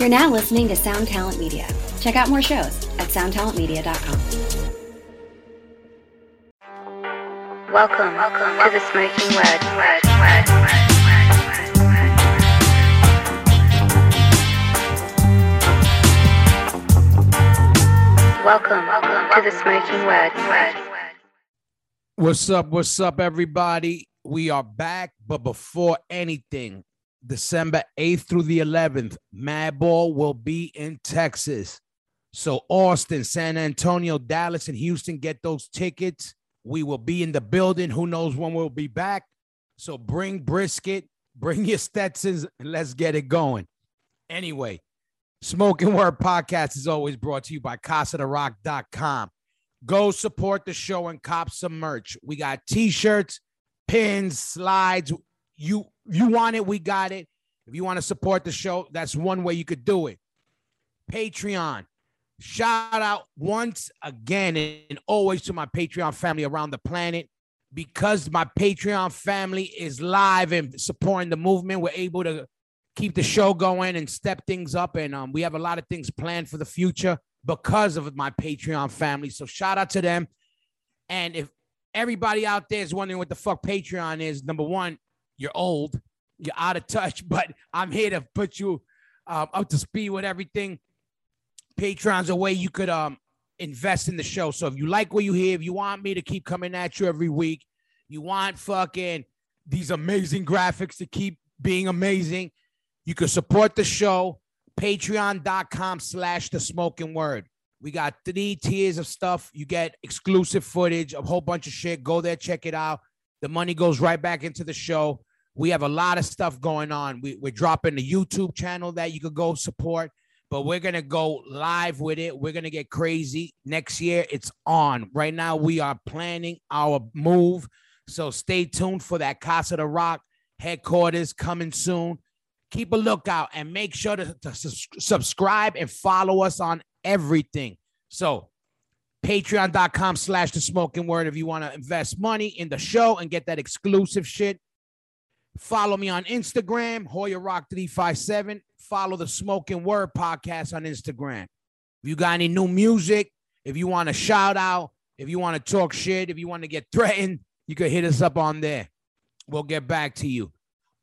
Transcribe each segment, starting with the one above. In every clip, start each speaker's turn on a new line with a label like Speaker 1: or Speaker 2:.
Speaker 1: You're now listening to Sound Talent Media. Check out more shows at soundtalentmedia.com.
Speaker 2: Welcome, welcome to the Smokin Word. word, word, word, welcome, welcome to the Smokin Word.
Speaker 3: What's up? What's up, everybody? We are back, but before anything, December 8th through the 11th, Madball will be in Texas. So, Austin, San Antonio, Dallas, and Houston, get those tickets. We will be in the building. Who knows when we'll be back? So, bring brisket, bring your Stetsons, and let's get it going. Anyway, Smokin Word Podcast is always brought to you by CasaDeRoc.com. Go support the show and cop some merch. We got t-shirts, pins, slides. You you want it, we got it. If you want to support the show, that's one way you could do it. Patreon. Shout out once again and always to my Patreon family around the planet. Because my Patreon family is live and supporting the movement, we're able to keep the show going and step things up. And um, we have a lot of things planned for the future because of my Patreon family. So shout out to them. And if everybody out there is wondering what the fuck Patreon is, number one, you're old, you're out of touch, but I'm here to put you um, up to speed with everything. Patreon's a way you could um invest in the show. So if you like what you hear, if you want me to keep coming at you every week, you want fucking these amazing graphics to keep being amazing, you can support the show. Patreon.com slash the smokin word. We got three tiers of stuff. You get exclusive footage, a whole bunch of shit. Go there, check it out. The money goes right back into the show. We have a lot of stuff going on. We, we're dropping the YouTube channel that you could go support, but we're going to go live with it. We're going to get crazy. Next year, it's on. Right now, we are planning our move. So stay tuned for that Casa de Roc headquarters coming soon. Keep a lookout and make sure to, to subscribe and follow us on everything. So patreon.com slash the smokin word if you want to invest money in the show and get that exclusive shit. Follow me on Instagram, Hoya Roc 357. Follow the Smokin Word podcast on Instagram. If you got any new music, if you want to shout out, if you want to talk shit, if you want to get threatened, you can hit us up on there. We'll get back to you.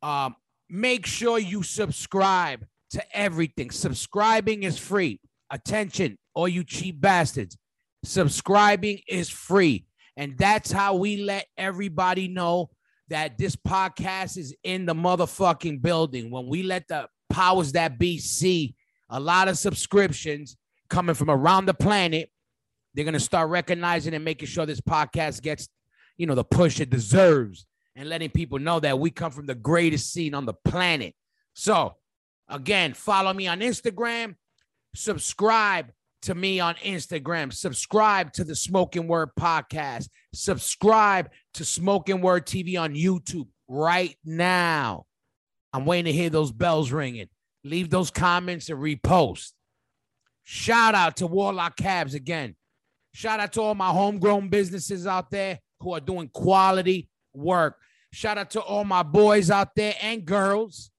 Speaker 3: Um, make sure you subscribe to everything. Subscribing is free. Attention, all you cheap bastards. Subscribing is free. And that's how we let everybody know that this podcast is in the motherfucking building. When we let the powers that be see a lot of subscriptions coming from around the planet, they're going to start recognizing and making sure this podcast gets, you know, the push it deserves and letting people know that we come from the greatest scene on the planet. So, again, follow me on Instagram, subscribe to me on Instagram, subscribe to the Smokin Word podcast, subscribe to Smokin Word TV on YouTube right now. I'm waiting to hear those bells ringing. Leave those comments and repost. Shout out to Warlock Cabs again. Shout out to all my homegrown businesses out there who are doing quality work. Shout out to all my boys out there and girls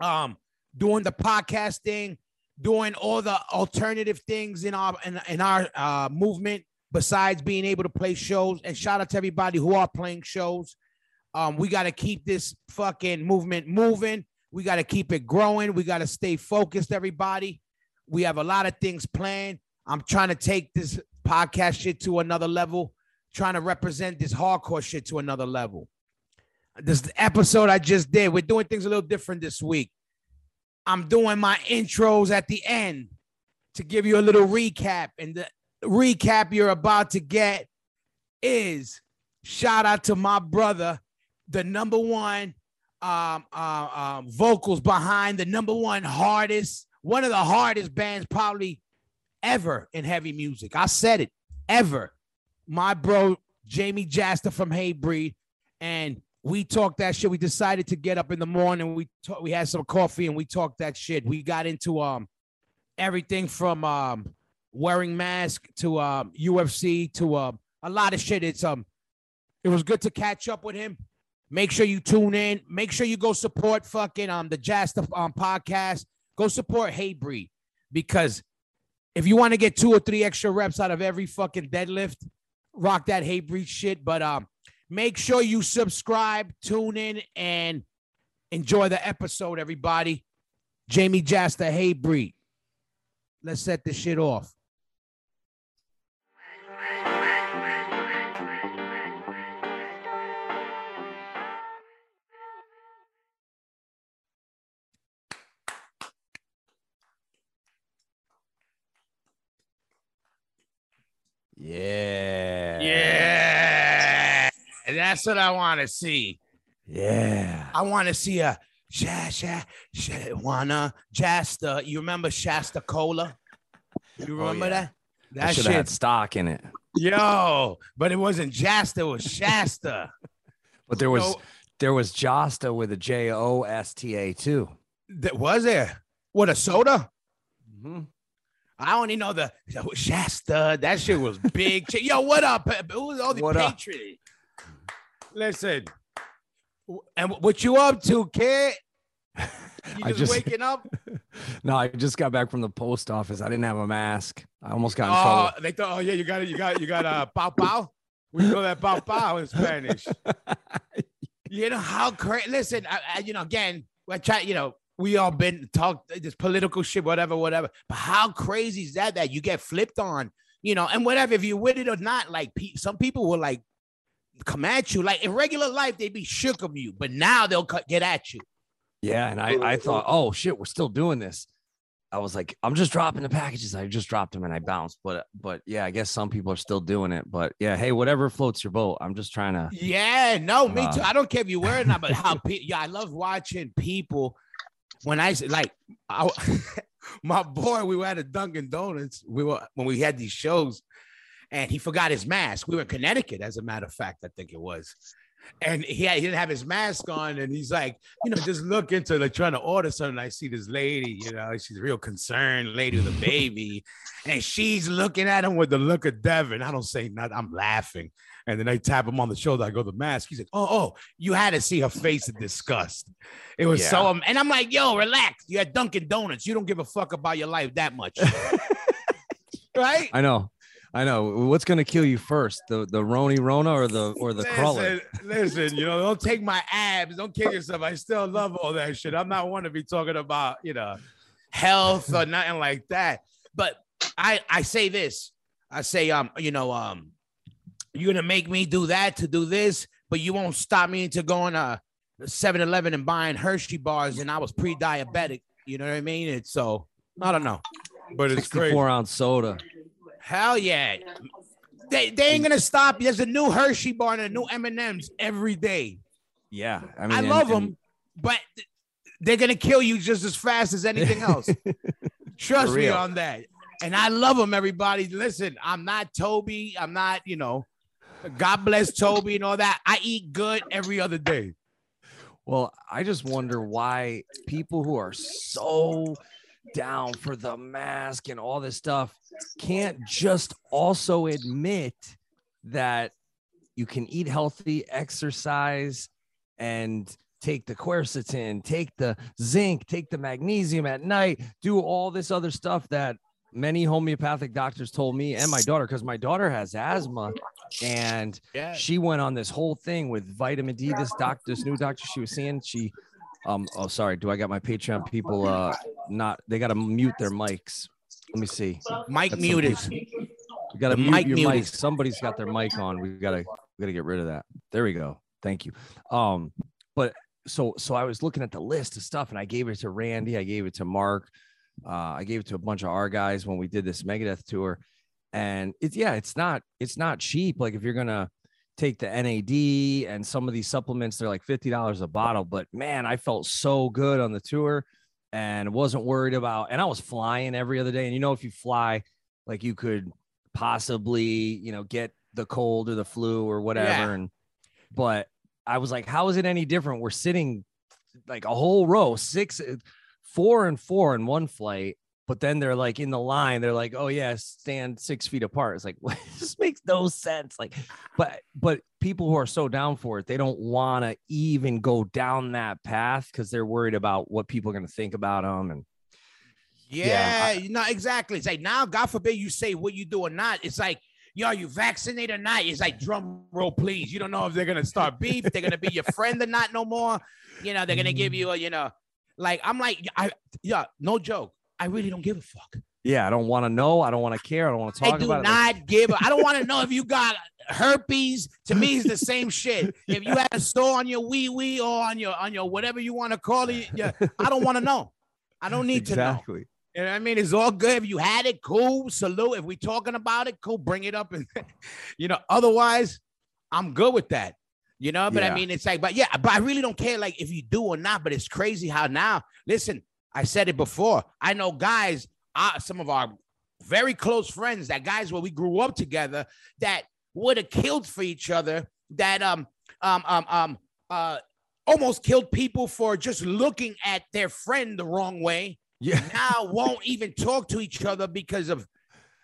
Speaker 3: um doing the podcasting, doing all the alternative things in our in, in our uh movement besides being able to play shows and shout out to everybody who are playing shows. Um we got to keep this fucking movement moving. We got to keep it growing. We got to stay focused everybody. We have a lot of things planned. I'm trying to take this podcast shit to another level, trying to represent this hardcore shit to another level this episode I just did. We're doing things a little different this week. I'm doing my intros at the end to give you a little recap. And the recap you're about to get is shout out to my brother, the number one um, uh, uh, vocals behind the number one hardest, one of the hardest bands probably ever in heavy music. I said it, ever. My bro, Jamey Jasta from Hey Hatebreed. And we talked that shit. We decided to get up in the morning. We talk, we had some coffee and we talked that shit. We got into um everything from um wearing mask to um UFC to um a lot of shit. It's um it was good to catch up with him. Make sure you tune in. Make sure you go support fucking um the Jazz um podcast. go support Hatebreed because if you want to get two or three extra reps out of every fucking deadlift, rock that Hatebreed shit. But um, make sure you subscribe, tune in, and enjoy the episode, everybody. Jamey Jasta, Hatebreed. Let's set this shit off.
Speaker 4: Yeah.
Speaker 3: Yeah, that's what I want to see.
Speaker 4: Yeah.
Speaker 3: I want to see a wanna Jasta. You remember Shasta Cola? You
Speaker 4: Oh,
Speaker 3: remember
Speaker 4: yeah.
Speaker 3: that?
Speaker 4: That should have had
Speaker 3: shit,
Speaker 4: stock in it.
Speaker 3: yo. But it wasn't Jasta, it was Shasta.
Speaker 4: But there was
Speaker 3: No.
Speaker 4: there was Josta with a J O S T A too.
Speaker 3: That was there. What a soda?
Speaker 4: Mhm.
Speaker 3: I only know the Shasta. That shit was big. Yo, what up? Who was all the
Speaker 4: What
Speaker 3: patriot? Listen, and what you up to, kid? You
Speaker 4: I
Speaker 3: just,
Speaker 4: just-
Speaker 3: waking up?
Speaker 4: No, I just got back from the post office. I didn't have a mask. I almost got in
Speaker 3: Oh,
Speaker 4: trouble.
Speaker 3: they thought, oh yeah, you got it, you got, you got a pow pow. We call that pow pow in Spanish. You know how crazy? Listen, I, I, you know, again, I try, you know, we all been talked this political shit, whatever, whatever. But how crazy is that that you get flipped on, you know, and whatever, if you're with it or not, like pe- some people will like come at you. Like in regular life, they'd be shook of you, but now they'll cut, get at you.
Speaker 4: Yeah, and I, I thought, oh shit, we're still doing this. I was like, I'm just dropping the packages. I just dropped them and I bounced. But but yeah, I guess some people are still doing it. But yeah, hey, whatever floats your boat. I'm just trying to.
Speaker 3: Yeah, no, me
Speaker 4: Uh,
Speaker 3: too. I don't care if you wear it or not, but how pe- yeah, I love watching people when I like I, my boy, we were at a Dunkin' Donuts. We were when we had these shows, and he forgot his mask. We were in Connecticut, as a matter of fact, I think it was. And he, had, he didn't have his mask on, and he's like, you know, just look into like trying to order something. I see this lady, you know, she's real concerned, lady with a baby, and she's looking at him with the look of Devin. I don't say nothing. I'm laughing. And then I tap him on the shoulder. I go, the mask. He's like, oh, oh, you had to see her face of disgust. It was so,
Speaker 4: Yeah.
Speaker 3: um, and I'm like, yo, relax. You had Dunkin' Donuts. You don't give a fuck about your life that much. right?
Speaker 4: I know, I know. What's gonna kill you first, the the Roni Rona or the or the crawler?
Speaker 3: listen, listen, you know, don't take my abs. Don't kill yourself. I still love all that shit. I'm not one to be talking about, you know, health or nothing like that. But I I say this. I say, um, you know, um, you're gonna make me do that to do this, but you won't stop me into going to 7-Eleven and buying Hershey bars, and I was pre-diabetic. You know what I mean? It's so I don't know, but it's great.
Speaker 4: 64 ounce soda.
Speaker 3: Hell yeah. They, they ain't gonna stop. There's a new Hershey bar and a new M&M's every day.
Speaker 4: Yeah, I
Speaker 3: I,
Speaker 4: mean, and-
Speaker 3: love
Speaker 4: and-
Speaker 3: them, but they're gonna kill you just as fast as anything else. Trust me on that. And I love them, everybody. Listen, I'm not Toby. I'm not, you know, God bless Toby and all that. I eat good every other day.
Speaker 4: Well, I just wonder why people who are so down for the mask and all this stuff can't just also admit that you can eat healthy, exercise, and take the quercetin, take the zinc, take the magnesium at night, do all this other stuff that many homeopathic doctors told me and my daughter, because my daughter has asthma and
Speaker 3: Yeah.
Speaker 4: she went on this whole thing with vitamin D. This doctor, this new doctor she was seeing, she, um, oh, sorry, do I got my Patreon people? Uh, not they got to mute their mics. Let me see.
Speaker 3: Mike
Speaker 4: muted. some
Speaker 3: Mutis.
Speaker 4: You got to
Speaker 3: The
Speaker 4: mute
Speaker 3: mic
Speaker 4: your
Speaker 3: mute
Speaker 4: mic. Somebody's got their mic on. We gotta, we gotta get rid of that. There we go. Thank you. Um, but so, so I was looking at the list of stuff, and I gave it to Randy. I gave it to Mark. Uh, I gave it to a bunch of our guys when we did this Megadeth tour, and it's yeah, it's not, it's not cheap. Like if you're gonna take the NAD and some of these supplements, they're like fifty dollars a bottle. But man, I felt so good on the tour, and wasn't worried about. And I was flying every other day, and you know, if you fly, like you could possibly, you know, get the cold or the flu or whatever.
Speaker 3: Yeah.
Speaker 4: And but I was like, how is it any different? We're sitting like a whole row, six, uh, four and four in one flight. But then they're like in the line, they're like, oh yeah, stand six feet apart. It's like this makes no sense. Like, but but people who are so down for it, they don't want to even go down that path because they're worried about what people are going to think about them. And
Speaker 3: Yeah, you know exactly. It's like now, God forbid you say what you do or not. It's like, yo, you vaccinated or not? It's like drum roll, please. You don't know if they're gonna start beef, they're gonna be your friend or not no more. You know, they're gonna give mm-hmm. you a, you know, like I'm like, I yeah, no joke. I really don't give a fuck.
Speaker 4: Yeah, I don't want to know. I don't want to care. I don't want to talk about it.
Speaker 3: I do
Speaker 4: about it.
Speaker 3: not give. A, I don't want to know if you got herpes. To me, it's the same shit. If you had a sore on your wee wee or on your on your whatever you want to call it, yeah, I don't want to know. I don't need to know.
Speaker 4: exactly.
Speaker 3: You know what I mean? It's all good. If you had it, cool. Salute. If we talking about it, cool. Bring it up. And you know, otherwise, I'm good with that. You know, but I mean, it's like, but yeah, but I really don't care like if you do or not. But it's crazy how now, listen, I said it before. I know guys, uh, some of our very close friends, that guys where we grew up together, that would have killed for each other, that um um um um uh almost killed people for just looking at their friend the wrong way
Speaker 4: Yeah.
Speaker 3: now won't even talk to each other because of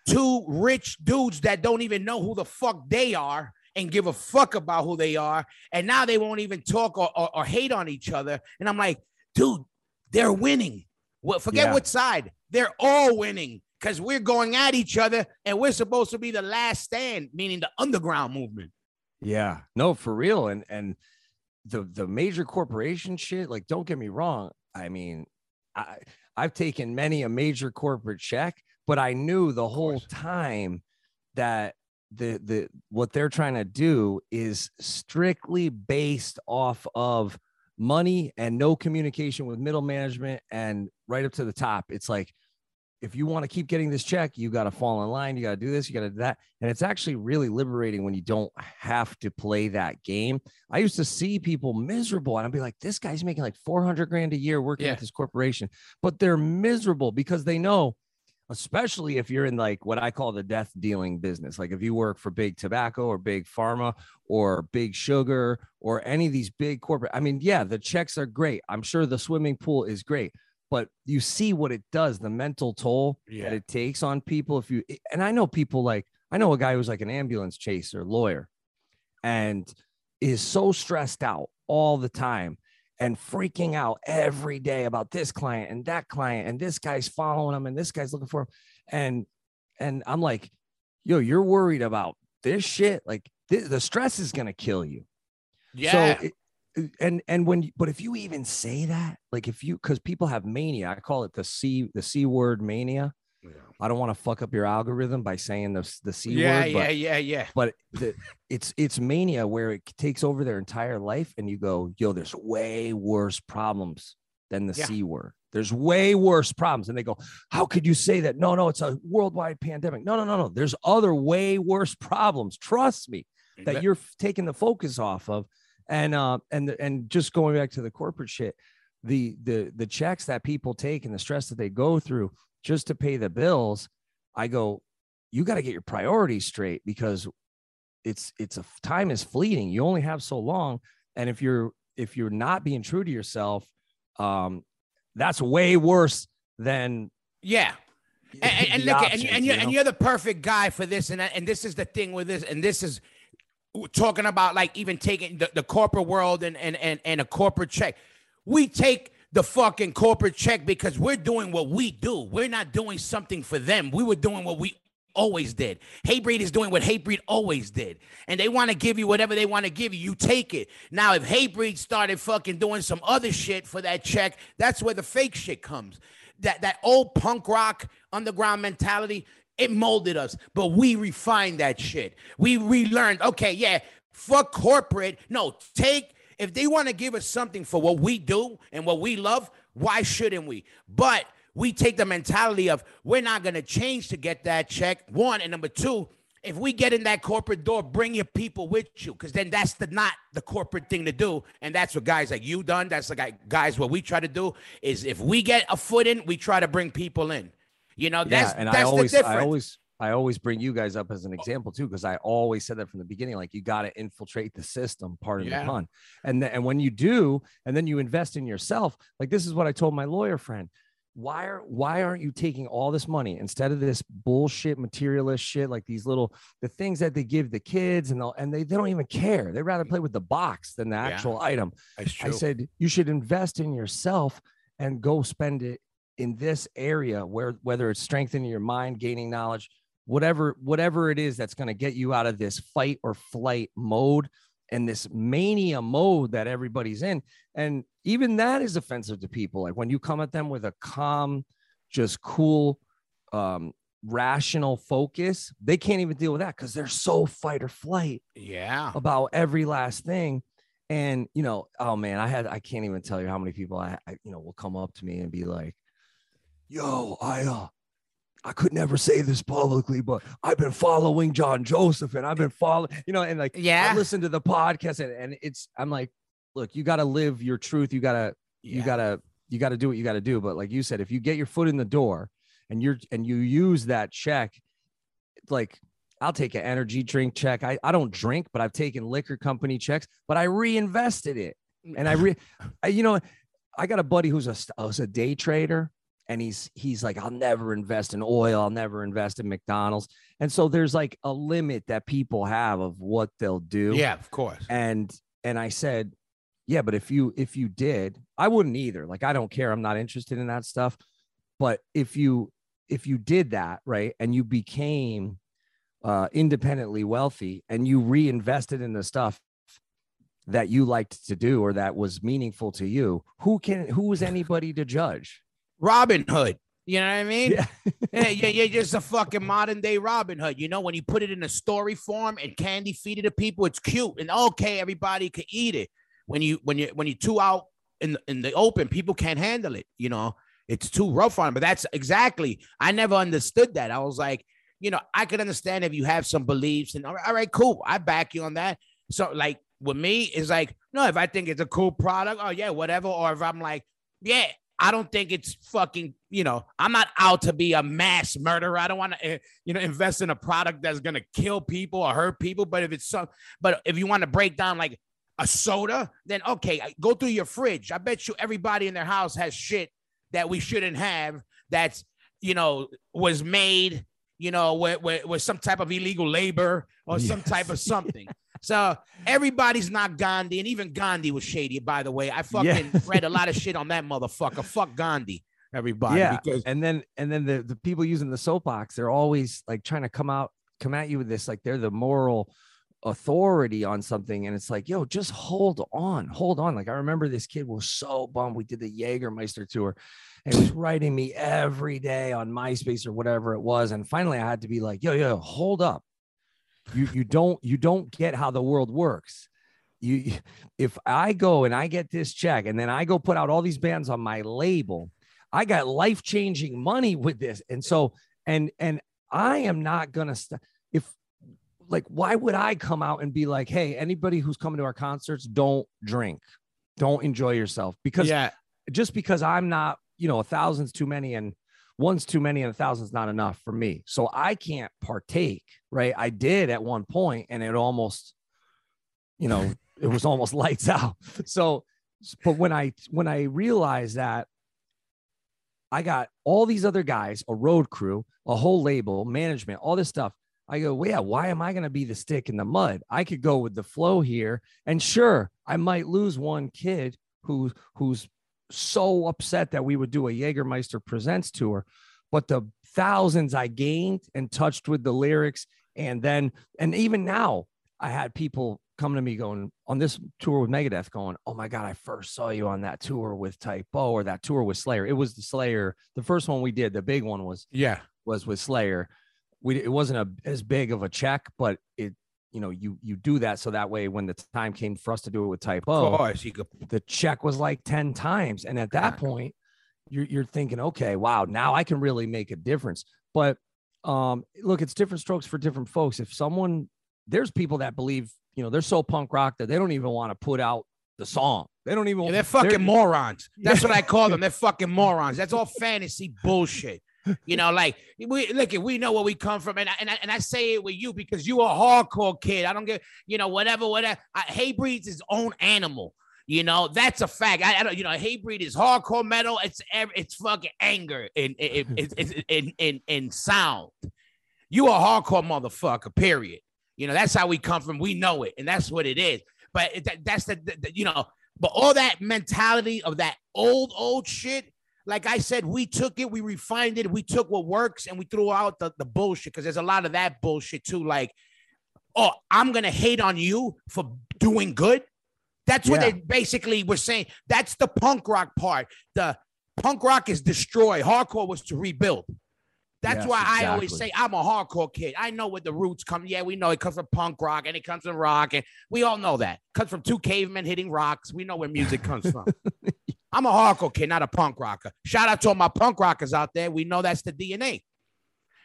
Speaker 3: two rich dudes that don't even know who the fuck they are and give a fuck about who they are. And now they won't even talk or, or, or hate on each other. And I'm like, dude, they're winning. Well, forget
Speaker 4: Yeah.
Speaker 3: what side. They're all winning because we're going at each other and we're supposed to be the last stand, meaning the underground movement.
Speaker 4: Yeah, no, for real. And and the the major corporation shit, like, don't get me wrong. I mean, I I've taken many a major corporate check, but I knew the whole time that the the what they're trying to do is strictly based off of money and no communication with middle management and right up to the top. It's like if you want to keep getting this check, you got to fall in line. You got to do this, you got to do that. And it's actually really liberating when you don't have to play that game. I used to see people miserable and I'd be like, this guy's making like 400 grand a year working
Speaker 3: Yeah.
Speaker 4: at this corporation, but they're miserable because they know, especially if you're in like what I call the death dealing business. Like if you work for big tobacco or big pharma or big sugar or any of these big corporate, I mean, yeah, the checks are great. I'm sure the swimming pool is great but you see what it does the mental toll
Speaker 3: Yeah.
Speaker 4: that it takes on people if you and i know people like i know a guy who's like an ambulance chaser lawyer and is so stressed out all the time and freaking out every day about this client and that client and this guy's following him and this guy's looking for him and and i'm like yo you're worried about this shit like th- the stress is to kill you
Speaker 3: Yeah.
Speaker 4: so, it, and and when but if you even say that, like if you, because people have mania, I call it the c the c word mania. I don't want to fuck up your algorithm by saying the the c
Speaker 3: yeah,
Speaker 4: word,
Speaker 3: yeah,
Speaker 4: but
Speaker 3: yeah, yeah.
Speaker 4: but the, it's it's mania where it takes over their entire life, and you go, yo, there's way worse problems than the
Speaker 3: Yeah.
Speaker 4: c word. There's way worse problems, and they go, how could you say that? No, no, it's a worldwide pandemic. No, no, no, no. There's other way worse problems. Trust me that you're taking the focus off of and uh and and just going back to the corporate shit the the the checks that people take and the stress that they go through just to pay the bills i go you got to get your priorities straight because it's it's a time is fleeting you only have so long and if you're if you're not being true to yourself um that's way worse than
Speaker 3: yeah. and, and, and look, and,
Speaker 4: options,
Speaker 3: you- and, you're,
Speaker 4: you
Speaker 3: and you're the perfect guy for this, and and this is the thing with this, and this is talking about like even taking the, the corporate world and, and and and a corporate check. We take the fucking corporate check because we're doing what we do. We're not doing something for them. We were doing what we always did. Hatebreed is doing what Hatebreed always did. And they want to give you whatever they want to give you. You take it. Now, if Hatebreed started fucking doing some other shit for that check, that's where the fake shit comes. That that old punk rock underground mentality, it molded us, but we refined that shit. We relearned, okay, yeah, fuck corporate. No, take if they want to give us something for what we do and what we love, why shouldn't we? But we take the mentality of we're not going to change to get that check. One and number two, if we get in that corporate door, bring your people with you, because then that's the not the corporate thing to do, and that's what guys like you done. That's like guys what we try to do is if we get a foot in, we try to bring people in. You know, that's
Speaker 4: yeah, and
Speaker 3: that's
Speaker 4: I always,
Speaker 3: the difference.
Speaker 4: I always, I always bring you guys up as an oh. example too, because I always said that from the beginning. Like you got to infiltrate the system, pardon
Speaker 3: Yeah.
Speaker 4: the pun. And then, and when you do, and then you invest in yourself, like this is what I told my lawyer friend. Why are why aren't you taking all this money instead of this bullshit materialist shit, like these little the things that they give the kids and they'll, and they, they don't even care. They'd rather play with the box than the
Speaker 3: Yeah.
Speaker 4: actual item. I said you should invest in yourself and go spend it in this area where whether it's strengthening your mind, gaining knowledge, whatever whatever it is that's going to get you out of this fight or flight mode and this mania mode that everybody's in. And even that is offensive to people. Like when you come at them with a calm just cool um rational focus they can't even deal with that because they're so fight or flight
Speaker 3: Yeah.
Speaker 4: about every last thing. And you know oh man i had i can't even tell you how many people i, I you know will come up to me and be like yo i uh I could never say this publicly, but I've been following John Joseph and I've been following, you know, and like
Speaker 3: Yeah.
Speaker 4: I listen to the podcast and, and it's I'm like, look, you gotta live your truth. You gotta, you gotta, you gotta do what you gotta do. But like you said, if you get your foot in the door and you're and you use that check, like I'll take an energy drink check. I, I don't drink, but I've taken liquor company checks, but I reinvested it. And I re I, you know, I got a buddy who's a who's a day trader and he's he's like I'll never invest in oil, I'll never invest in McDonald's. And so there's like a limit that people have of what they'll do.
Speaker 3: Yeah, of course.
Speaker 4: And and I said, yeah, but if you if you did, I wouldn't either. Like I don't care. I'm not interested in that stuff. But if you if you did that, right, and you became uh independently wealthy and you reinvested in the stuff that you liked to do or that was meaningful to you, who can who is anybody to judge?
Speaker 3: Robin Hood. You know what I mean?
Speaker 4: Yeah.
Speaker 3: yeah, yeah, yeah, just a fucking modern day Robin Hood. You know, when you put it in a story form and candy feed it to people, it's cute and okay, everybody can eat it. When you when you when you two out in the, in the open, people can't handle it. You know, it's too rough on them. But that's exactly. I never understood that. I was like, you know, I could understand if you have some beliefs and all right, all right, cool, I back you on that. So like with me, it's like no, if I think it's a cool product, oh yeah, whatever. Or if I'm like, yeah, I don't think it's fucking, you know, I'm not out to be a mass murderer. I don't want to, eh, you know, invest in a product that's going to kill people or hurt people. But if it's some, but if you want to break down like a soda, then okay, go through your fridge. I bet you everybody in their house has shit that we shouldn't have that's, you know, was made, you know, with, with, with some type of illegal labor or some type of something. So everybody's not Gandhi, and even Gandhi was shady. By the way, I fucking
Speaker 4: Yeah.
Speaker 3: read a lot of shit on that motherfucker. Fuck Gandhi, everybody.
Speaker 4: yeah
Speaker 3: because
Speaker 4: and then and then the, the people using the soapbox they're always like trying to come out come at you with this like they're the moral authority on something and it's like yo just hold on hold on like i remember this kid was so bummed we did the jaegermeister tour and he was writing me every day on myspace or whatever it was and finally i had to be like yo yo hold up you you don't you don't get how the world works you if i go and i get this check and then i go put out all these bands on my label I got life changing money with this. And so, and, and I am not going to, st- if like, why would I come out and be like, hey, anybody who's coming to our concerts, don't drink, don't enjoy yourself? Because
Speaker 3: yeah,
Speaker 4: just because I'm not, you know, a thousand's too many and one's too many and a thousand's not enough for me. So I can't partake, right? I did at one point and it almost, you know, it was almost lights out. So, but when I, when I realized that I got all these other guys, a road crew, a whole label, management, all this stuff. I go, well, yeah, why am I going to be the stick in the mud? I could go with the flow here. And sure, I might lose one kid who, who's so upset that we would do a Jägermeister Presents tour. But the thousands I gained and touched with the lyrics. And then, and even now, I had people come to me going on this tour with Megadeth, going, "Oh my god, I first saw you on that tour with Type O or that tour with Slayer. It was the Slayer. The first one we did, the big one was
Speaker 3: yeah,
Speaker 4: was with Slayer. We it wasn't a as big of a check, but it you know you you do that so that way when the time came for us to do it with
Speaker 3: of
Speaker 4: Type
Speaker 3: O, course could.
Speaker 4: the check was like ten times, and at that point, you're you're thinking, okay, wow, now I can really make a difference. But um, look, it's different strokes for different folks. If someone there's people that believe you know they're so punk rock that they don't even want to put out the song. They don't even.
Speaker 3: Yeah, they're fucking
Speaker 4: they're-
Speaker 3: morons. That's what I call them. They're fucking morons. That's all fantasy bullshit. You know, like we look at we know where we come from, and I, and I, and I say it with you because you a hardcore kid. I don't get you know whatever whatever. I, Hatebreed's his own animal. You know that's a fact. I, I don't. You know, Hatebreed is hardcore metal. It's it's fucking anger in in, in, in, in, in sound. You a hardcore motherfucker. Period. You know that's how we come from. We know it, and that's what it is. But that, that's the, the, the- you know. But all that mentality of that old old shit, like I said, we took it, we refined it, we took what works, and we threw out the, the bullshit because there's a lot of that bullshit too. Like, oh, I'm gonna hate on you for doing good. That's what
Speaker 4: Yeah.
Speaker 3: they basically were saying. That's the punk rock part. The punk rock is destroy. Hardcore was to rebuild. That's
Speaker 4: Yes,
Speaker 3: why I always say I'm a hardcore kid. I know where the roots come. Yeah, we know it comes from punk rock and it comes from rock, and we all know that. comes from two cavemen hitting rocks. We know where music comes from. I'm a hardcore kid, not a punk rocker. Shout out to all my punk rockers out there. We know that's the DNA.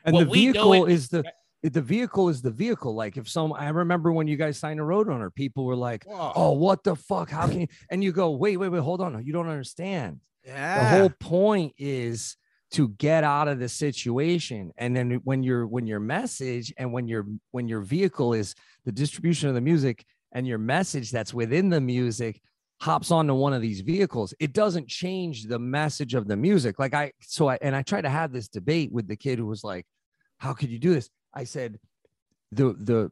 Speaker 4: And
Speaker 3: What
Speaker 4: the vehicle is the the vehicle is the vehicle. Like if some, I remember when you guys signed a Roadrunner, people were like, "Oh, what the fuck? How can you?" And you go, "Wait, wait, wait, hold on. You don't understand.
Speaker 3: yeah.
Speaker 4: The whole point is to get out of the situation. And then when your when your message and when your when your vehicle is the distribution of the music and your message that's within the music hops onto one of these vehicles, it doesn't change the message of the music. Like I so I and I tried to have this debate with the kid who was like, How could you do this? I said, the the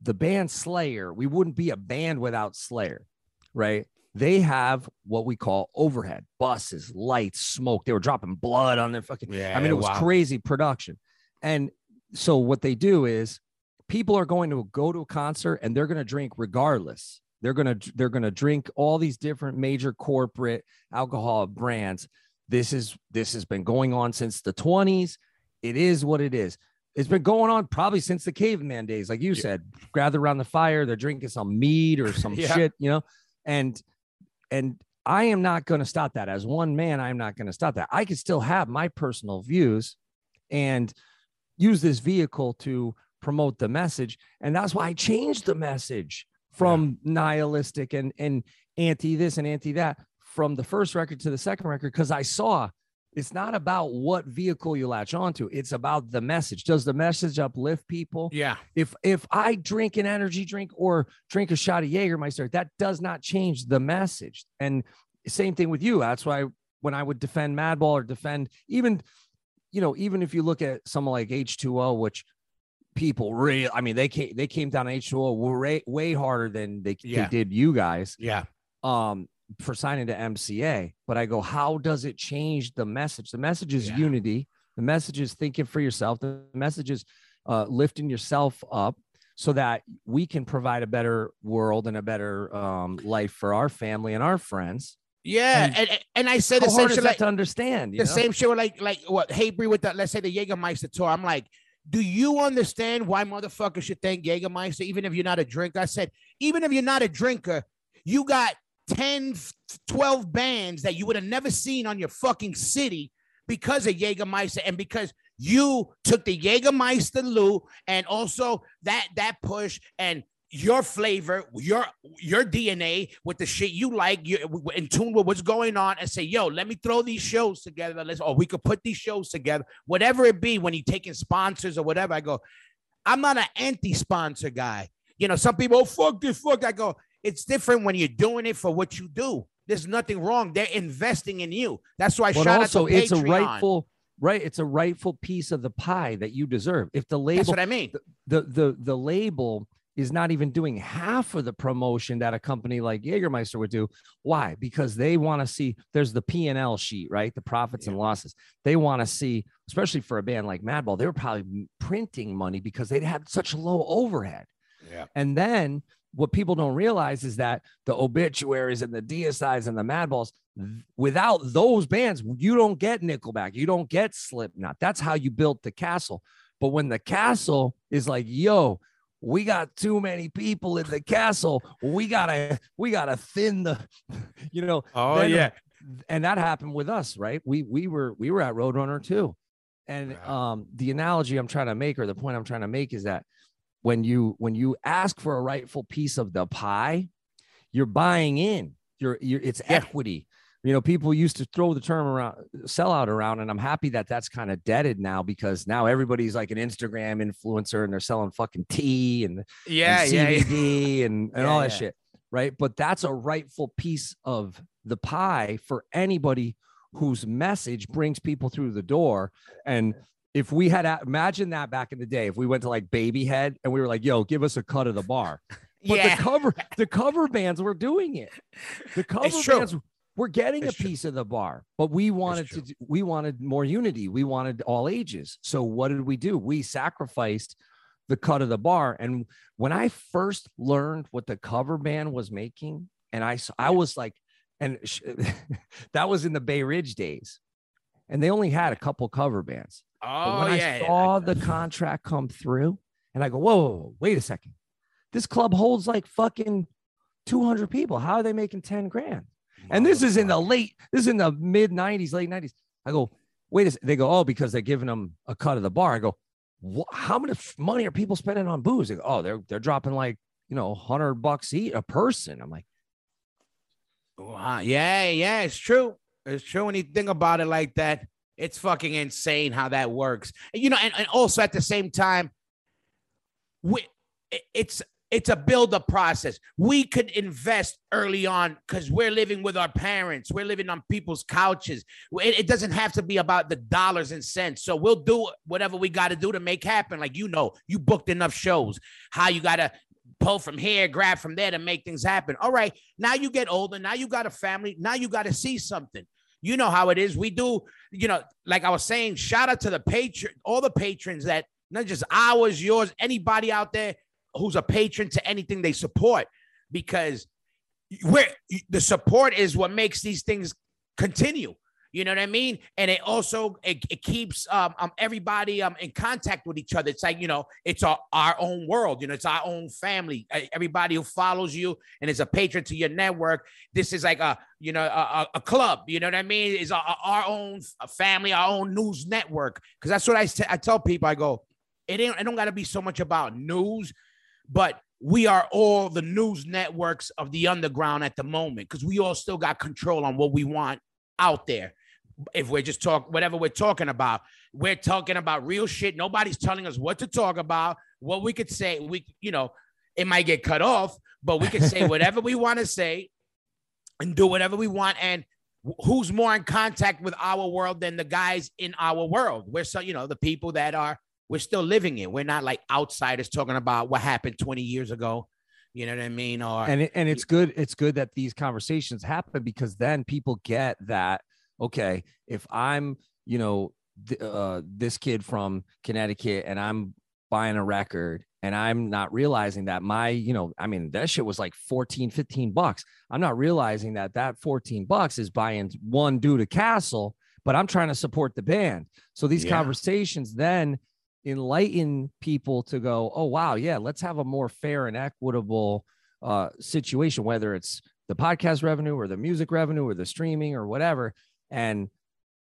Speaker 4: the band Slayer, we wouldn't be a band without Slayer, right? They have what we call overhead buses, lights, smoke. They were dropping blood on their fucking.
Speaker 3: yeah.
Speaker 4: I mean, it was
Speaker 3: wow.
Speaker 4: crazy production. And so what they do is people are going to go to a concert and they're going to drink regardless. They're going to they're to drink all these different major corporate alcohol brands. This is this has been going on since the 20s. It is what it is. It's been going on probably since the caveman days, like you
Speaker 3: Yeah.
Speaker 4: said. Gather around the fire, they're drinking some mead or some
Speaker 3: Yeah.
Speaker 4: shit, you know. And and I am not going to stop that. As one man, I'm not going to stop that. I can still have my personal views and use this vehicle to promote the message. And that's why I changed the message from nihilistic and, and anti this and anti that from the first record to the second record because I saw it's not about what vehicle you latch onto. It's about the message. Does the message uplift people?
Speaker 3: Yeah.
Speaker 4: if if I drink an energy drink or drink a shot of Jägermeister, that does not change the message. And same thing with you. That's why when I would defend Madball or defend even, you know, even if you look at someone like H2O, which people really, I mean, they came they came down H2O way way harder than they,
Speaker 3: Yeah.
Speaker 4: they did you guys
Speaker 3: Yeah.
Speaker 4: um for signing to MCA. But I go, how does it change the message? The message is
Speaker 3: Yeah.
Speaker 4: unity. The message is thinking for yourself. The message is uh, lifting yourself up so that we can provide a better world and a better um, life for our family and our friends.
Speaker 3: Yeah.
Speaker 4: And
Speaker 3: And, and, I said the same shit like
Speaker 4: to understand? You
Speaker 3: the
Speaker 4: know?
Speaker 3: same shit with like like what Hey Hatebreed with that, let's say the Jägermeister tour. I'm like, do you understand why motherfuckers should thank Jägermeister, even if you're not a drinker? I said, even if you're not a drinker, you got 10, 12 bands that you would have never seen on your fucking city because of Jägermeister and because you took the Jägermeister Lou and also that that push and your flavor, your your DNA with the shit you like, you in tune with what's going on, and say, "Yo, let me throw these shows together. Let's, or we could put these shows together, whatever it be." When you taking sponsors or whatever, I go, I'm not an anti-sponsor guy. You know, some people, oh fuck this, fuck. I go, it's different when you're doing it for what you do. There's nothing wrong. They're investing in you. That's why.
Speaker 4: but
Speaker 3: shout
Speaker 4: also
Speaker 3: out to
Speaker 4: it's a rightful right. It's a rightful piece of the pie that you deserve. If the
Speaker 3: That's
Speaker 4: label
Speaker 3: what I mean.
Speaker 4: the the the label is not even doing half of the promotion that a company like Jägermeister would do. Why? Because they want to see there's the P and L sheet, right? The profits and losses. They want to see, especially for a band like Madball, they were probably printing money because they'd had such low overhead.
Speaker 3: Yeah.
Speaker 4: And then what people don't realize is that the obituaries and the DSIs and the Madballs, without those bands, you don't get Nickelback, you don't get Slipknot. That's how you built the castle. But when the castle is like, yo, we got too many people in the castle. We gotta, we gotta thin the, you know.
Speaker 3: Oh
Speaker 4: then-
Speaker 3: yeah.
Speaker 4: And that happened with us, right? We we were we were at Roadrunner too. And
Speaker 3: Right.
Speaker 4: um the analogy I'm trying to make, or the point I'm trying to make is that when you when you ask for a rightful piece of the pie, you're buying in. You're you're it's
Speaker 3: Yeah.
Speaker 4: equity. You know, people used to throw the term around sellout around, and I'm happy that that's kind of deaded now because now everybody's like an Instagram influencer and they're selling fucking tea and,
Speaker 3: Yeah,
Speaker 4: and
Speaker 3: yeah, yeah.
Speaker 4: CBD and, and
Speaker 3: Yeah,
Speaker 4: all that
Speaker 3: yeah.
Speaker 4: shit, right? But that's a rightful piece of the pie for anybody whose message brings people through the door. And if we had imagine that back in the day, if we went to like Babyhead and we were like, "Yo, give us a cut of the bar," but
Speaker 3: yeah.
Speaker 4: the cover the cover bands were doing it. The cover bands we're getting
Speaker 3: It's
Speaker 4: a
Speaker 3: true.
Speaker 4: piece of the bar, but we wanted to do- we wanted more unity. We wanted all ages. So what did we do? We sacrificed the cut of the bar. And when I first learned what the cover band was making, and i i was like, and sh- that was in the Bay Ridge days, and they only had a couple cover bands. But
Speaker 3: Oh
Speaker 4: when
Speaker 3: yeah.
Speaker 4: I saw the contract come through, and I go, whoa, whoa, whoa, wait a second, this club holds like fucking 200 people. How are they making 10 grand? And this is in the late, this is in the mid 90s, late 90s. I go, wait a second. They go, oh, because they're giving them a cut of the bar. I go, how much money are people spending on booze? They go, oh, they're they're dropping like you know, hundred bucks each a person. I'm like,
Speaker 3: Wow. Yeah, yeah, it's true. It's true when you think about it like that. It's fucking insane how that works. You know, and, and also at the same time, we it's it's a build-up process. We could invest early on because we're living with our parents. We're living on people's couches. It, it doesn't have to be about the dollars and cents. So we'll do whatever we got to do to make happen. Like you know, you booked enough shows. How you got to pull from here, grab from there to make things happen. All right, now you get older. Now you got a family. Now you got to see something. You know how it is. We do, you know, like I was saying, shout out to the patron, all the patrons that not just ours, yours, anybody out there who's a patron to anything they support, because we're the support is what makes these things continue. You know what I mean? And it also it, it keeps um, um everybody um in contact with each other. It's like you know, it's our, our own world. You know, it's our own family. Uh, Everybody who follows you and is a patron to your network. This is like a you know a, a- club. You know what I mean? is our, our own family, our own news network. Because that's what I I tell people. I go, it ain't. It don't got to be so much about news, but we are all the news networks of the underground at the moment because we all still got control on what we want out there. If we're just talk whatever we're talking about, we're talking about real shit. Nobody's telling us what to talk about, what we could say. We, you know, it might get cut off, but we can say whatever we want to say and do whatever we want. And who's more in contact with our world than the guys in our world? We're so, you know, the people that are we're still living it. We're not like outsiders talking about what happened 20 years ago. You know what I mean? Or
Speaker 4: and it, and it's good it's good that these conversations happen because then people get that okay if i'm you know th- uh, this kid from connecticut and i'm buying a record and i'm not realizing that my you know i mean that shit was like 14 15 bucks i'm not realizing that that 14 bucks is buying one dude a castle but i'm trying to support the band so these
Speaker 3: Yeah.
Speaker 4: conversations then enlighten people to go, oh wow, yeah, let's have a more fair and equitable uh, situation, whether it's the podcast revenue or the music revenue or the streaming or whatever. And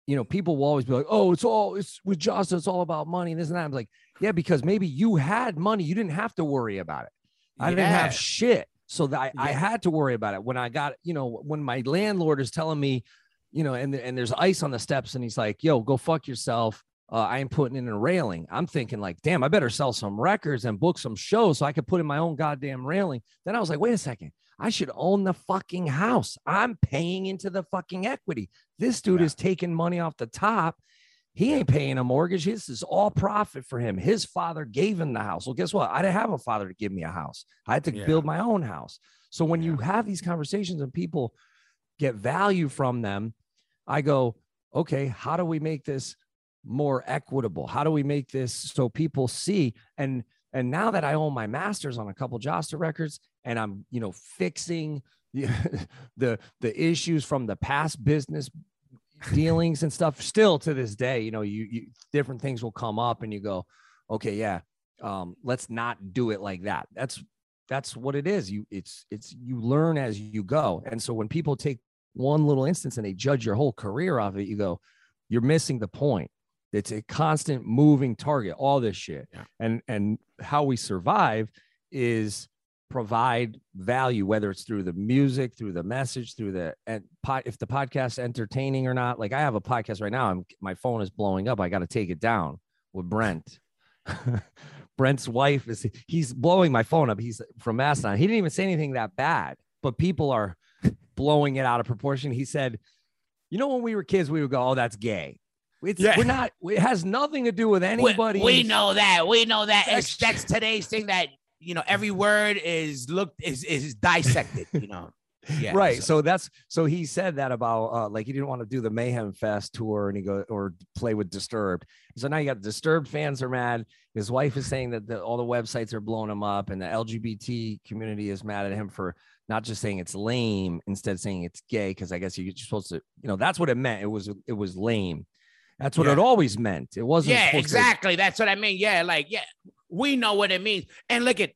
Speaker 4: you know, people will always be like, oh, it's all it's with Jocelyn, it's all about money and this and that. I'm like, yeah, because maybe you had money, you didn't have to worry about it. I didn't have shit. So that I, I had to worry about it when I got, you know, when my landlord is telling me, you know, and, and there's ice on the steps and he's like, yo, go fuck yourself. Uh, I am putting in a railing. I'm thinking like, damn, I better sell some records and book some shows so I could put in my own goddamn railing. Then I was like, wait a second. I should own the fucking house. I'm paying into the fucking equity. This dude
Speaker 3: Yeah.
Speaker 4: is taking money off the top. He ain't paying a mortgage. This is all profit for him. His father gave him the house. Well, guess what? I didn't have a father to give me a house. I had to
Speaker 3: Yeah.
Speaker 4: build my own house. So when you have these conversations and people get value from them, I go, okay, how do we make this more equitable? How do we make this so people see? And and now that I own my masters on a couple Jasta records, and I'm you know fixing the the, the issues from the past business dealings and stuff, still to this day, you know, you, you different things will come up, and you go, okay, yeah, um, let's not do it like that. That's that's what it is. You it's it's you learn as you go. And so when people take one little instance and they judge your whole career off it, you go, you're missing the point. It's a constant moving target, all this shit.
Speaker 3: Yeah.
Speaker 4: And and how we survive is provide value, whether it's through the music, through the message, through the and pot if the podcast entertaining or not. Like I have a podcast right now. I'm my phone is blowing up. I got to take it down with Brent. Brent's wife is he's blowing my phone up. He's from Mastodon. He didn't even say anything that bad, but people are blowing it out of proportion. He said, "You know, when we were kids, we would go, oh, that's gay.' It's
Speaker 3: Yeah.
Speaker 4: we're not. It has nothing to do with anybody.
Speaker 3: We, know that. We know that. It's,
Speaker 4: That's-
Speaker 3: that's today's thing. That you know, every word is looked is is dissected. You know. Yeah,
Speaker 4: right.
Speaker 3: so-
Speaker 4: So, that's so he said that about uh, like he didn't want to do the Mayhem Fest tour and he go or play with Disturbed. So now you got Disturbed fans are mad. His wife is saying that the, all the websites are blowing him up, and the LGBT community is mad at him for not just saying it's lame, instead of saying it's gay because I guess you're supposed to, you know, that's what it meant. It was it was lame. That's what
Speaker 3: Yeah.
Speaker 4: it always meant. It wasn't.
Speaker 3: yeah, exactly. That's what I mean. Yeah, like yeah, we know what it means. And look at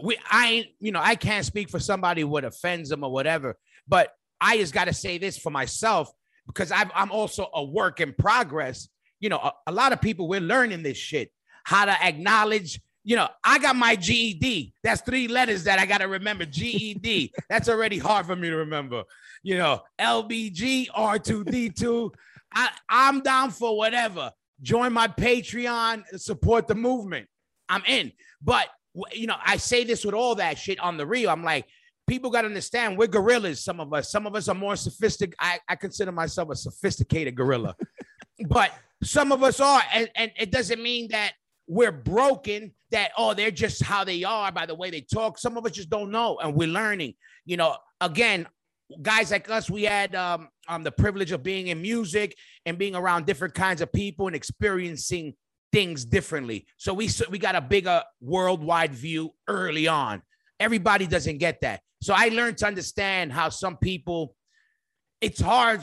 Speaker 3: we I you know, I can't speak for somebody what offends them or whatever, but I just got to say this for myself because I've, I'm also a work in progress. You know, a, a lot of people we're learning this shit, how to acknowledge. You know, I got my GED. That's three letters that I got to remember. GED. That's already hard for me to remember. You know, LBG R2D2. I, I'm down for whatever. Join my Patreon, support the movement. I'm in. But you know, I say this with all that shit on the real. I'm like, people got to understand we're gorillas. Some of us, some of us are more sophisticated. I, I consider myself a sophisticated gorilla, but some of us are, and, and it doesn't mean that we're broken. That oh, they're just how they are by the way they talk. Some of us just don't know, and we're learning. You know, again, guys like us, we had um, um the privilege of being in music and being around different kinds of people and experiencing things differently. So we so we got a bigger worldwide view early on. Everybody doesn't get that. So I learned to understand how some people. It's hard.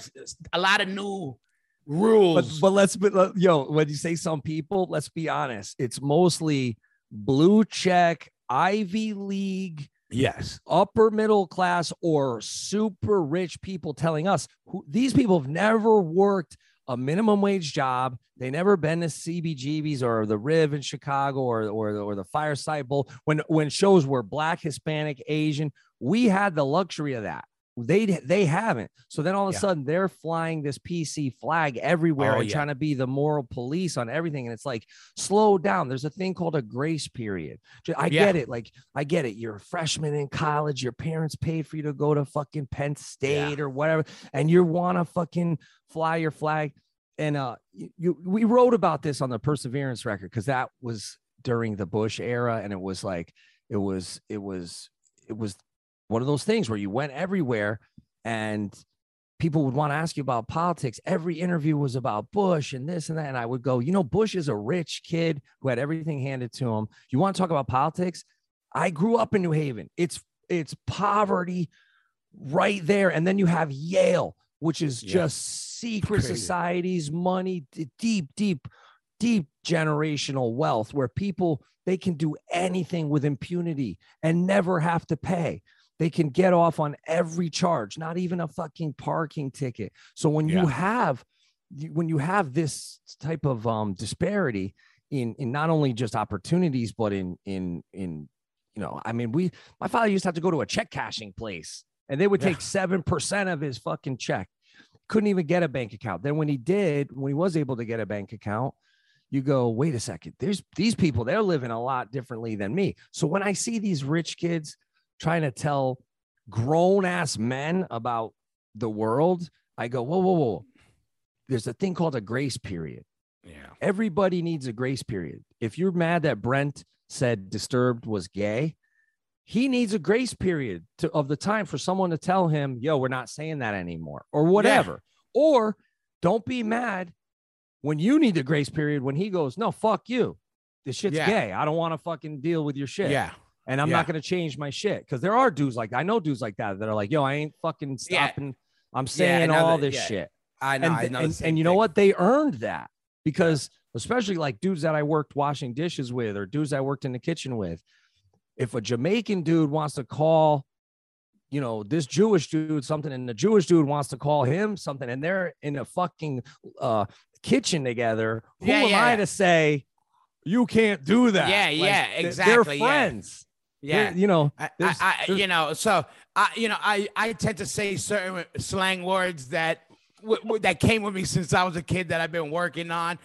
Speaker 3: A lot of new
Speaker 4: But
Speaker 3: rules.
Speaker 4: but let's but let- yo, when you say some people, let's be honest. It's mostly blue check, Ivy League,
Speaker 3: yes.
Speaker 4: upper middle class, or super rich people telling us who these people have never worked a minimum wage job. They never been to CBGB's or the Riv in Chicago or or, or the Fireside Bowl when when shows were black, Hispanic, Asian. We had the luxury of that. They they haven't. So then all of a
Speaker 3: Yeah.
Speaker 4: sudden they're flying this PC flag everywhere
Speaker 3: Oh,
Speaker 4: and
Speaker 3: yeah.
Speaker 4: trying to be the moral police on everything. And it's like, slow down. There's a thing called a grace period. I
Speaker 3: Yeah.
Speaker 4: get it. Like, I get it. You're a freshman in college. Your parents paid for you to go to fucking Penn State or whatever, and you want to fucking fly your flag. And uh, you, you we wrote about this on the Perseverance record because that was during the Bush era, and it was like it was it was it was one of those things where you went everywhere and people would want to ask you about politics. Every interview was about Bush and this and that. And I would go, you know, Bush is a rich kid who had everything handed to him. You want to talk about politics? I grew up in New Haven. It's it's poverty right there. And then you have Yale, which is
Speaker 3: Yeah.
Speaker 4: just secret
Speaker 3: Crazy.
Speaker 4: societies, money, deep, deep, deep generational wealth where people they can do anything with impunity and never have to pay. They can get off on every charge, not even a fucking parking ticket. So when
Speaker 3: Yeah.
Speaker 4: you have when you have this type of um disparity in in not only just opportunities but in in in you know i mean we my father used to have to go to a check cashing place and they would
Speaker 3: Yeah.
Speaker 4: take 7% of his fucking check couldn't even get a bank account then when he did when he was able to get a bank account you go wait a second there's these people they're living a lot differently than me so when i see these rich kids trying to tell grown ass men about the world i go whoa whoa whoa there's a thing called a grace period
Speaker 3: Yeah.
Speaker 4: everybody needs a grace period. If you're mad that Brent said Disturbed was gay, he needs a grace period to, of the time for someone to tell him, yo, we're not saying that anymore, or whatever. Or don't be mad when you need the grace period when he goes, no, fuck you. This shit's
Speaker 3: Yeah.
Speaker 4: gay. I don't want to fucking deal with your shit.
Speaker 3: Yeah.
Speaker 4: And I'm
Speaker 3: Yeah.
Speaker 4: not going to change my shit because there are dudes like I know dudes like that that are like, yo, I ain't fucking
Speaker 3: Yeah.
Speaker 4: stopping. I'm saying
Speaker 3: another-
Speaker 4: all this
Speaker 3: yeah.
Speaker 4: shit
Speaker 3: I know.
Speaker 4: and,
Speaker 3: I know.
Speaker 4: and, and you know what they earned that because especially like dudes that i worked washing dishes with or dudes i worked in the kitchen with if a jamaican dude wants to call you know this jewish dude something and the jewish dude wants to call him something and they're in a fucking uh kitchen together who
Speaker 3: Yeah,
Speaker 4: am
Speaker 3: yeah,
Speaker 4: i
Speaker 3: yeah.
Speaker 4: to say you can't do that
Speaker 3: Yeah, yeah, exactly,
Speaker 4: they're
Speaker 3: yeah.
Speaker 4: friends
Speaker 3: Yeah.
Speaker 4: You know
Speaker 3: I,
Speaker 4: There's-
Speaker 3: I, I
Speaker 4: there's-
Speaker 3: you know, so I, you know, I, I tend to say certain slang words that w- w- that came with me since I was a kid that I've been working on,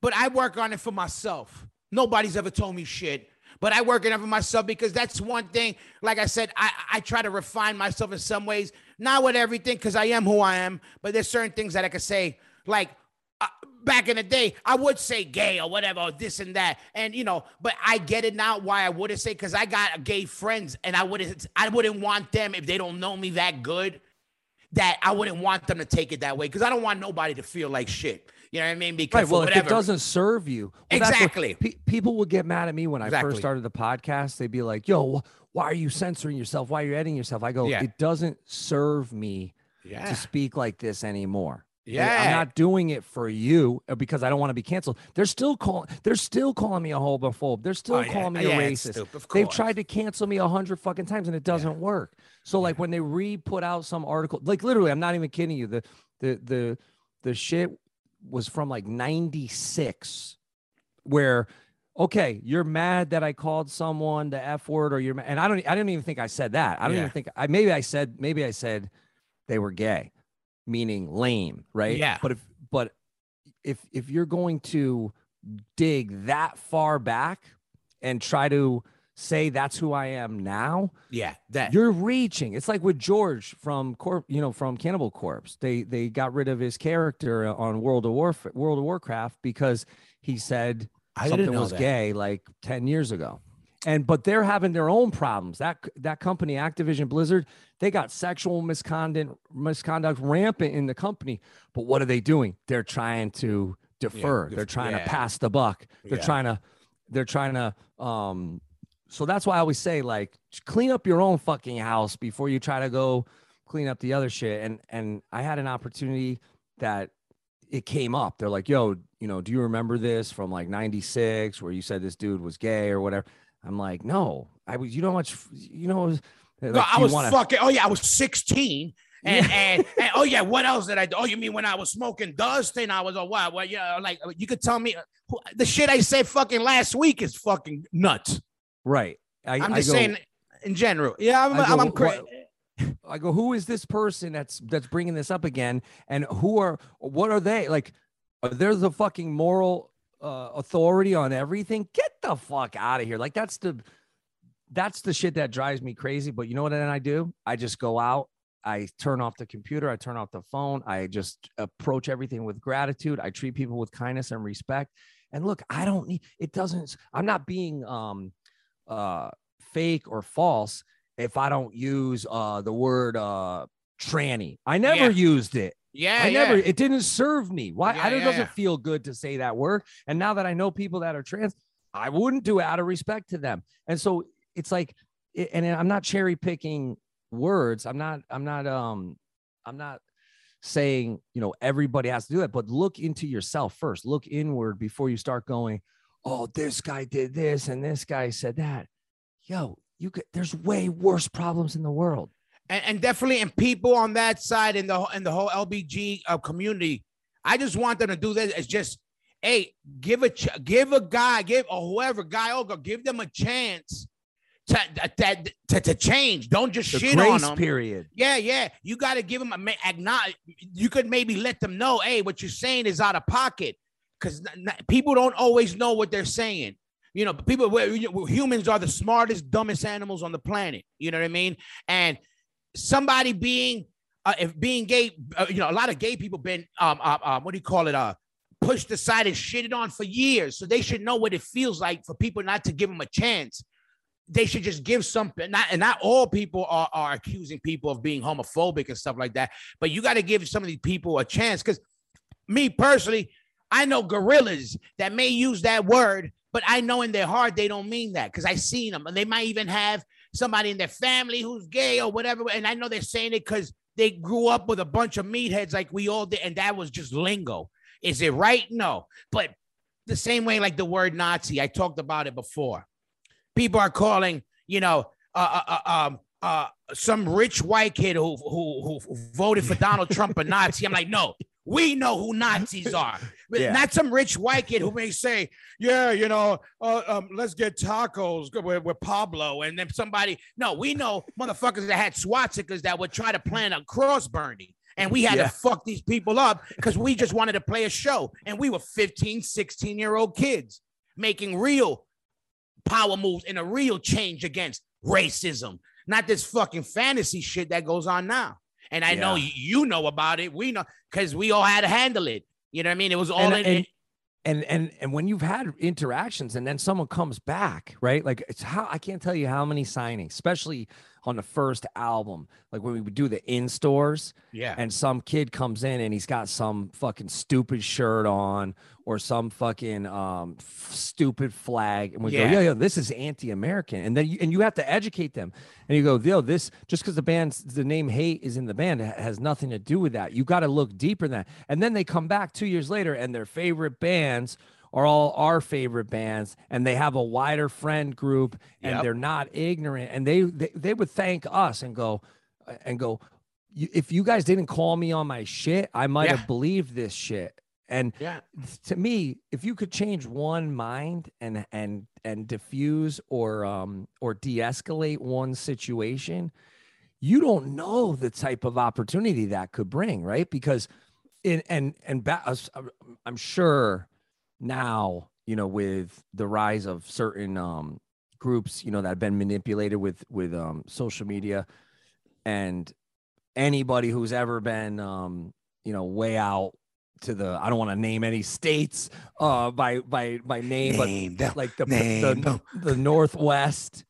Speaker 3: but I work on it for myself. Nobody's ever told me shit, but I work on it for myself because that's one thing. Like I said, I, I try to refine myself in some ways, not with everything, because I am who I am, but there's certain things that I could say, like uh, back in the day, I would say gay or whatever, or this and that. And you know, but I get it now why I wouldn't say because I got gay friends and I wouldn't I wouldn't want them if they don't know me that good, that I wouldn't want them to take it that way. Because I don't want nobody to feel like shit. You know what I mean? Because
Speaker 4: Right. Well, if
Speaker 3: whatever.
Speaker 4: it doesn't serve you, well,
Speaker 3: Exactly.
Speaker 4: pe- people would get mad at me when I
Speaker 3: Exactly.
Speaker 4: first started the podcast. They'd be like, "Yo, wh- why are you censoring yourself? Why are you editing yourself?" I go,
Speaker 3: Yeah.
Speaker 4: "It doesn't serve me
Speaker 3: yeah.
Speaker 4: to speak like this anymore."
Speaker 3: Yeah.
Speaker 4: I'm not doing it for you uh, because I don't want to be canceled. They're still calling. They're still calling me a homophobe. They're still
Speaker 3: Oh, yeah.
Speaker 4: calling me
Speaker 3: Yeah,
Speaker 4: a racist. They've tried to cancel me a hundred fucking times and it doesn't work. So like when they re-put out some article, like literally, I'm not even kidding you. The the the the shit was from like 96 where okay you're mad that i called someone the f word or you're ma- and i don't i didn't even think i said that i don't
Speaker 3: Yeah.
Speaker 4: even think i maybe i said maybe i said they were gay meaning lame right
Speaker 3: Yeah.
Speaker 4: but if but if if you're going to dig that far back and try to say that's who i am now
Speaker 3: yeah. That.
Speaker 4: you're reaching. It's like with George from Corp, you know, from Cannibal Corpse. They they got rid of his character on World of War World of Warcraft because he said
Speaker 3: I
Speaker 4: something was
Speaker 3: that.
Speaker 4: gay like 10 years ago. And but they're having their own problems. That that company, Activision Blizzard, they got sexual misconduct misconduct rampant in the company. But what are they doing? They're trying to defer.
Speaker 3: def-
Speaker 4: they're trying
Speaker 3: yeah.
Speaker 4: to pass the buck. They're
Speaker 3: Yeah.
Speaker 4: trying to they're trying to um so that's why I always say like clean up your own fucking house before you try to go clean up the other shit. And and I had an opportunity that it came up. They're like, yo, you know, do you remember this from like 96 where you said this dude was gay or whatever? I'm like, no, I was, you know how much, you know, like,
Speaker 3: No, I was
Speaker 4: wanna-
Speaker 3: fucking. Oh yeah, I was 16. And, and and oh yeah, what else did I do? Oh, you mean when I was smoking dust and I was a what? Well, yeah, like uh, you could tell me uh, who- the shit I said fucking last week is fucking nuts.
Speaker 4: right. I,
Speaker 3: I'm
Speaker 4: I
Speaker 3: just
Speaker 4: go-
Speaker 3: saying in general. Yeah, I'm,
Speaker 4: I
Speaker 3: I'm, I'm crazy.
Speaker 4: I go, who is this person that's that's bringing this up again? And who are what are they like? Uh, are they the fucking moral uh, authority on everything? Get the fuck out of here! Like that's the that's the shit that drives me crazy. But you know what? Then I do. I just go out. I turn off the computer. I turn off the phone. I just approach everything with gratitude. I treat people with kindness and respect. And look, I don't need. It doesn't. I'm not being um uh fake or false if I don't use uh the word uh tranny. I never
Speaker 3: Yeah.
Speaker 4: used it.
Speaker 3: Yeah,
Speaker 4: I never
Speaker 3: yeah.
Speaker 4: it didn't serve me. Why
Speaker 3: Yeah,
Speaker 4: I, it
Speaker 3: yeah,
Speaker 4: doesn't feel good to say that word. And now that I know people that are trans, I wouldn't do it out of respect to them. And so it's like it- and I'm not cherry picking words. I'm not I'm not um I'm not saying, you know, everybody has to do that, but look into yourself first. Look inward before you start going, "Oh, this guy did this and this guy said that." Yo, you could there's way worse problems in the world.
Speaker 3: And, and definitely and people on that side in the whole- in the whole LBG uh, community, I just want them to do this. It's just, hey, give a ch- give a guy, give or whoever guy or give them a chance to that to, to change. Don't just
Speaker 4: The
Speaker 3: shit on them.
Speaker 4: period.
Speaker 3: Yeah, yeah. You got to give them a acknowledge. You could maybe let them know, hey, what you're saying is out of pocket, because people don't always know what they're saying. You know, people. know, humans are the smartest, dumbest animals on the planet. You know what I mean? And somebody being, uh, if being gay, uh, you know, a lot of gay people been, um, um, um, what do you call it? Uh, pushed aside and shitted on for years. So they should know what it feels like for people not to give them a chance they should just give something. Not and not all people are, are accusing people of being homophobic and stuff like that. But you got to give some of these people a chance. Because me personally, I know gorillas that may use that word, but I know in their heart they don't mean that because I seen them, and they might even have somebody in their family who's gay or whatever, and I know they're saying it because they grew up with a bunch of meatheads like we all did, and that was just lingo. Is it right? No, but the same way like the word Nazi, I talked about it before people are calling, you know, uh, uh, uh, um, uh, some rich white kid who, who who voted for Donald Trump a Nazi. I'm like, no, we know who Nazis are,
Speaker 4: yeah.
Speaker 3: not some rich white kid who may say, yeah, you know, uh, um, let's get tacos with, with Pablo, and then somebody. No, we know motherfuckers that had swastikas that would try to plan a cross burning. And we had
Speaker 4: Yeah.
Speaker 3: to fuck these people up because we just wanted to play a show. And we were 15, 16 year old kids making real power moves and a real change against racism, not this fucking fantasy shit that goes on now. And I know
Speaker 4: Yeah.
Speaker 3: y- you know about it. We know because we all had to handle it. You know what I mean? It was all
Speaker 4: And-
Speaker 3: in.
Speaker 4: and- and and and when you've had interactions and then someone comes back right like it's how i can't tell you how many signings especially on the first album like when we would do the in stores
Speaker 3: yeah.
Speaker 4: and some kid comes in and he's got some fucking stupid shirt on or some fucking um f- stupid flag and we
Speaker 3: Yeah.
Speaker 4: go yeah, yeah this is anti-american and then you, and you have to educate them and you go yo this just because the band's the name hate is in the band has nothing to do with that you got to look deeper than that and then they come back two years later and their favorite bands are all our favorite bands and they have a wider friend group and
Speaker 3: Yep.
Speaker 4: they're not ignorant and they, they they would thank us and go and go if you guys didn't call me on my shit i might
Speaker 3: Yeah.
Speaker 4: have believed this shit and
Speaker 3: yeah.
Speaker 4: to me if you could change one mind and and and diffuse or um or de-escalate one situation you don't know the type of opportunity that could bring right because in and and ba- I'm- i'm sure now you know with the rise of certain um groups you know that have been manipulated with with um social media and anybody who's ever been um you know way out to the i don't want to name any states uh by by by name but
Speaker 3: Name them.
Speaker 4: like the
Speaker 3: Name
Speaker 4: the,
Speaker 3: them.
Speaker 4: the northwest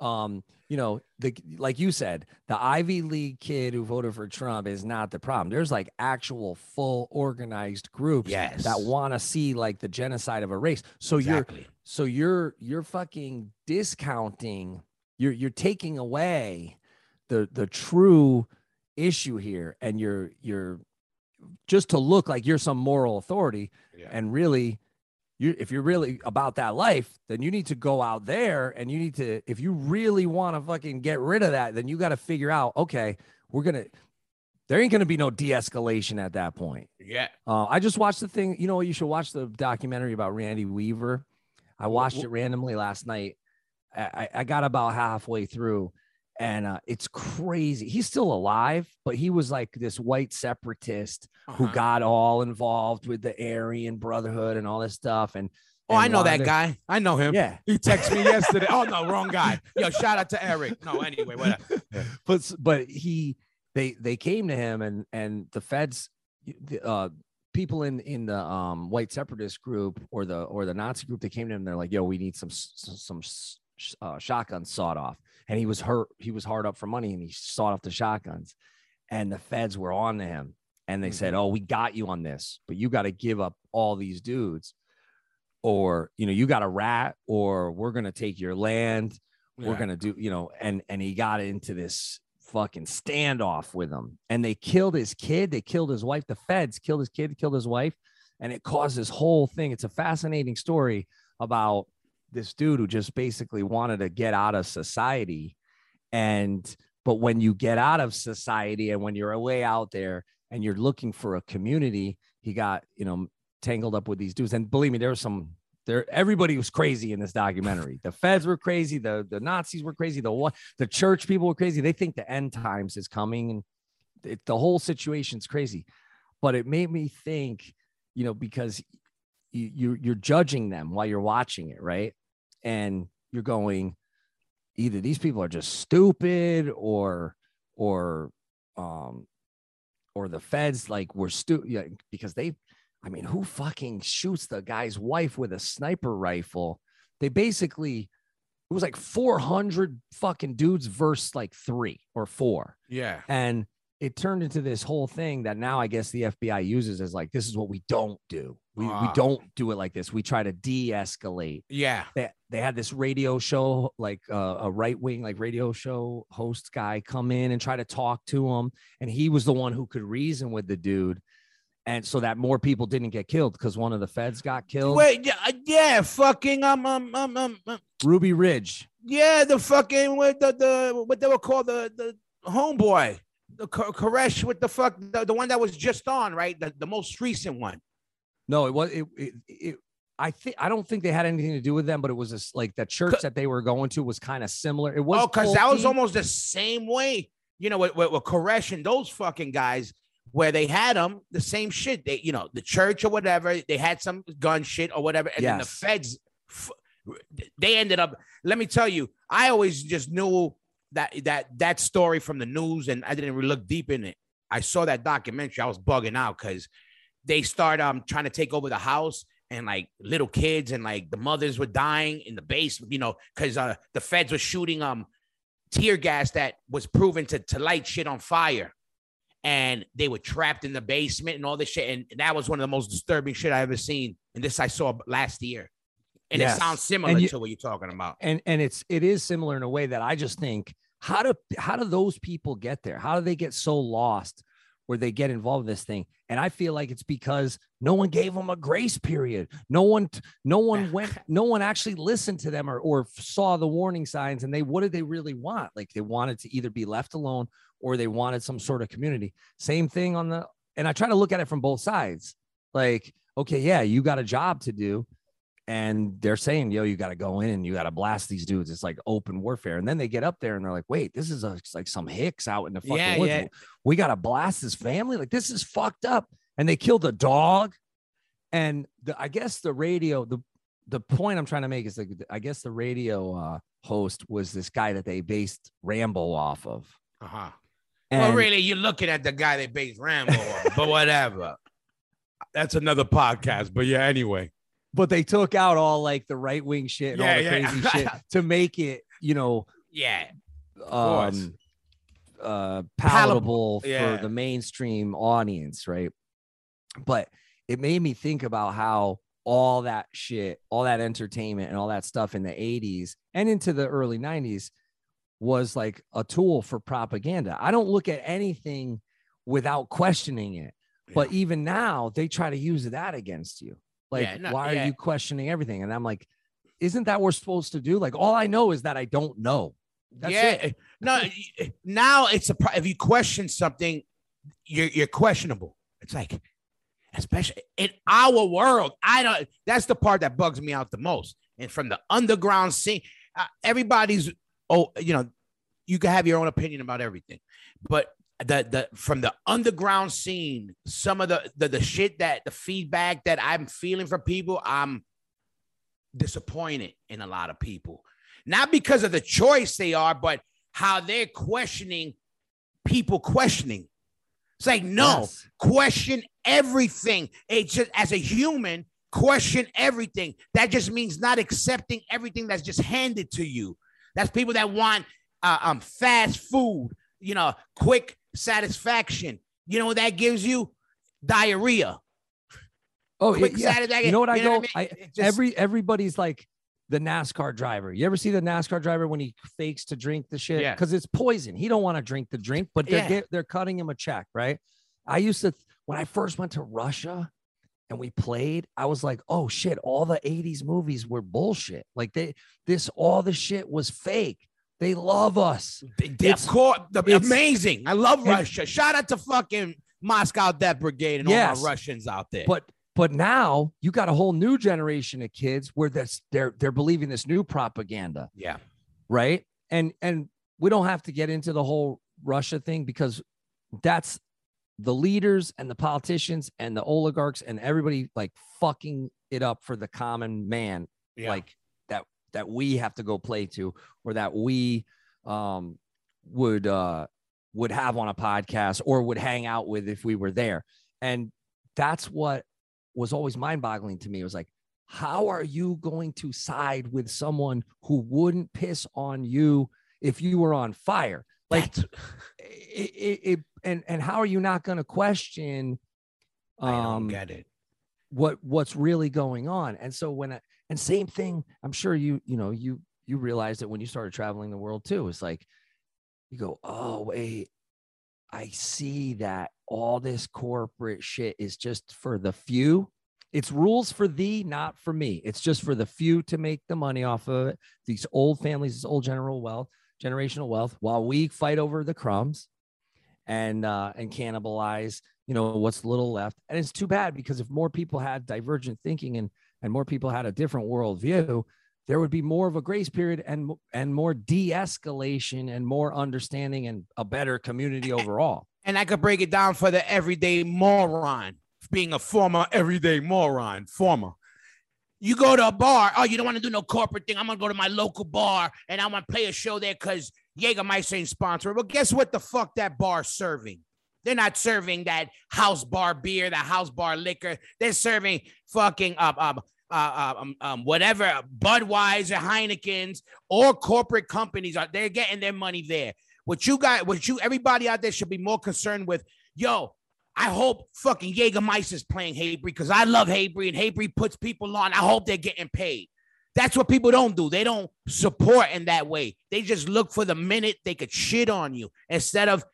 Speaker 4: um you know the like you said the ivy league kid who voted for trump is not the problem there's like actual full organized groups
Speaker 3: Yes.
Speaker 4: that want to see like the genocide of a race so you're so you're you're fucking discounting you're you're taking away the the true issue here and you're you're just to look like you're some moral authority
Speaker 3: Yeah.
Speaker 4: and really you if you're really about that life then you need to go out there and you need to if you really want to fucking get rid of that then you got to figure out okay we're gonna there ain't gonna be no de-escalation at that point
Speaker 3: yeah.
Speaker 4: uh, I just watched the thing. You know what? You should watch the documentary about Randy Weaver. I watched it randomly last night. I- I got about halfway through, and uh, it's crazy. He's still alive, but he was like this white separatist who
Speaker 3: Uh-huh.
Speaker 4: got all involved with the Aryan Brotherhood and all this stuff. And
Speaker 3: Oh, I
Speaker 4: and
Speaker 3: know that guy. I know him.
Speaker 4: Yeah,
Speaker 3: He texted me yesterday. Oh no, wrong guy. Yo, shout out to Eric. No, anyway, whatever.
Speaker 4: but but he they they came to him and and the feds the uh people in in the um white separatist group or the or the nazi group they came to him they're like yo we need some some s- uh, shotguns sawed off and he was hurt he was hard up for money and he sawed off the shotguns and the feds were on to him and they said mm-hmm. oh we got you on this but you got to give up all these dudes or you know you got a rat or we're going to take your land we're gonna do you know and and he got into this fucking standoff with them. and they killed his kid they killed his wife the feds killed his kid killed his wife and it caused this whole thing it's a fascinating story about this dude who just basically wanted to get out of society. And but when you get out of society and when you're away out there and you're looking for a community he got you know tangled up with these dudes. And believe me there was some there everybody was crazy in this documentary. The feds were crazy. The the nazis were crazy. The the church people were crazy. They think the end times is coming. And it, the whole situation's crazy. But it made me think you know because you, you're you're judging them while you're watching it right and you're going either these people are just stupid or or um or the feds like were stupid yeah, because they I mean, who fucking shoots the guy's wife with a sniper rifle? They basically, it was like 400 fucking dudes versus like three or four.
Speaker 3: Yeah.
Speaker 4: And it turned into this whole thing that now I guess the FBI uses as like, this is what we don't do. We, we
Speaker 3: Ah.
Speaker 4: don't do it like this. We try to de escalate.
Speaker 3: Yeah.
Speaker 4: They had this radio show, like uh, a right wing, like radio show host guy come in and try to talk to him. And he was the one who could reason with the dude. And so that more people didn't get killed because one of the feds got killed.
Speaker 3: Wait, yeah, uh, yeah, fucking um um um um, um
Speaker 4: Ruby Ridge.
Speaker 3: yeah, the fucking what the the what they were called the the homeboy, the Koresh with the fuck the, the one that was just on right, the, the most recent one.
Speaker 4: No, it was it, it, it I think I don't think they had anything to do with them, but it was just like the church that they were going to was kind of similar. It was
Speaker 3: oh, because that was almost the same way, you know, with, with, with Koresh and those fucking guys, where they had them the same shit. They, you know, the church or whatever, they had some gun shit or whatever, and then the feds, they ended up. Let me tell you, I always just knew that that that story from the news, and I didn't really look deep in it. I saw that documentary, I was bugging out because they start um trying to take over the house and like little kids and like the mothers were dying in the basement, you know, because uh the feds were shooting um tear gas that was proven to to light shit on fire. And they were trapped in the basement and all this shit. And that was one of the most disturbing shit I ever seen. And this I saw last year. And
Speaker 4: Yes.
Speaker 3: it sounds similar
Speaker 4: you-
Speaker 3: to what you're talking about.
Speaker 4: and and it's it is similar in a way that I just think how do how do those people get there? How do they get so lost where they get involved in this thing? And I feel like it's because no one gave them a grace period. No one no one went no one actually listened to them or or saw the warning signs and they what did they really want? Like they wanted to either be left alone or they wanted some sort of community. Same thing on the and I try to look at it from both sides. Like okay, yeah, you got a job to do and they're saying, "Yo, you got to go in and you got to blast these dudes." It's like open warfare, and then they get up there and they're like, "Wait, this is a, like some hicks out in the fucking
Speaker 3: Yeah,
Speaker 4: woods.
Speaker 3: yeah.
Speaker 4: We got to blast this family. Like this is fucked up." And they killed a dog, and the, I guess the radio the the point I'm trying to make is like I guess the radio uh, host was this guy that they based Rambo off of.
Speaker 3: Uh-huh.
Speaker 4: And
Speaker 3: well, really, you're looking at the guy they based Rambo on, but whatever. That's another podcast. But yeah, anyway.
Speaker 4: But they took out all like the right wing shit and all the
Speaker 3: yeah.
Speaker 4: crazy shit to make it, you know,
Speaker 3: Yeah.
Speaker 4: um uh
Speaker 3: Palatable,
Speaker 4: palatable
Speaker 3: yeah.
Speaker 4: for the mainstream audience right but it made me think about how all that shit all that entertainment and all that stuff in the 80s and into the early 90s was like a tool for propaganda i don't look at anything without questioning it but even now they try to use that against you like
Speaker 3: Yeah, no,
Speaker 4: why
Speaker 3: yeah.
Speaker 4: are you questioning everything and i'm like isn't that what we're supposed to do like all i know is that i don't know that's
Speaker 3: yeah.
Speaker 4: it.
Speaker 3: No, now it's a if you question something, you're you're questionable. It's like, especially in our world, I don't. That's the part that bugs me out the most. And from the underground scene, uh, everybody's oh, you know, you can have your own opinion about everything, but the the from the underground scene, some of the the, the shit that the feedback that I'm feeling from people, I'm disappointed in a lot of people. Not because of the choice they are, but how they're questioning people questioning. It's like, no,
Speaker 4: Yes.
Speaker 3: question everything. It's just as a human, question everything. That just means not accepting everything that's just handed to you. That's people that want uh, um fast food, you know, quick satisfaction. You know what that gives you? Diarrhea.
Speaker 4: oh
Speaker 3: Quick
Speaker 4: yeah.
Speaker 3: satisfaction.
Speaker 4: you know what i go
Speaker 3: mean?
Speaker 4: I,
Speaker 3: just-
Speaker 4: every everybody's like the NASCAR driver. You ever see the NASCAR driver when he fakes to drink the shit?
Speaker 3: Yeah.
Speaker 4: Because it's poison. He don't want to drink the drink, but they're
Speaker 3: Yeah.
Speaker 4: get, they're cutting him a check, right? I used to when I first went to Russia and we played, I was like, oh shit, all the 80s movies were bullshit. Like they this all the shit was fake. They love us.
Speaker 3: of course, amazing. I love Russia. Shout out to fucking Moscow Death Brigade and all
Speaker 4: Yes.
Speaker 3: my Russians out there.
Speaker 4: But but now you got a whole new generation of kids where that's they're they're believing this new propaganda.
Speaker 3: yeah,
Speaker 4: right and and we don't have to get into the whole russia thing because that's the leaders and the politicians and the oligarchs and everybody like fucking it up for the common man
Speaker 3: yeah.
Speaker 4: like that we have to go play to or that we um would uh would have on a podcast or would hang out with if we were there. And that's what was always mind-boggling to me. It was like how are you going to side with someone who wouldn't piss on you if you were on fire? Like it, it, it and and how are you not going to question
Speaker 3: I don't
Speaker 4: um
Speaker 3: get it.
Speaker 4: what what's really going on? And so when I, and same thing i'm sure you you know you you realized it when you started traveling the world too it's like you go oh wait i see that all this corporate shit is just for the few. It's rules for thee not for me. It's just for the few to make the money off of it. These old families this old general wealth generational wealth while we fight over the crumbs and uh and cannibalize you know what's little left. And it's too bad because if more people had divergent thinking and and more people had a different worldview there would be more of a grace period and and more de-escalation and more understanding and a better community overall
Speaker 3: And I could break it down for the everyday moron, being a former everyday moron, former. You go to a bar. Oh, you don't want to do no corporate thing. I'm gonna go to my local bar and I'm gonna play a show there because Jägermeister ain't sponsoring. But guess what? The fuck that bar serving? They're not serving that house bar beer, that house bar liquor. They're serving fucking um, um, uh, um, um, whatever Budweiser, Heineken's, or corporate companies are. They're getting their money there. What you got, what you, everybody out there should be more concerned with. Yo, I hope fucking Jägermeister's playing Hatebreed because I love Hatebreed and Hatebreed puts people on. I hope they're getting paid. That's what people don't do. They don't support in that way. They just look for the minute they could shit on you instead of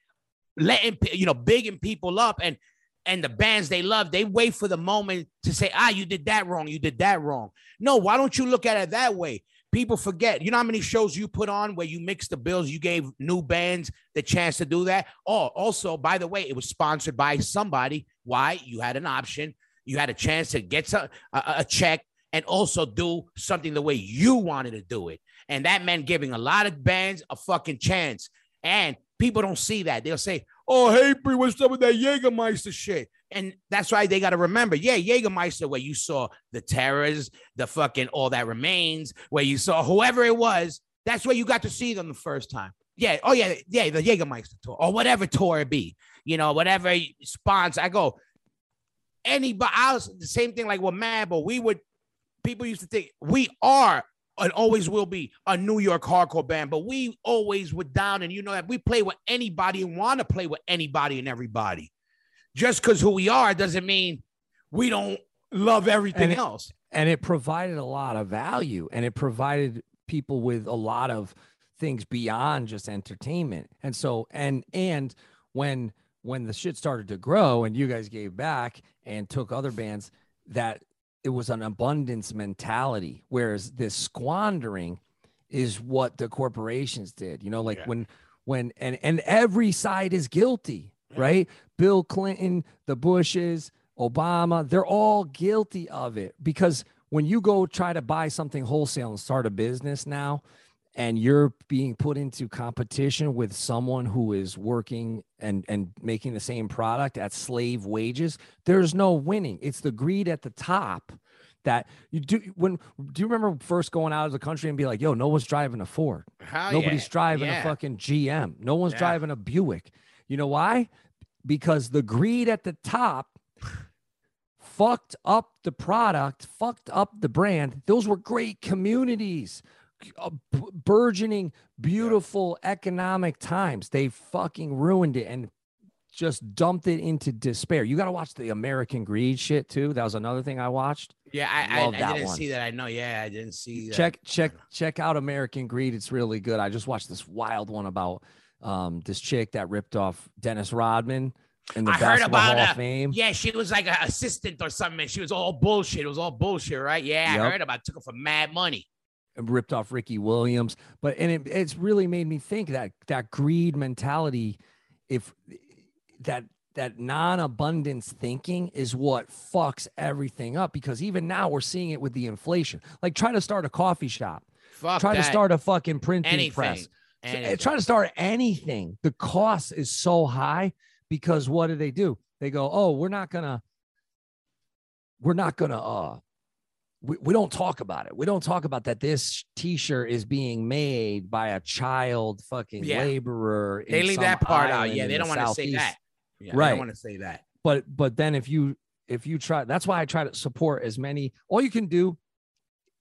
Speaker 3: letting you know bigging people up and and the bands they love. They wait for the moment to say, "Ah, you did that wrong. You did that wrong." No, why don't you look at it that way? People forget. You know how many shows you put on where you mix the bills? You gave new bands the chance to do that. Oh, also, by the way, it was sponsored by somebody. Why? You had an option. You had a chance to get some, a, a check and also do something the way you wanted to do it. And that meant giving a lot of bands a fucking chance. And people don't see that. They'll say, Oh, hey, Bree, what's up with that Jägermeister shit? And that's why they got to remember, yeah, Jägermeister, where you saw the terrors, the fucking all that remains, where you saw whoever it was, that's where you got to see them the first time. Yeah. Oh, yeah. Yeah. The Jägermeister tour or whatever tour it be, you know, whatever sponsor. I go, anybody, I was the same thing like with Madball. We would people used to think we are and always will be a New York hardcore band, but we always were down and you know that we play with anybody and want to play with anybody and everybody. Just because who we are doesn't mean we don't love everything
Speaker 4: And it-
Speaker 3: else.
Speaker 4: and it provided a lot of value and it provided people with a lot of things beyond just entertainment and so and and when when the shit started to grow and you guys gave back and took other bands that it was an abundance mentality whereas this squandering is what the corporations did you know like
Speaker 3: Yeah.
Speaker 4: when when and and every side is guilty right bill clinton the bushes obama they're all guilty of it because when you go try to buy something wholesale and start a business now and you're being put into competition with someone who is working and and making the same product at slave wages there's no winning it's the greed at the top that you do when do you remember first going out of the country and be like yo no one's driving a ford
Speaker 3: Hell
Speaker 4: Nobody's
Speaker 3: yeah.
Speaker 4: driving
Speaker 3: Yeah.
Speaker 4: a fucking GM. No one's
Speaker 3: Yeah.
Speaker 4: driving a Buick. You know why? Because the greed at the top fucked up the product, fucked up the brand. Those were great communities, burgeoning, beautiful economic times. They fucking ruined it and just dumped it into despair. You got to watch the American Greed shit too. That was another thing I watched.
Speaker 3: Yeah, I, I, I didn't
Speaker 4: one.
Speaker 3: see that. I know. Yeah, I didn't see that.
Speaker 4: check check check out American Greed. It's really good. I just watched this wild one about um this chick that ripped off Dennis Rodman in the
Speaker 3: I heard about
Speaker 4: Hall
Speaker 3: her.
Speaker 4: of Fame.
Speaker 3: Yeah, she was like an assistant or something. and She was all bullshit. It was all bullshit, right? Yeah,
Speaker 4: Yep.
Speaker 3: I heard about. It. Took her for mad money.
Speaker 4: Ripped off Ricky Williams. But and it, it's really made me think that that greed mentality, if that that non-abundance thinking is what fucks everything up because even now we're seeing it with the inflation. Like try to start a coffee shop,
Speaker 3: Fuck
Speaker 4: try to start a fucking printing
Speaker 3: anything.
Speaker 4: press. So,
Speaker 3: anything.
Speaker 4: try to start anything. The cost is so high because what do they do? They go, oh, we're not gonna, we're not gonna, uh, we, we don't talk about it. We don't talk about that this t-shirt is being made by a child fucking
Speaker 3: Yeah.
Speaker 4: laborer.
Speaker 3: They leave that part out. Yeah, they don't want to say that. Yeah, They
Speaker 4: Right.
Speaker 3: don't want to say that.
Speaker 4: But but then if you if you try, that's why I try to support as many. All you can do.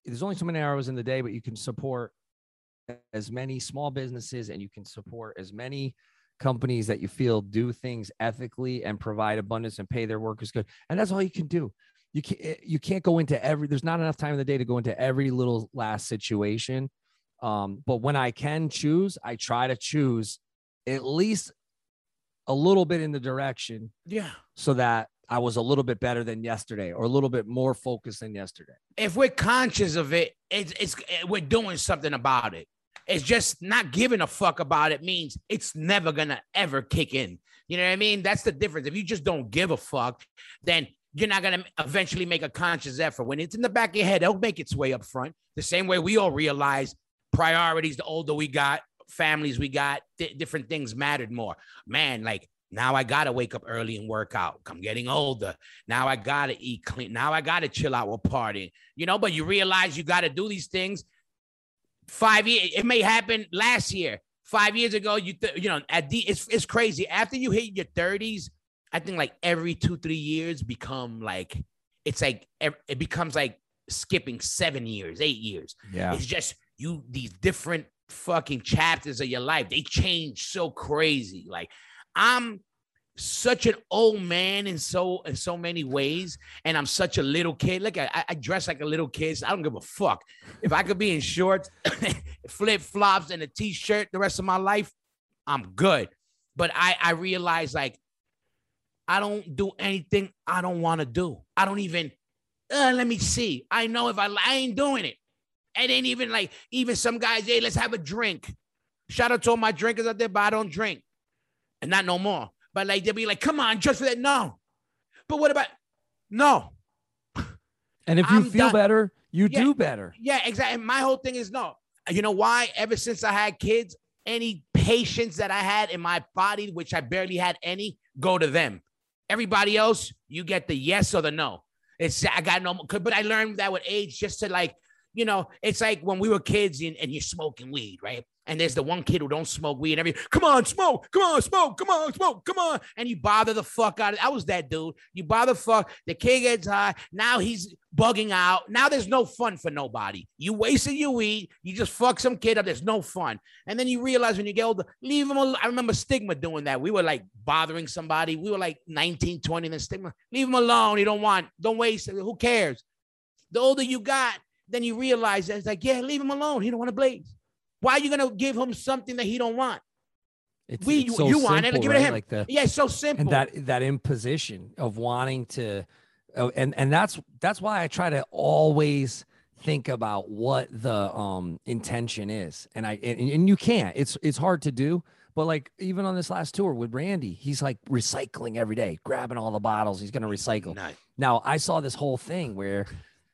Speaker 4: There's only so many hours in the day, but you can support as many small businesses and you can support as many companies that you feel do things ethically and provide abundance and pay their workers good. And that's all you can do. You can't eh, you can't go into every there's not enough time in the day to go into every little last situation. Um, but when I can choose, I try to choose at least a little bit in the direction
Speaker 3: Yeah.
Speaker 4: so that I was a little bit better than yesterday or a little bit more focused than yesterday.
Speaker 3: If we're conscious of it, it's it's we're doing something about it. It's just not giving a fuck about it means it's never gonna ever kick in. You know what I mean? That's the difference. If you just don't give a fuck, then you're not gonna eventually make a conscious effort. When it's in the back of your head, it'll make its way up front. The same way we all realize priorities. The older we got, families we got, di- different things mattered more. Man, like now I gotta wake up early and work out. I'm getting older. Now I gotta eat clean. Now I gotta chill out with partying. You know, but you realize you gotta do these things. Five years, it may happen last year. Five years ago, you th- you know, at the it's it's crazy. After you hit your 30s, I think like every two, three years become like it's like it becomes like skipping seven years, eight years.
Speaker 4: Yeah.
Speaker 3: It's just you these different fucking chapters of your life. They change so crazy. Like I'm such an old man in so in so many ways, and I'm such a little kid. Look, I, I dress like a little kid. So I don't give a fuck if I could be in shorts, flip flops, and a t-shirt the rest of my life. I'm good. But I I realize like I don't do anything I don't want to do. I don't even. Uh, let me see. I know if I I ain't doing it. It ain't even like even some guys. Hey, let's have a drink. Shout out to all my drinkers out there, but I don't drink, and not no more. But like they'll be like, "Come on, just for that." No, but what about? No,
Speaker 4: And if you
Speaker 3: I'm
Speaker 4: feel
Speaker 3: done.
Speaker 4: better, you
Speaker 3: Yeah.
Speaker 4: do better.
Speaker 3: Yeah, exactly. My whole thing is no. You know why? Ever since I had kids, any patience that I had in my body, which I barely had any, go to them. Everybody else, you get the yes or the no. It's I got no, but I learned that with age, just to like, you know, it's like when we were kids and, and you're smoking weed, right? And there's the one kid who don't smoke weed. And every come on, smoke, come on, smoke, come on, smoke, come on. And you bother the fuck out of I was that dude. You bother the fuck. The kid gets high. Now he's bugging out. Now there's no fun for nobody. You wasted your weed. You just fuck some kid up. There's no fun. And then you realize when you get older, leave him alone. I remember Stigma doing that. We were like bothering somebody. We were like 19, 20, and then Stigma, leave him alone. You don't want, don't waste it. Who cares? The older you got, then you realize that it's like, yeah, leave him alone. He don't want to blaze. Why are you gonna give him something that he don't want?
Speaker 4: It's,
Speaker 3: We-
Speaker 4: it's so
Speaker 3: you want it,
Speaker 4: simple,
Speaker 3: give it to him.
Speaker 4: Like the
Speaker 3: Yeah, it's so simple.
Speaker 4: and that that imposition of wanting to oh, and and that's that's why I try to always think about what the um intention is and I and, and you can't it's it's hard to do but like even on this last tour with Randy he's like recycling every day grabbing all the bottles he's going to recycle
Speaker 3: Nice.
Speaker 4: now I saw this whole thing where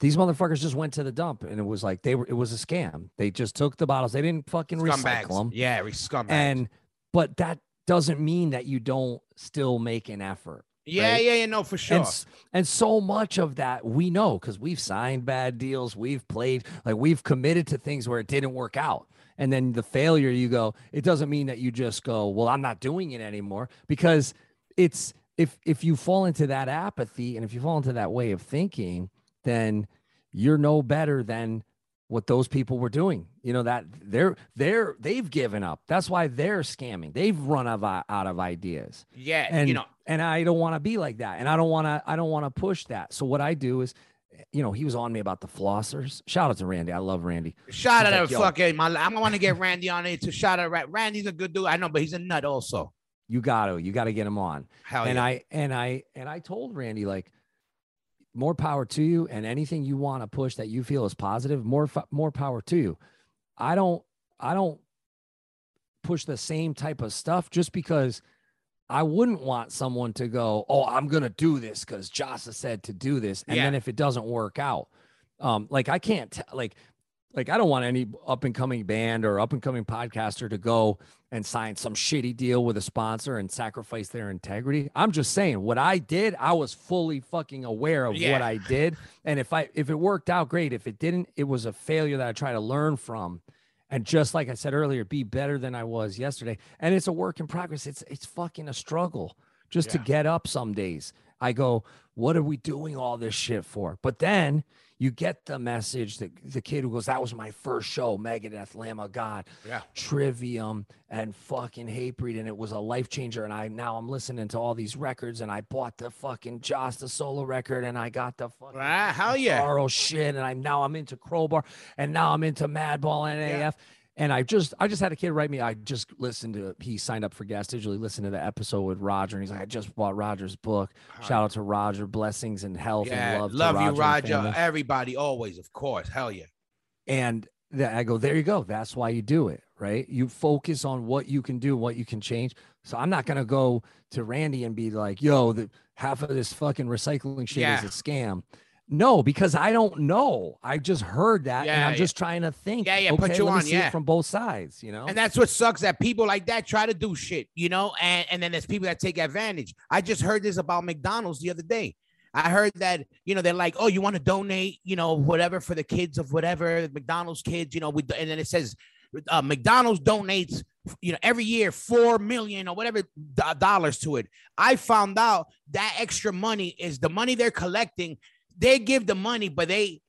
Speaker 4: these motherfuckers just went to the dump and it was like they were it was a scam they just took the bottles they didn't fucking recycle them
Speaker 3: Yeah, scumbags.
Speaker 4: and but that doesn't mean that you don't still make an effort
Speaker 3: yeah,
Speaker 4: right?
Speaker 3: yeah, yeah, no, for sure.
Speaker 4: and and so much of that we know because we've signed bad deals we've played like we've committed to things where it didn't work out and then the failure you go it doesn't mean that you just go well i'm not doing it anymore because it's if if you fall into that apathy and if you fall into that way of thinking then you're no better than what those people were doing you know that they're they're they've given up that's why they're scamming they've run out of, out of ideas
Speaker 3: yeah,
Speaker 4: and
Speaker 3: you know,
Speaker 4: and I don't want to be like that, and I don't want to I don't want to push that. So what I do is, you know, he was on me about the flossers. Shout out to Randy, I love Randy.
Speaker 3: shout out
Speaker 4: like,
Speaker 3: to fucking my. I'm gonna get Randy on it to shout out. Ra- Randy's a good dude. I know, but he's a nut also.
Speaker 4: You got to you got to get him on.
Speaker 3: Hell
Speaker 4: and
Speaker 3: yeah.
Speaker 4: I and I and I told Randy like, more power to you, and anything you want to push that you feel is positive, more more power to you. I don't I don't push the same type of stuff just because I wouldn't want someone to go, oh, I'm gonna do this because Jasta said to do this, and
Speaker 3: Yeah.
Speaker 4: then if it doesn't work out, um, like I can't t- like, like I don't want any up and coming band or up and coming podcaster to go and sign some shitty deal with a sponsor and sacrifice their integrity. I'm just saying what I did, I was fully fucking aware of
Speaker 3: Yeah.
Speaker 4: what I did, and if I if it worked out, great. If it didn't, it was a failure that I try to learn from. And just like I said earlier, be better than I was yesterday. And it's a work in progress. It's it's fucking a struggle just to get up some days. I go, what are we doing all this shit for? But then you get the message that the kid who goes, that was my first show, Megadeth, Lamb of God,
Speaker 3: Yeah.
Speaker 4: Trivium, and fucking Hatebreed, and it was a life changer. And I now I'm listening to all these records, and I bought the fucking Jasta solo record, and I got the fucking
Speaker 3: Ah, hell yeah.
Speaker 4: Sorrow shit, and I'm now I'm into Crowbar, and now I'm into Madball and
Speaker 3: Yeah.
Speaker 4: And I just I just had a kid write me. I just listened to he signed up for Gas digitally, listened to the episode with Roger, and he's like, I just bought Roger's book. Shout out to Roger, blessings and health
Speaker 3: Yeah,
Speaker 4: and love.
Speaker 3: love,
Speaker 4: to
Speaker 3: you, Roger. Everybody, always, of course. Hell yeah.
Speaker 4: And that I go, there you go. That's why you do it, right? You focus on what you can do, what you can change. So I'm not gonna go to Randy and be like, yo, the half of this fucking recycling shit
Speaker 3: Yeah.
Speaker 4: is a scam. No, because I don't know. I just heard that, and I'm
Speaker 3: yeah.
Speaker 4: just trying to think.
Speaker 3: Yeah, yeah, put
Speaker 4: okay,
Speaker 3: you
Speaker 4: let me
Speaker 3: on, yeah.
Speaker 4: from both sides. You know,
Speaker 3: And that's what sucks that people like that try to do shit, you know, and, and then there's people that take advantage. I just heard this about McDonald's the other day. I heard that, you know, they're like, oh, you want to donate, you know, whatever for the kids of whatever, McDonald's kids, you know, we, and then it says uh, McDonald's donates you know, every year four million or whatever do- dollars to it. I found out that extra money is the money they're collecting. They give the money, but they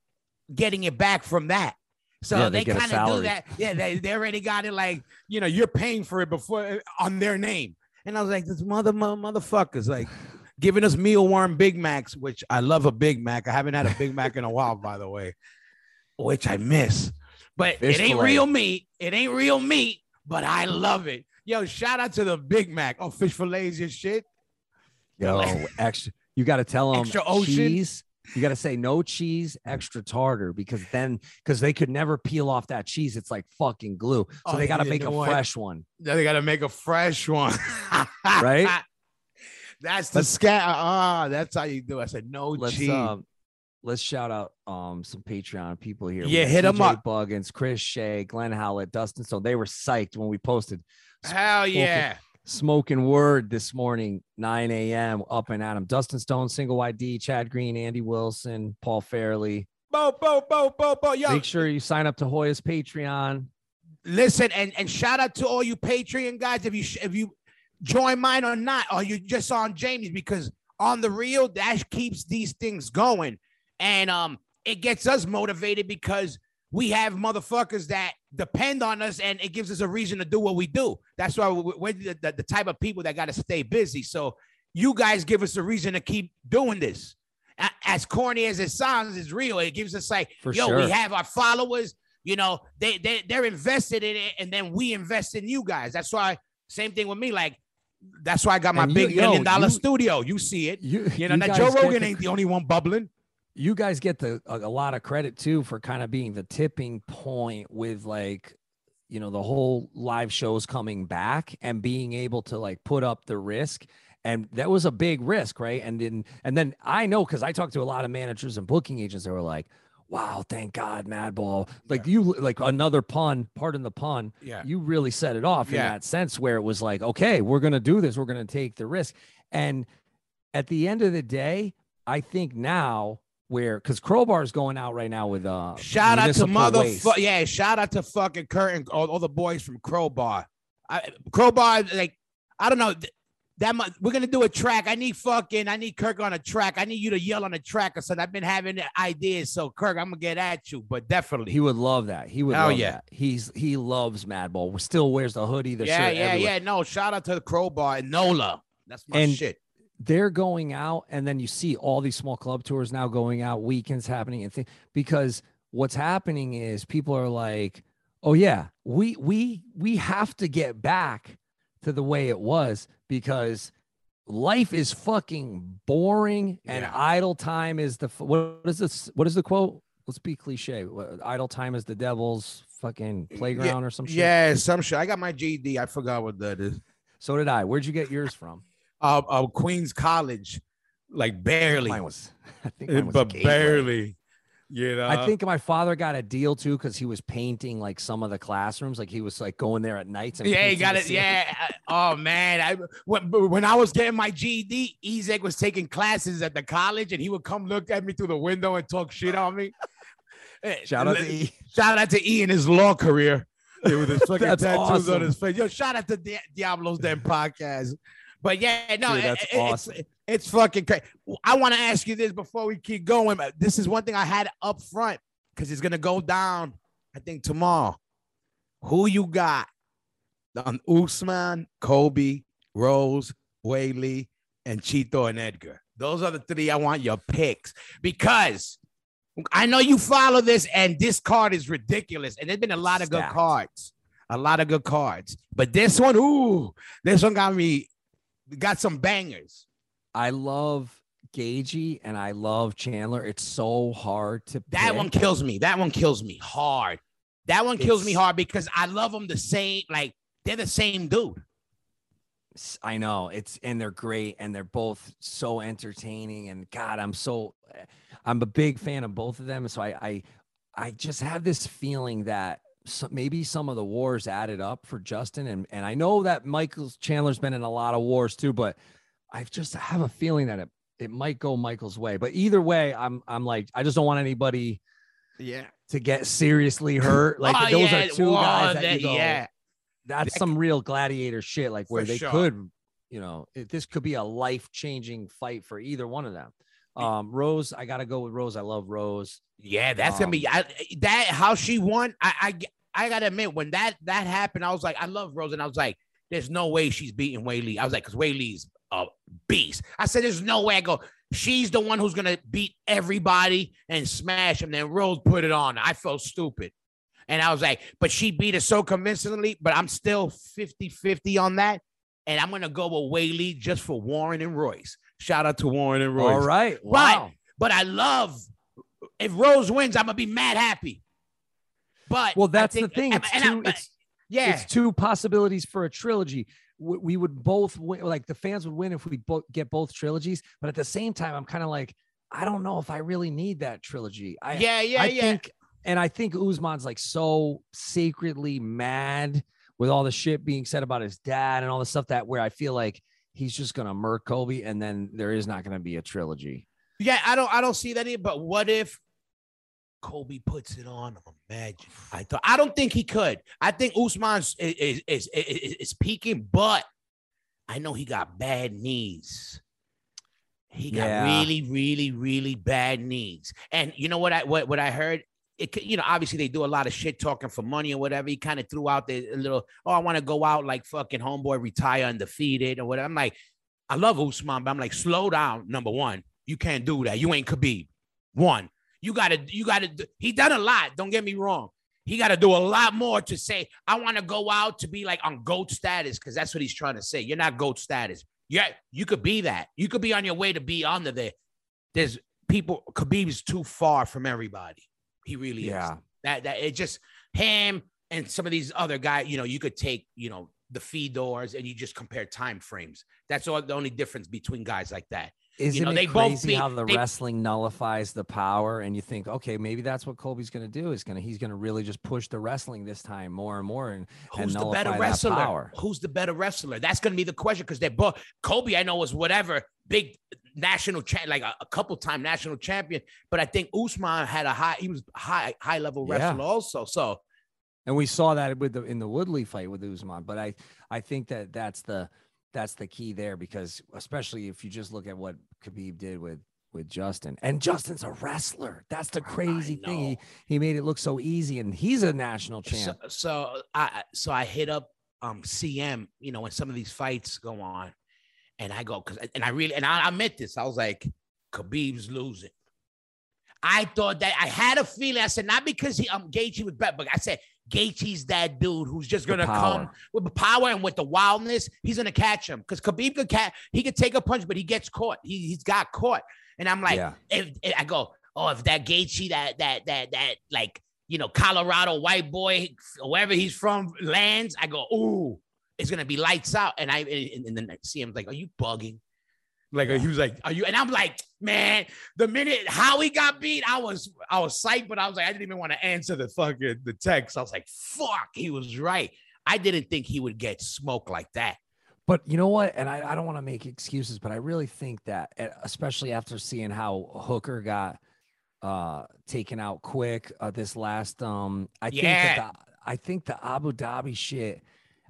Speaker 3: getting it back from that. So
Speaker 4: Yeah, they
Speaker 3: they, kind of do that. Yeah, they, they already got it like, you know, you're paying for it before uh, on their name. And I was like, this mother, mother motherfuckers like giving us mealworm Big Macs, which I love a Big Mac. I haven't had a Big Mac in a while, by the way, which I miss. But
Speaker 4: Fish
Speaker 3: it ain't
Speaker 4: fillet.
Speaker 3: real meat. It ain't real meat, but I love it. Yo, shout out to the Big Mac. Oh, fish fillets your shit.
Speaker 4: Yo, extra. You got to tell them
Speaker 3: Extra ocean.
Speaker 4: cheese. You got to say no cheese, extra tartar, because then because they could never peel off that cheese. It's like fucking glue. So
Speaker 3: Oh,
Speaker 4: they got to make a
Speaker 3: what?
Speaker 4: fresh one.
Speaker 3: Now they got to make a fresh one.
Speaker 4: Right?
Speaker 3: That's the scat. Ah, that's how you do. it. I said no
Speaker 4: Let's
Speaker 3: cheese.
Speaker 4: um, let's shout out um some Patreon people here.
Speaker 3: Yeah, hit
Speaker 4: them
Speaker 3: up.
Speaker 4: Buggins, Chris Shea, Glenn Howlett, Dustin. So they were psyched when we posted
Speaker 3: Hell yeah.
Speaker 4: Smokin Word this morning, 9 a.m. up and Adam, Dustin Stone, single ID, Chad Green, Andy Wilson, Paul Fairley.
Speaker 3: Bo, bo, bo, bo, bo. Yo,
Speaker 4: Make sure you sign up to Hoya's Patreon.
Speaker 3: listen and and shout out to all you Patreon guys if you if you join mine or not or you just on Jamey's because on the real that keeps these things going and um it gets us motivated because we have motherfuckers that depend on us and it gives us a reason to do what we do. That's why we- we're the, the, the type of people that got to stay busy. So you guys give us a reason to keep doing this. As corny as it sounds, it's real. It gives us like,
Speaker 4: For
Speaker 3: yo,
Speaker 4: sure.
Speaker 3: we have our followers. You know, they they they're invested in it, and then we invest in you guys. That's why. Same thing with me. Like, that's why I got my
Speaker 4: And you-
Speaker 3: big
Speaker 4: yo,
Speaker 3: million dollar
Speaker 4: you-
Speaker 3: studio. You see it.
Speaker 4: You,
Speaker 3: You know, now Joe Rogan ain't the only one bubbling.
Speaker 4: You guys get the a, a lot of credit too for kind of being the tipping point with like you know the whole live shows coming back and being able to like put up the risk and that was a big risk right and then and then i know because i talked to a lot of managers and booking agents that were like wow thank god madball like you like another pun pardon the pun
Speaker 3: Yeah.
Speaker 4: you really set it off in that sense where it was like, okay, we're going to do this. We're going to take the risk. And at the end of the day, I think now where because Crowbar is going out right now with uh
Speaker 3: Shout out to motherfucker. Yeah, shout out to fucking Kirk and all, all the boys from Crowbar. I, Crowbar, like, I don't know. th- That much, we're gonna do a track. I need fucking, I need Kirk on a track. I need you to yell on a track or something. I've been having ideas, so Kirk, I'm gonna get at you, but definitely.
Speaker 4: He would love that. He would Oh
Speaker 3: yeah.
Speaker 4: that. He's he loves Madball. Still wears the hoodie, the
Speaker 3: yeah,
Speaker 4: shirt.
Speaker 3: yeah,
Speaker 4: everywhere.
Speaker 3: yeah. No, shout out to the Crowbar and Nola. That's my
Speaker 4: And-
Speaker 3: shit.
Speaker 4: They're going out and then you see all these small club tours now going out weekends happening and things because what's happening is people are like oh yeah we we we have to get back to the way it was because life is fucking boring and
Speaker 3: Yeah.
Speaker 4: idle time is the what is this what is the quote let's be cliche idle time is the devil's fucking playground or some shit
Speaker 3: Yeah, some shit. I got my GD. I forgot what that is.
Speaker 4: so did i where'd you get yours from
Speaker 3: Uh, uh Queens College, like barely,
Speaker 4: mine was i think mine was
Speaker 3: but barely. You know,
Speaker 4: I think my father got a deal too because he was painting like some of the classrooms. Like he was like going there at nights. And
Speaker 3: Yeah, he got it. Yeah. Oh man, I when, when I was getting my GED, Ezek was taking classes at the college, and he would come look at me through the window and talk shit on me. Eh,
Speaker 4: Shout out to E.
Speaker 3: shout out to E and his law career. Yeah, with his fucking tattoos on his face. Yo, shout out to Di- Diablo's Den podcast. But yeah, no,
Speaker 4: Dude, that's
Speaker 3: it- it's,
Speaker 4: awesome.
Speaker 3: it's fucking crazy. I want to ask you this before we keep going. This is one thing I had up front because it's gonna go down. I think tomorrow. Who you got? On Usman, Colby, Rose, Weili, and Chito and Edgar. Those are the three I want your picks because I know you follow this, and this card is ridiculous. And there's been a lot of good cards, a lot of good cards. But this one, ooh, this one got me, got some bangers.
Speaker 4: I love Gaethje and I love Chandler. It's so hard to
Speaker 3: That
Speaker 4: pick.
Speaker 3: one kills me. That one kills me hard. That one kills me hard because I love them the same. Like they're the same dude.
Speaker 4: I know it's and they're great and they're both so entertaining and God, I'm so eh, I'm a big fan of both of them. So I I I just have this feeling that so maybe some of the wars added up for Justin and and I know that Michael Chandler's been in a lot of wars too, but I just have a feeling that it it might go Michael's way. But either way, I'm I'm like I just don't want anybody
Speaker 3: Yeah.
Speaker 4: to get seriously hurt. Like
Speaker 3: Oh,
Speaker 4: those
Speaker 3: yeah,
Speaker 4: are two
Speaker 3: whoa,
Speaker 4: guys that,
Speaker 3: that-
Speaker 4: go,
Speaker 3: yeah.
Speaker 4: that's
Speaker 3: That
Speaker 4: some real gladiator shit, like where they
Speaker 3: sure.
Speaker 4: could, you know, it, this could be a life changing fight for either one of them. Um, Rose, I gotta go with Rose. I love Rose.
Speaker 3: Yeah, that's gonna be I, that. How she won, I, I gotta admit, when that that happened, I was like, I love Rose, and I was like, there's no way she's beating Weili. I was like, because Weili's a beast. I said, there's no way. I go, she's the one who's gonna beat everybody and smash him. Then Rose put it on. I felt stupid. And I was like, but she beat her so convincingly, but I'm still 50 50 on that. And I'm going to go with Wei Lee just for Warren and Royce. Shout out to Warren and Royce.
Speaker 4: All right. Wow.
Speaker 3: But I love if Rose wins, I'm gonna be mad happy. But
Speaker 4: Well, that's
Speaker 3: think-
Speaker 4: the thing. It's
Speaker 3: and
Speaker 4: two, it's, uh,
Speaker 3: yeah,
Speaker 4: it's two possibilities for a trilogy. We, we would both win, like the fans would win if we both get both trilogies. But at the same time, I'm kind of like, I don't know if I really need that trilogy. I,
Speaker 3: yeah, yeah,
Speaker 4: I
Speaker 3: yeah.
Speaker 4: think, and I think Usman's like so sacredly mad with all the shit being said about his dad and all the stuff that where I feel like he's just gonna murk Colby, and then there is not gonna be a trilogy.
Speaker 3: yeah, I don't, I don't see that either. But what if Colby puts it on him? Imagine. I thought. I don't think he could. I think Usman's is is, is, is, is peaking, but I know he got bad knees. He got
Speaker 4: Yeah.
Speaker 3: really, really, really bad knees. And you know what I what, what I heard? It you know, obviously they do a lot of shit talking for money or whatever. He kind of threw out the little, oh, I want to go out like fucking homeboy, retire undefeated or whatever. I'm like, I love Usman, but I'm like, slow down. Number one, you can't do that. You ain't Khabib. One, you gotta, you gotta. He done a lot. Don't get me wrong. He got to do a lot more to say, I want to go out to be like on GOAT status, because that's what he's trying to say. You're not GOAT status. Yeah, you could be that. You could be on your way to be under there. There's people, Khabib's too far from everybody. He really is.
Speaker 4: Yeah.
Speaker 3: That that it just him and some of these other guys, you know, you could take, you know, the Fedors and you just compare time frames. That's all the only difference between guys like that.
Speaker 4: Isn't
Speaker 3: know,
Speaker 4: it
Speaker 3: they both
Speaker 4: crazy
Speaker 3: be-
Speaker 4: how the
Speaker 3: they-
Speaker 4: wrestling nullifies the power? And you think, okay, maybe that's what Colby's going to do. Is going to he's going to really just push the wrestling this time more and more, and and
Speaker 3: Who's the better wrestler? Who's the better wrestler? That's going to be the question because they're both. Kobe, I know, was whatever big national champ, like a, a couple time national champion. But I think Usman had a high. He was high high level
Speaker 4: Yeah.
Speaker 3: wrestler also. So
Speaker 4: And we saw that with the in the Woodley fight with Usman. But I I think that that's the that's the key there because especially if you just look at what Khabib did with with Justin and Justin's a wrestler. That's the crazy thing. He, he made it look so easy, and he's a national champ.
Speaker 3: so, so I so I hit up um CM. You know when some of these fights go on, and I go because and I really and I, I meant this. I was like, Khabib's losing. I thought that I had a feeling. I said not because he um Gaethje was better, but I said Gaethje's that dude who's just gonna come with the power and with the wildness. He's gonna catch him because Khabib could catch. He could take a punch, but he gets caught. He he's got caught, and I'm like,
Speaker 4: yeah,
Speaker 3: if, if I go, oh, if that Gaethje, that that that that like you know Colorado white boy, wherever he's from, lands, I go, ooh, it's gonna be lights out. And I and, and then I see him like, are you bugging? Like he was like, are you? And I'm like, man, the minute Howie got beat, I was I was psyched, but I was like, I didn't even want to answer the fucking the text. I was like, fuck, he was right. I didn't think he would get smoked like that.
Speaker 4: but you know what? And I, I don't want to make excuses, but I really think that, eh, especially after seeing how Hooker got uh taken out quick uh, this last um, I think that the, I think the Abu Dhabi shit.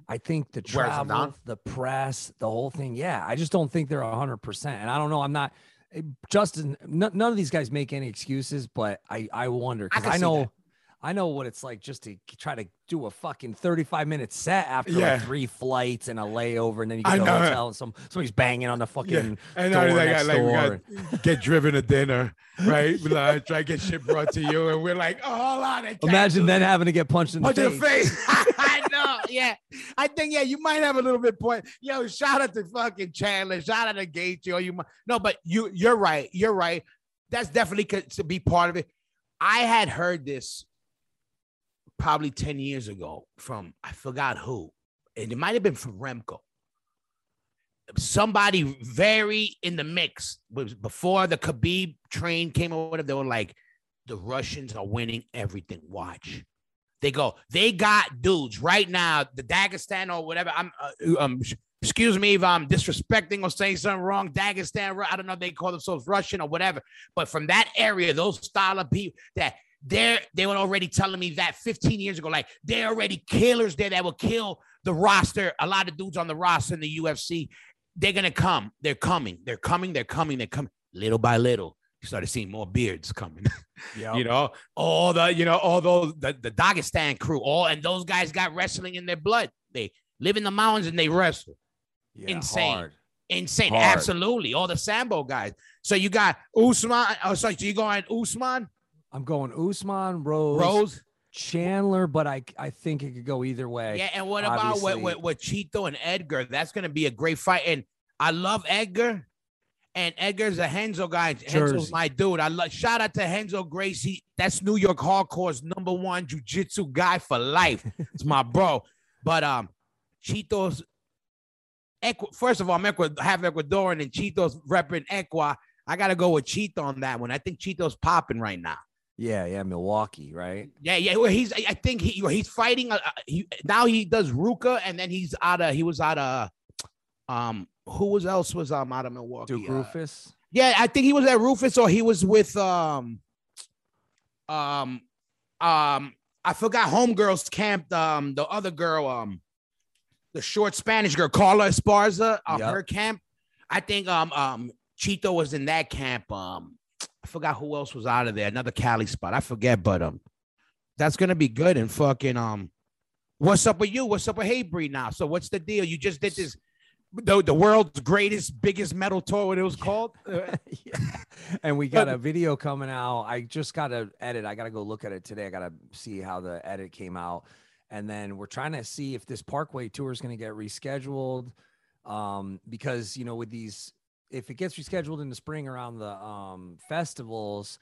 Speaker 4: I think the
Speaker 3: Wears them down?
Speaker 4: travel, the press, the whole thing. Yeah, I just don't think they're hundred percent. And I don't know. I'm not. eh, Justin, n- none of these guys make any excuses, but I I wonder
Speaker 3: I
Speaker 4: because
Speaker 3: can
Speaker 4: I, know. I know what it's like just to try to do a fucking 35 minute set after
Speaker 3: Yeah.
Speaker 4: like three flights and a layover, and then you get to the hotel and some somebody's banging on the fucking
Speaker 3: And
Speaker 4: door
Speaker 3: now
Speaker 4: next
Speaker 3: like,
Speaker 4: door.
Speaker 3: get driven to dinner, right? We like, try to get shit brought to you, and we're like, oh, hold on.
Speaker 4: Imagine then having to get punched in the
Speaker 3: Punch in
Speaker 4: face.
Speaker 3: the face. I know. Yeah. I think, yeah, you might have a little bit point. Yo, shout out to fucking Chandler. Shout out to Gaethje. yo. you might, no, but you, you're right. You're right. That's definitely could to be part of it. I had heard this probably 10 years ago from, I forgot who, and it might have been from Remco. Somebody very in the mix was before the Khabib train came or whatever. They were like, the Russians are winning everything. Watch. They go, they got dudes right now, the Dagestan or whatever. I'm, uh, um, excuse me if I'm disrespecting or saying something wrong. Dagestan, I don't know they call themselves Russian or whatever, but from that area, those style of people that they're, they were already telling me that 15 years ago, like they're already killers there that will kill the roster, a lot of dudes on the roster in the UFC, they're gonna come. They're coming. They're coming. They're coming. They're coming. Little by little, you started seeing more beards coming.
Speaker 4: Yeah.
Speaker 3: you know, all the, you know, all those the, the Dagestan crew, all and those guys got wrestling in their blood. They live in the mountains and they wrestle. Yeah, insane.
Speaker 4: hard.
Speaker 3: Insane.
Speaker 4: Hard.
Speaker 3: Absolutely. All the Sambo guys. So you got Usman. Oh, sorry. So you going Usman,
Speaker 4: I'm going Usman, Rose,
Speaker 3: Rose?
Speaker 4: Chandler, but I I think it could go either way.
Speaker 3: Yeah. And what about with,
Speaker 4: obviously-
Speaker 3: with, with Chito and Edgar? That's going to be a great fight. And I love Edgar. And Edgar's a Renzo guy.
Speaker 4: Renzo's
Speaker 3: my dude. I love shout out to Henzo Gracie. That's New York Hardcore's number one jujitsu guy for life. it's my bro. But um, Chito's, Equ- first of all, I'm Equ- half Ecuadorian and Chito's repping Equa. I gotta go with Chito on that one. I think Chito's popping right now.
Speaker 4: Yeah, yeah, Milwaukee, right?
Speaker 3: Yeah, yeah. Well, he's. I think he he's fighting. Uh, uh, he now he does Ruka, and then he's out of. He was out of. Um, who was else was um out of Milwaukee?
Speaker 4: Duke
Speaker 3: Uh,
Speaker 4: Roufus.
Speaker 3: yeah, I think he was at Roufus, or he was with um. Um, um, I forgot Homegirls camp. Um, the other girl, um, the short Spanish girl, Carla Esparza, um,
Speaker 4: Yep.
Speaker 3: her camp. I think um um Chito was in that camp. Um, I forgot who else was out of there. Another Cali spot. I forget, but um, that's gonna be good. And fucking um, what's up with you? What's up with Hatebreed now? So what's the deal? You just did this. The, the world's greatest, biggest metal tour, what it was called.
Speaker 4: Yeah. And we got a video coming out. I just got to edit. I got to go look at it today. I got to see how the edit came out. And then we're trying to see if this Parkway tour is going to get rescheduled. Um, because, you know, with these, if it gets rescheduled in the spring around the um, festivals,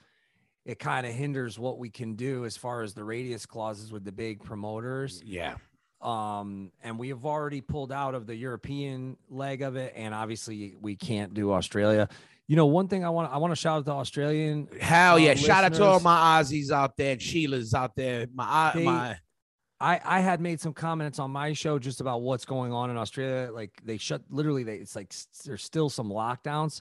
Speaker 4: it kind of hinders what we can do as far as the radius clauses with the big promoters
Speaker 3: yeah.
Speaker 4: um and we have already pulled out of the european leg of it and obviously we can't do australia you know one thing i want i want to shout out to australian
Speaker 3: Hell
Speaker 4: uh,
Speaker 3: yeah! Shout out to all my Aussies out there and Sheila's out there. My
Speaker 4: They-
Speaker 3: my
Speaker 4: i i had made some comments on my show just about what's going on in australia like they shut literally they it's like there's still some lockdowns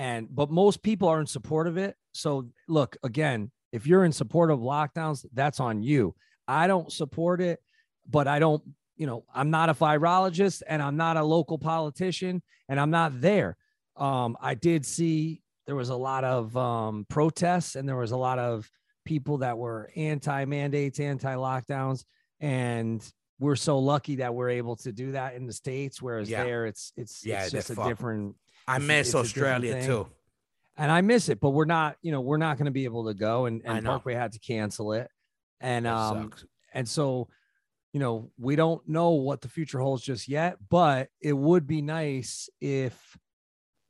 Speaker 4: and but most people are in support of it. So look again if you're in support of lockdowns that's on you. I don't support it but i don't you know i'm not a virologist and i'm not a local politician and i'm not there. Um i did see there was a lot of um protests and there was a lot of people that were anti-mandates anti-lockdowns and we're so lucky that we're able to do that in the states whereas
Speaker 3: Yeah.
Speaker 4: there it's it's,
Speaker 3: Yeah,
Speaker 4: it's just a different
Speaker 3: I miss
Speaker 4: it's a different
Speaker 3: Australia too.
Speaker 4: and I miss it, but we're not, you know, we're not going to be able to go, and, and. Parkway had to cancel it, and
Speaker 3: That
Speaker 4: um,
Speaker 3: sucks.
Speaker 4: and so, you know, we don't know what the future holds just yet, but it would be nice if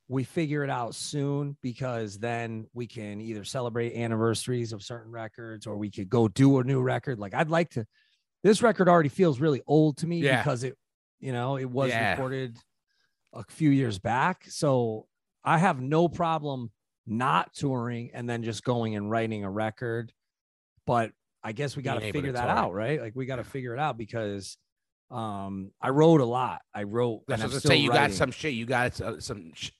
Speaker 4: we figure it out soon because then we can either celebrate anniversaries of certain records or we could go do a new record. Like I'd like to. This record already feels really old to me
Speaker 3: Yeah.
Speaker 4: because it, you know, it was
Speaker 3: Yeah.
Speaker 4: recorded a few years back. So I have no problem not touring and then just going and writing a record. But I guess we got to figure that
Speaker 3: tour.
Speaker 4: out, right? Like we got to figure it out because um I wrote a lot. I wrote
Speaker 3: That's what
Speaker 4: I'm
Speaker 3: I
Speaker 4: still
Speaker 3: say. You got some shit. You got some. Sh-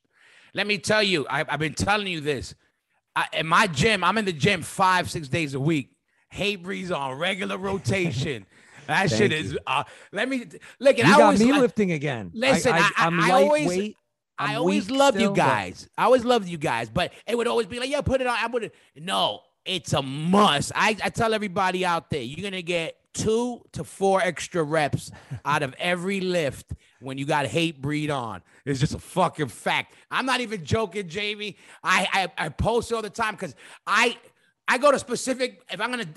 Speaker 3: Let me tell you. I, I've been telling you this. I, in my gym, I'm in the gym five, six days a week. Hatebreed's on regular rotation. That
Speaker 4: Thank
Speaker 3: shit is. Uh, let me look.
Speaker 4: You
Speaker 3: I
Speaker 4: got
Speaker 3: always
Speaker 4: me
Speaker 3: like-
Speaker 4: lifting again.
Speaker 3: Listen, I- I-
Speaker 4: am
Speaker 3: I always-
Speaker 4: lightweight.
Speaker 3: I
Speaker 4: I'm
Speaker 3: always loved
Speaker 4: still,
Speaker 3: you
Speaker 4: but-
Speaker 3: guys. I always loved you guys, but it would always be like, yeah, put it on. I would no, it's a must. I, I tell everybody out there, you're gonna get two to four extra reps out of every lift when you got Hatebreed on. It's just a fucking fact. I'm not even joking, Jamey. I I, I post all the time because I I go to specific if I'm gonna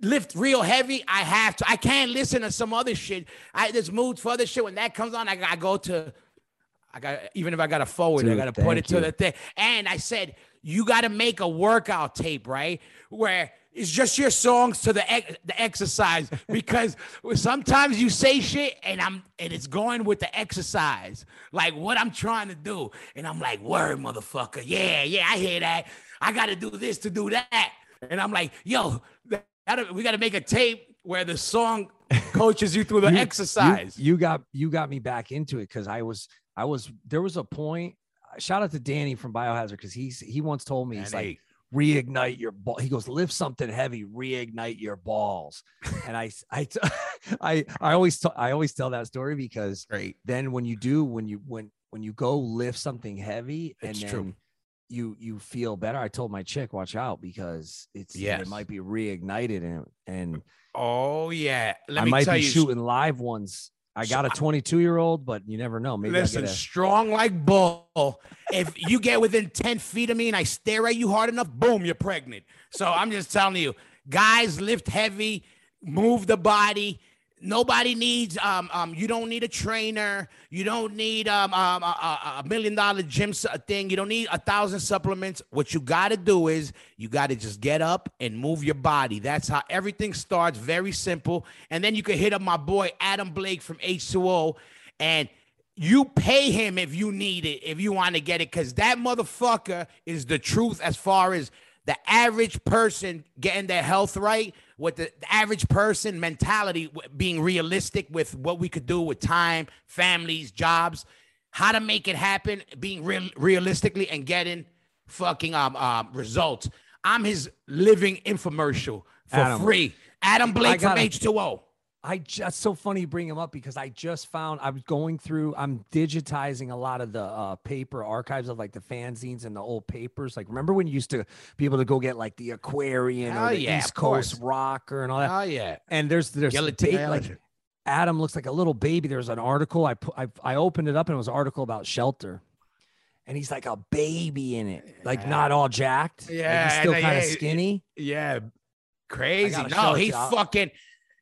Speaker 3: lift real heavy, I have to. I can't listen to some other shit. I there's moods for other shit. When that comes on, I, I go to I got even if I got to forward, I got to put it to the thing. And I said you got to make a workout tape, right? Where it's just your songs to the ex- the exercise because sometimes you say shit and I'm and it's going with the exercise, like what I'm trying to do, and I'm like, word, motherfucker, yeah, yeah, I hear that. I got to do this to do that, and I'm like, yo, that- we got to make a tape where the song coaches you through the
Speaker 4: You- you-
Speaker 3: exercise.
Speaker 4: You, got you got me back into it because I was I was there was a point. Shout out to Danny from Biohazard because he's he once told me he's like, reignite your ball. He goes, lift something heavy, reignite your balls. and I, I, I, I always, t- I always tell that story because
Speaker 3: Great.
Speaker 4: then when you do, when you, when, when you go lift something heavy and
Speaker 3: It's
Speaker 4: then
Speaker 3: true.
Speaker 4: You, you feel better. I told my chick, watch out because it's,
Speaker 3: Yes.
Speaker 4: it might be reignited and, and
Speaker 3: Oh yeah. Let
Speaker 4: I might be
Speaker 3: you.
Speaker 4: shooting live ones. I got a 22 year old, but you never know. Maybe
Speaker 3: Listen,
Speaker 4: a,
Speaker 3: strong like bull. If you get within 10 feet of me and I stare at you hard enough, boom, you're pregnant. So I'm just telling you, guys, lift heavy, move the body. Nobody needs um um you don't need a trainer, you don't need um, um a, a, million dollar gym thing, you don't need a thousand supplements. What you got to do is you got to just get up and move your body. That's how everything starts. Very simple. And then you can hit up my boy Adam Blake from H2O and you pay him if you need it, if you want to get it, because that motherfucker is the truth as far as the average person getting their health right, with the, the average person mentality being realistic with what we could do with time, families, jobs, how to make it happen, being real realistically and getting fucking um, um results. I'm his living infomercial for
Speaker 4: Adam,
Speaker 3: free. Adam Blake from
Speaker 4: gotta-
Speaker 3: H2O.
Speaker 4: I just so funny you bring him up because I just found I was going through I'm digitizing a lot of the uh, paper archives of like the fanzines and the old papers. Like remember when you used to be able to go get like the Aquarian
Speaker 3: Hell
Speaker 4: or the
Speaker 3: yeah,
Speaker 4: East
Speaker 3: course.
Speaker 4: Coast Rocker and all that.
Speaker 3: Oh yeah.
Speaker 4: and there's there's ba- like Adam looks like a little baby. There's an article I put I, I opened it up and it was an article about shelter. And he's like a baby in it, like not all jacked. like,
Speaker 3: Yeah,
Speaker 4: he's still kind of
Speaker 3: yeah,
Speaker 4: skinny.
Speaker 3: Yeah, crazy. No, he's fucking.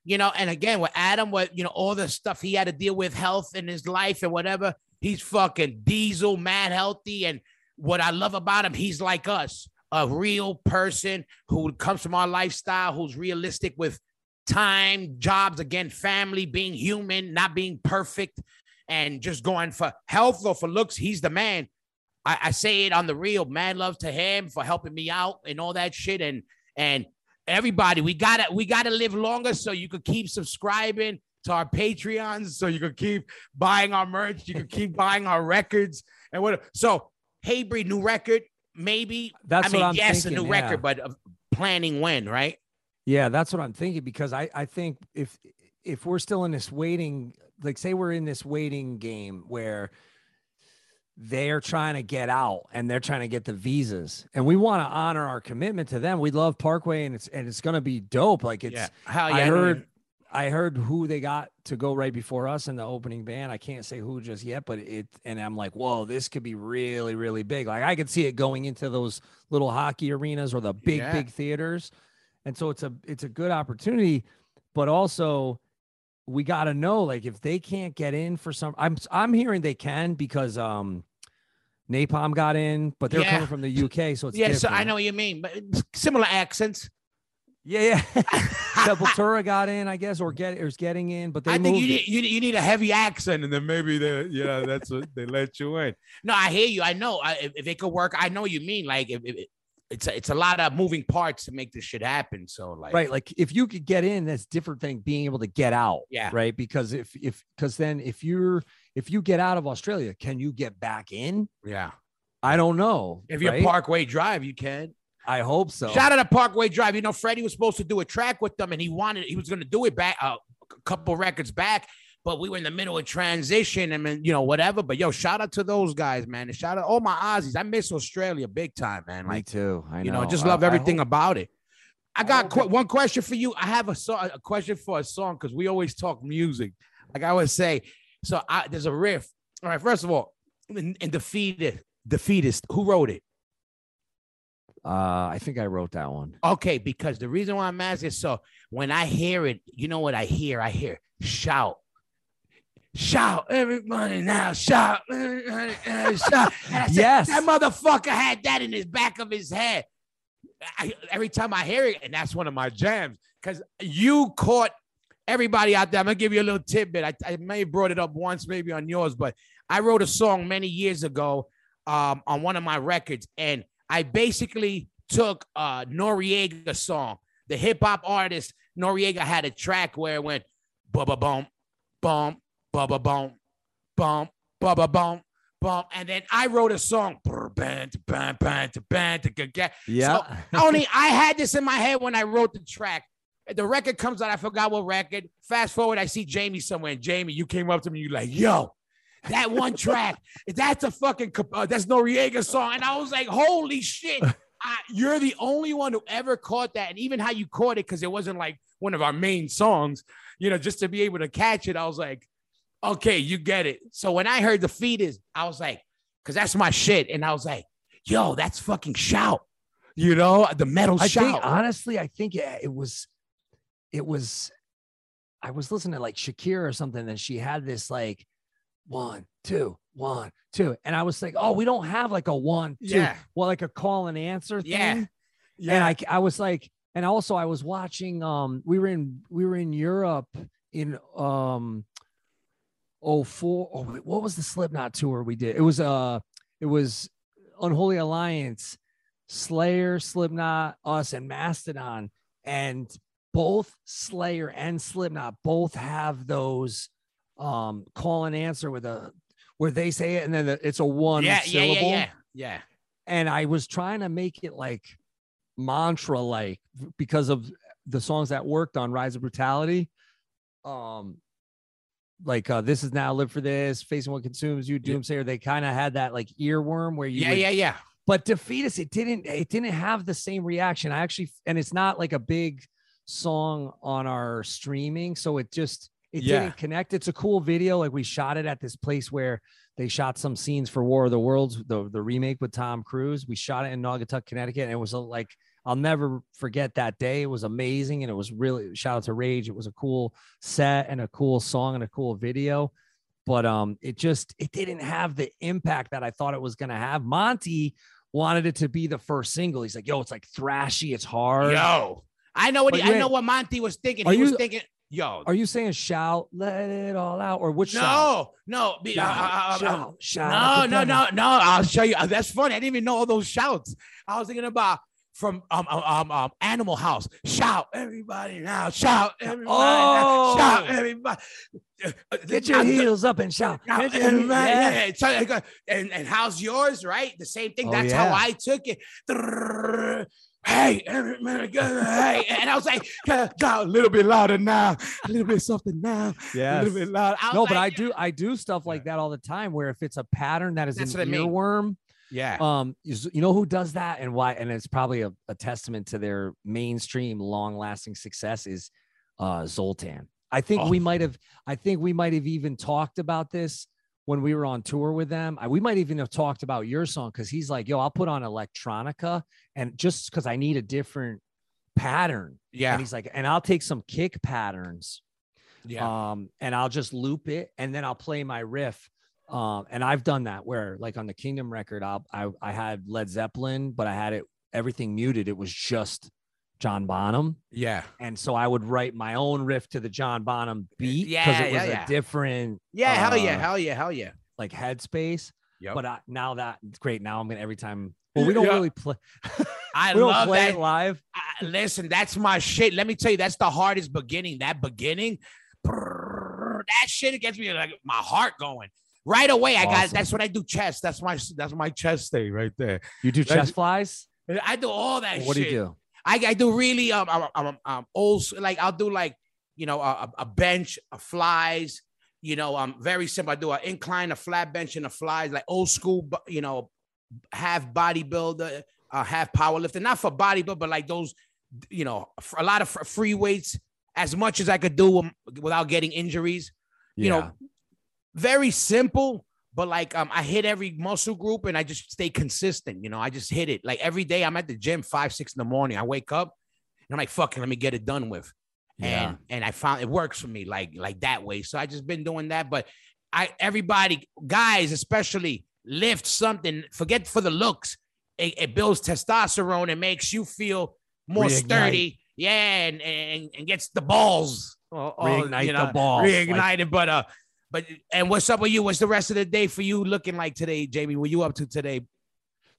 Speaker 3: You know, and again with Adam, what you know, all the stuff he had to deal with, health in his life and whatever. He's fucking diesel, mad healthy, and what I love about him, he's like us, a real person who comes from our lifestyle, who's realistic with time, jobs, again, family, being human, not being perfect, and just going for health or for looks. He's the man. I, I say it on the real. Man love to him for helping me out and all that shit. And and everybody, we gotta we gotta live longer so you could keep subscribing to our Patreons, so you could keep buying our merch, you could keep buying our records and what. So Hatebreed, new record, maybe.
Speaker 4: That's
Speaker 3: I mean,
Speaker 4: what I'm
Speaker 3: yes,
Speaker 4: thinking.
Speaker 3: a new
Speaker 4: yeah.
Speaker 3: record, but uh, planning when, right?
Speaker 4: Yeah, that's what I'm thinking because I I think if if we're still in this waiting, like say we're in this waiting game where they're trying to get out and they're trying to get the visas and we want to honor our commitment to them. We love Parkway and it's and it's going to be dope. Like it's
Speaker 3: yeah, hell yeah.
Speaker 4: I heard I heard who they got to go right before us in the opening band. I can't say who just yet, but it and I'm like, whoa, this could be really, really big. Like I could see it going into those little hockey arenas or the big,
Speaker 3: Yeah.
Speaker 4: big theaters. And so it's a it's a good opportunity, but also we got to know like if they can't get in for some I'm I'm hearing they can because um Napalm got in, but they're
Speaker 3: Yeah.
Speaker 4: coming from the UK, so it's
Speaker 3: yeah, so I know what you mean, but similar accents.
Speaker 4: Yeah, yeah. Sepultura got in, I guess, or get or is getting in, but they
Speaker 3: I think you need, you you need a heavy accent, and then maybe they yeah that's what they let you in. No, I hear you. I know I, if, if it could work, I know what you mean. Like if, if, it's a, it's a lot of moving parts to make this shit happen. So like
Speaker 4: right like if you could get in that's different thing being able to get out
Speaker 3: Yeah.
Speaker 4: right because if if because then if you're if you get out of australia can you get back in
Speaker 3: yeah.
Speaker 4: i don't know
Speaker 3: If you're
Speaker 4: right?
Speaker 3: Parkway Drive, you can.
Speaker 4: i hope so
Speaker 3: Shout out to Parkway Drive. You know, Freddy was supposed to do a track with them, and he wanted he was going to do it back uh, a couple records back. But we were in the middle of transition, and then, you know whatever. But yo, shout out to those guys, man, and shout out all my Aussies. I miss Australia big time, man.
Speaker 4: me too i know
Speaker 3: you know, just love
Speaker 4: I
Speaker 3: everything about it. I got qu- one question for you. I have a song, a question for a song because we always talk music. Like I would say, so I, there's a riff. All right, first of all, in, in defeated, defeatist, who wrote it?
Speaker 4: uh i think i wrote that one
Speaker 3: Okay, because the reason why I'm asking, so when I hear it, you know what I hear? I hear shout. Shout, everybody now, shout, everybody, shout. Said,
Speaker 4: Yes.
Speaker 3: that motherfucker had that in his back of his head. I, every time I hear it, and that's one of my jams, because you caught everybody out there. I'm gonna give you a little tidbit. I, I may have brought it up once, maybe on yours, but I wrote a song many years ago um, on one of my records, and I basically took a Noreaga song. The hip hop artist Noreaga had a track where it went bump bump bump bump bump bump bump bum, and then I wrote a song. brr, bam, to bam, bam, to bam, to ga- ga.
Speaker 4: Yeah.
Speaker 3: Only I had this in my head when I wrote the track. The record comes out. I forgot what record. Fast forward, I see Jamey somewhere. And Jamey, you came up to me. You like, yo, that one track. That's a fucking. Uh, that's Noreaga song. And I was like, holy shit. I, you're the only one who ever caught that, and even how you caught it, because it wasn't like one of our main songs. You know, just to be able to catch it, I was like, okay, you get it. So when I heard Defeatist, I was like, because that's my shit, and I was like, yo, that's fucking shout. You know, the metal
Speaker 4: I
Speaker 3: shout.
Speaker 4: think honestly, I think it, it was, it was, I was listening to like Shakira or something, and she had this like one, two, one, two, and I was like, oh, we don't have like a one, two,
Speaker 3: Yeah.
Speaker 4: well, like a call and answer thing.
Speaker 3: Yeah.
Speaker 4: And
Speaker 3: yeah,
Speaker 4: I, I was like, and also I was watching, um, we were in, we were in Europe in, um, oh four, oh, wait, what was the Slipknot tour we did? It was, uh, it was Unholy Alliance, Slayer, Slipknot, us, and Mastodon, and both Slayer and Slipknot both have those, um, call and answer with a, where they say it and then the- it's a one
Speaker 3: yeah, yeah, yeah,
Speaker 4: syllable
Speaker 3: yeah, yeah.
Speaker 4: and I was trying to make it like mantra like because of the songs that worked on Rise of Brutality. Um like uh this is now live for this, facing what consumes you,
Speaker 3: Yeah.
Speaker 4: doomsayer. They kind of had that like earworm where you
Speaker 3: Yeah,
Speaker 4: would-
Speaker 3: yeah, yeah.
Speaker 4: but Defeatist, it didn't it didn't have the same reaction. I actually and it's not like a big song on our streaming, so it just it
Speaker 3: Yeah.
Speaker 4: didn't connect. It's a cool video. Like we shot it at this place where they shot some scenes for War of the Worlds, the, the remake with Tom Cruise. We shot it in Naugatuck, Connecticut, and it was a, like I'll never forget that day. It was amazing, and it was really shout out to Rage. It was a cool set and a cool song and a cool video, but um, it just it didn't have the impact that I thought it was gonna have. Monty wanted it to be the first single. He's like, "Yo, it's like thrashy, it's hard."
Speaker 3: Yo, I know what he, I know what Monty was thinking.
Speaker 4: Are
Speaker 3: He was
Speaker 4: you-
Speaker 3: thinking, yo,
Speaker 4: Are you saying shout, let it all out, or which shout?
Speaker 3: no, no, be- uh,
Speaker 4: Shout,
Speaker 3: uh, uh,
Speaker 4: shout, shout
Speaker 3: no, no, no, no. I'll show you. Uh, That's funny. I didn't even know all those shouts. I was thinking about from um um um, um Animal House. Shout everybody now! Shout everybody
Speaker 4: Oh.
Speaker 3: now! Shout everybody! Uh, uh,
Speaker 4: Get your
Speaker 3: uh,
Speaker 4: heels up and shout.
Speaker 3: Now,
Speaker 4: Get
Speaker 3: and,
Speaker 4: heels- yeah.
Speaker 3: yeah, it's like, uh, and, and how's yours, right? The same thing.
Speaker 4: Oh,
Speaker 3: That's
Speaker 4: yeah.
Speaker 3: how I took it. Hey, every hey, and I was like, a little bit louder now, a little bit something now, yeah,
Speaker 4: a
Speaker 3: little bit louder.
Speaker 4: No, but I do I do stuff like that all the time where if it's a pattern that is
Speaker 3: That's
Speaker 4: an
Speaker 3: I mean.
Speaker 4: earworm,
Speaker 3: yeah,
Speaker 4: um you know who does that and why and it's probably a, a testament to their mainstream long-lasting success is uh Zoltan. I think
Speaker 3: Oh.
Speaker 4: we might have I think we might have even talked about this when we were on tour with them. I, we might even have talked about your song cuz he's like, "Yo, I'll put on electronica and just cuz I need a different pattern."
Speaker 3: yeah,
Speaker 4: And he's like, "And I'll take some kick patterns
Speaker 3: yeah.
Speaker 4: um, and I'll just loop it and then I'll play my riff. Um, and I've done that where, like on the Kingdom record, I'll, I I had Led Zeppelin, but I had it everything muted. It was just John Bonham,
Speaker 3: yeah.
Speaker 4: and so I would write my own riff to the John Bonham beat because
Speaker 3: Yeah,
Speaker 4: it was
Speaker 3: yeah,
Speaker 4: a
Speaker 3: yeah.
Speaker 4: different
Speaker 3: Yeah, hell yeah,
Speaker 4: uh,
Speaker 3: hell yeah, hell yeah.
Speaker 4: like headspace.
Speaker 3: Yep.
Speaker 4: But I, now that great, now I'm gonna every time. Well, we don't
Speaker 3: Yeah.
Speaker 4: really play.
Speaker 3: I
Speaker 4: we don't
Speaker 3: love
Speaker 4: play
Speaker 3: that.
Speaker 4: it live.
Speaker 3: I- listen, that's my shit. Let me tell you, that's the hardest beginning. That beginning, brrr, that shit gets me like my heart going right away. I got that's what I do. Chest. That's my that's my chest thing right there.
Speaker 4: You do chest flies.
Speaker 3: I do all that. Shit.
Speaker 4: What do you do?
Speaker 3: I, I do really um um, um, um old like I'll do like you know a, a- bench, a flies. You know, um, very simple. I do an incline, a flat bench, and a flies, like old school. You know, half bodybuilder, uh, half powerlifter. Not for bodybuilder, but like those. You know, a lot of free weights, as much as I could do without getting injuries. You know, very simple, but like um, I hit every muscle group and I just stay consistent. You know, I just hit it like every day. I'm at the gym five, six in the morning. I wake up and I'm like, fucking, let me get it done with.
Speaker 4: Yeah.
Speaker 3: And and I found it works for me like like that way. So I just been doing that. But I everybody, guys, especially lift something, forget for the looks. It, it builds testosterone and makes you feel more
Speaker 4: Reignite.
Speaker 3: sturdy. Yeah, and, and and gets the balls. Oh,
Speaker 4: Reignite
Speaker 3: you
Speaker 4: the
Speaker 3: know,
Speaker 4: balls, like-
Speaker 3: Reignited, but uh, but and what's up with you? What's the rest of the day for you looking like today, Jamey? What are you up to today?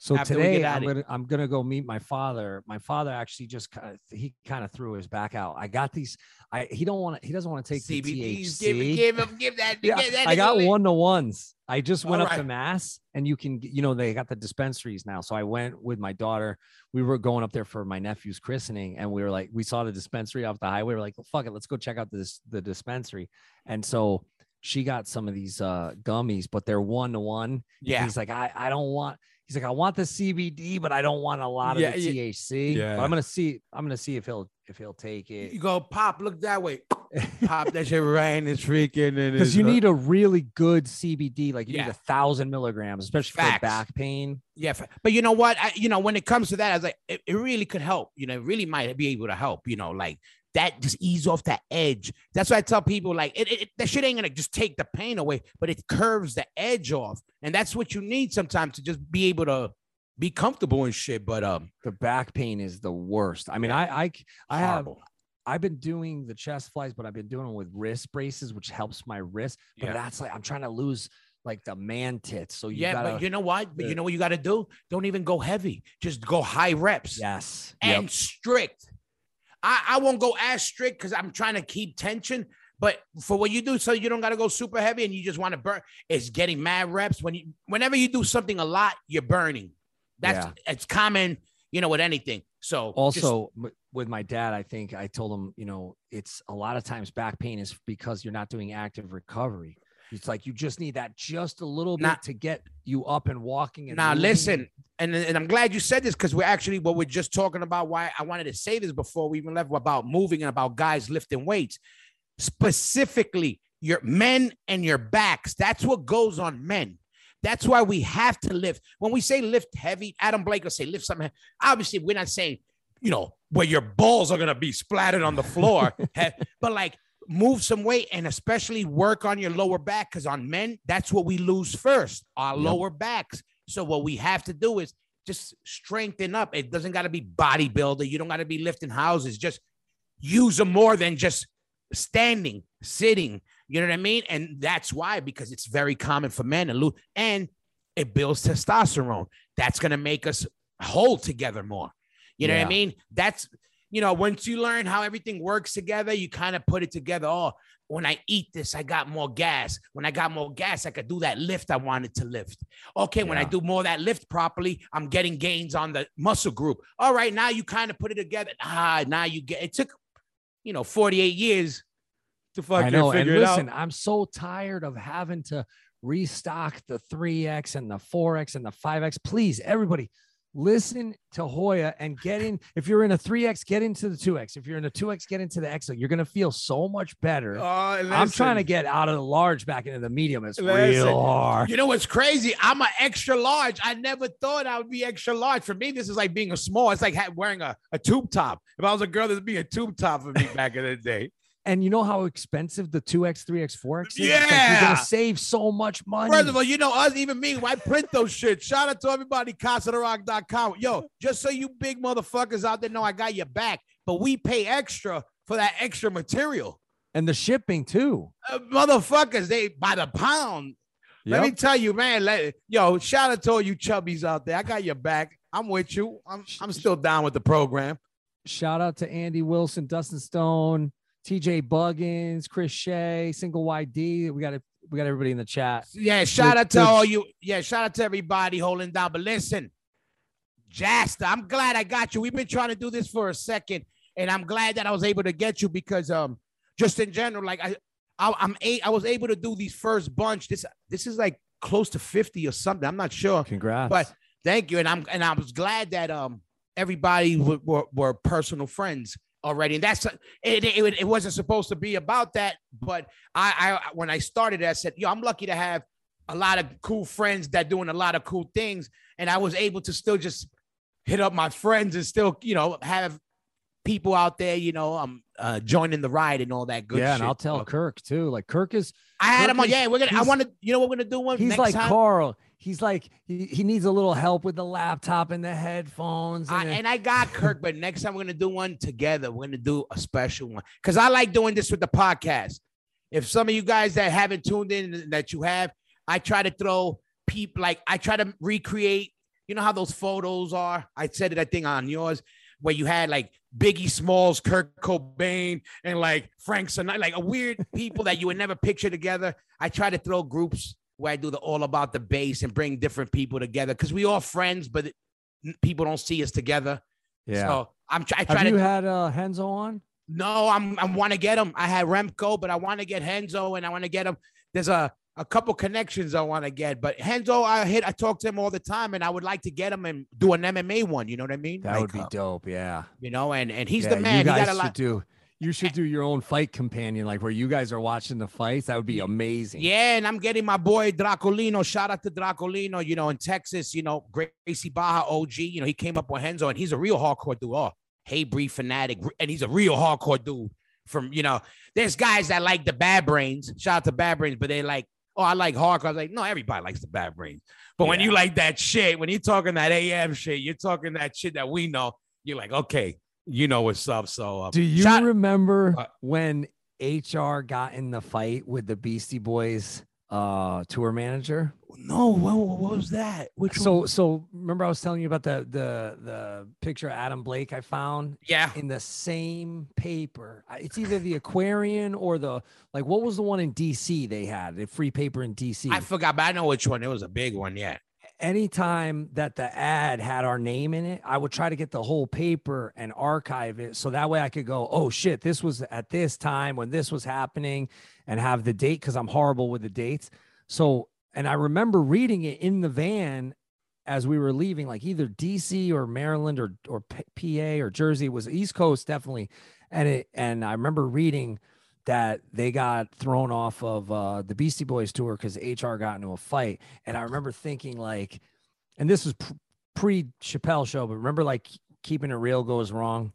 Speaker 4: So
Speaker 3: after
Speaker 4: today I'm gonna I'm gonna go meet my father. My father actually just kind of he kind of threw his back out. I got these. I he don't want to he doesn't want to take the THC.
Speaker 3: Give, give him, give that.
Speaker 4: yeah,
Speaker 3: give that
Speaker 4: I got one to ones. I just went
Speaker 3: All
Speaker 4: up to. Mass, and you can, you know, they got the dispensaries now. So I went with my daughter. We were going up there for my nephew's christening, and we were like, we saw the dispensary off the highway. We're like, fuck it, let's go check out this the dispensary. And so she got some of these uh gummies, but they're one to one.
Speaker 3: Yeah.
Speaker 4: He's like, I, I don't want. He's like, I want the CBD, but I don't want a lot of
Speaker 3: Yeah,
Speaker 4: the
Speaker 3: yeah.
Speaker 4: THC. But
Speaker 3: Yeah.
Speaker 4: I'm gonna see. I'm gonna see if he'll if he'll take it.
Speaker 3: You go pop, look that way. Pop that shit right in his freaking.
Speaker 4: Because you need a really good CBD, like you need a thousand milligrams, especially for back pain.
Speaker 3: Yeah, f- but you know what? I, you know, when it comes to that, I was like, it, it really could help. You know, it really might be able to help. You know, like that just ease off that edge. That's why I tell people like, it, it, it- that shit ain't gonna just take the pain away, but it curves the edge off, and that's what you need sometimes to just be able to be comfortable and shit. But um,
Speaker 4: the back pain is the worst. I mean, I I I have
Speaker 3: horrible.
Speaker 4: I've been doing the chest flies, but I've been doing them with wrist braces, which helps my wrist. But
Speaker 3: Yeah.
Speaker 4: that's like I'm trying to lose like the man tits. So you
Speaker 3: yeah,
Speaker 4: gotta
Speaker 3: but you know what? But you know what you got to do? Don't even go heavy. Just go high reps.
Speaker 4: yes.
Speaker 3: and
Speaker 4: Yep.
Speaker 3: strict. I, I won't go as strict because I'm trying to keep tension. But for what you do, so you don't got to go super heavy and you just want to burn, it's getting mad reps. When you, whenever you do something a lot, you're burning. That's it's common, you know, with anything. So just-
Speaker 4: Also, w- with my dad, I think I told him, you know, it's a lot of times back pain is because you're not doing active recovery. It's like you just need that just a little bit
Speaker 3: Now-
Speaker 4: to get you up and walking. And
Speaker 3: now
Speaker 4: moving.
Speaker 3: listen, and, and I'm glad you said this because we're actually what we're just talking about. Why I wanted to say this before we even left about moving and about guys lifting weights, specifically your men and your backs. That's what goes on men. That's why we have to lift. When we say lift heavy, Adam Blake will say lift something. Obviously, we're not saying, you know, where your balls are gonna be splattered on the floor, but like move some weight and especially work on your lower back because on men, that's what we lose first, our
Speaker 4: Yep.
Speaker 3: lower backs. So what we have to do is just strengthen up. It doesn't got to be bodybuilder. You don't got to be lifting houses. Just use them more than just standing, sitting. You know what I mean? And that's why because it's very common for men to lose, and it builds testosterone. That's gonna make us hold together more. You know what I mean? That's you know, once you learn how everything works together, you kind of put it together. Oh, when I eat this, I got more gas. When I got more gas, I could do that lift I wanted to lift. Okay, when I do more of that lift properly, I'm getting gains on the muscle group. All right, now you kind of put it together. Ah, now you get it took, you know, 48 years to fucking
Speaker 4: I know. And
Speaker 3: figure it out.
Speaker 4: listen, I'm so tired of having to restock the 3X and the 4X and the 5X. Please, everybody, listen to Hoya and get in. If you're in a 3X, get into the 2X. If you're in a 2X, get into the XL. You're going to feel so much better.
Speaker 3: Oh,
Speaker 4: I'm trying to get out of the large back into the medium. It's
Speaker 3: Listen,
Speaker 4: real hard.
Speaker 3: You know what's crazy? I'm an extra large. I never thought I would be extra large. For me, this is like being a small. It's like wearing a, a tube top. If I was a girl, this would be a tube top for me back in the day.
Speaker 4: And you know how expensive the 2X, 3X, 4X is? It's like you're going to save so much money.
Speaker 3: First of all, you know us, even me, I print those shit. Shout out to everybody, CasaDeRoc.com. Yo, just so you big motherfuckers out there know I got your back, but we pay extra for that extra material.
Speaker 4: and the shipping too.
Speaker 3: Uh, motherfuckers, they by the pound. Let me tell you, man. Let, yo, shout out to all you chubbies out there. I got your back. I'm with you. I'm, I'm still down with the program.
Speaker 4: Shout out to Andy Wilson, Dustin Stone, TJ Buggins, Chris Shea, Single YD. We got it. We got everybody in the chat.
Speaker 3: Yeah, shout out to all you. Yeah, shout out to everybody holding down. But listen, Jasta, I'm glad I got you. We've been trying to do this for a second, and I'm glad that I was able to get you because um, just in general, like I, I I'm a, I was able to do these first bunch. This this is like close to 50 or something. I'm not sure.
Speaker 4: Congrats.
Speaker 3: But thank you, and I'm and I was glad that um everybody were, were, were personal friends already, and that's it, it. It wasn't supposed to be about that, but I, I when I started, I said, yo, I'm lucky to have a lot of cool friends that doing a lot of cool things, and I was able to still just hit up my friends and still you know have people out there, you know, um, uh, joining the ride and all that good.
Speaker 4: yeah,
Speaker 3: shit.
Speaker 4: and I'll tell Kirk too. Like Kirk is
Speaker 3: I had him on. Yeah, we're gonna. I want to. You know what we're gonna do one.
Speaker 4: he's like
Speaker 3: time?
Speaker 4: Carl. He's like he, he needs a little help with the laptop and the headphones.
Speaker 3: I,
Speaker 4: And,
Speaker 3: and I got Kirk, but next time we're gonna do one together. We're gonna do a special one because I like doing this with the podcast. If some of you guys that haven't tuned in that you have, I try to throw people like I try to recreate You know how those photos are? I said it, I think, on yours, where you had like Biggie Smalls, Kurt Cobain, and like Frank Sinatra, like a weird people that you would never picture together. I try to throw groups where I do the all about the bass and bring different people together because we all friends, but it, people don't see us together.
Speaker 4: Yeah.
Speaker 3: So I'm trying.
Speaker 4: Have
Speaker 3: to
Speaker 4: you had uh, Renzo on?
Speaker 3: no, I'm I want to get him. I had Remco, but I want to get Renzo, and I want to get him. There's a a couple connections I want to get, but Renzo, I hit, I talk to him all the time, and I would like to get him and do an MMA one. You know what I mean?
Speaker 4: That
Speaker 3: Like,
Speaker 4: would be
Speaker 3: uh,
Speaker 4: dope. Yeah.
Speaker 3: You know, and and he's
Speaker 4: Yeah,
Speaker 3: the man.
Speaker 4: You
Speaker 3: He
Speaker 4: guys
Speaker 3: got a
Speaker 4: should
Speaker 3: lot.
Speaker 4: do. You should do your own fight companion, like where you guys are watching the fights. That would be amazing.
Speaker 3: Yeah, and I'm getting my boy Dracolino. Shout out to Dracolino, you know, in Texas, you know, Gracie Barra OG. You know, he came up with Renzo, and he's a real hardcore dude. Oh, Hatebreed fanatic, and he's a real hardcore dude. From you know, there's guys that like the bad brains. Shout out to bad brains, but they like, oh, I like hardcore. I was like, no, everybody likes the bad brains. But when you like that shit, when you're talking that AM shit, you're talking that shit that we know. You're like, okay, you know what's up. So, uh,
Speaker 4: Do you
Speaker 3: shout-
Speaker 4: remember
Speaker 3: Uh,
Speaker 4: when HR got in the fight with the Beastie Boys uh tour manager?
Speaker 3: no, what, what was that? Which one?
Speaker 4: So so remember I was telling you about the the the picture of Adam Blake I found
Speaker 3: yeah,
Speaker 4: in the same paper. It's either the Aquarian or the like what was the one in DC they had? The free paper in DC.
Speaker 3: I forgot, but I know which one. It was a big one. Yeah.
Speaker 4: Anytime that the ad had our name in it, I would try to get the whole paper and archive it. So that way I could go, oh shit, this was at this time when this was happening and have the date because I'm horrible with the dates. So, and I remember reading it in the van as we were leaving, like either DC or Maryland or, or PA or Jersey. It was East Coast, definitely. And it, and I remember reading that they got thrown off of uh, the Beastie Boys tour because HR got into a fight. And I remember thinking like, and this was pre Chappelle show, but remember like keeping it real goes wrong,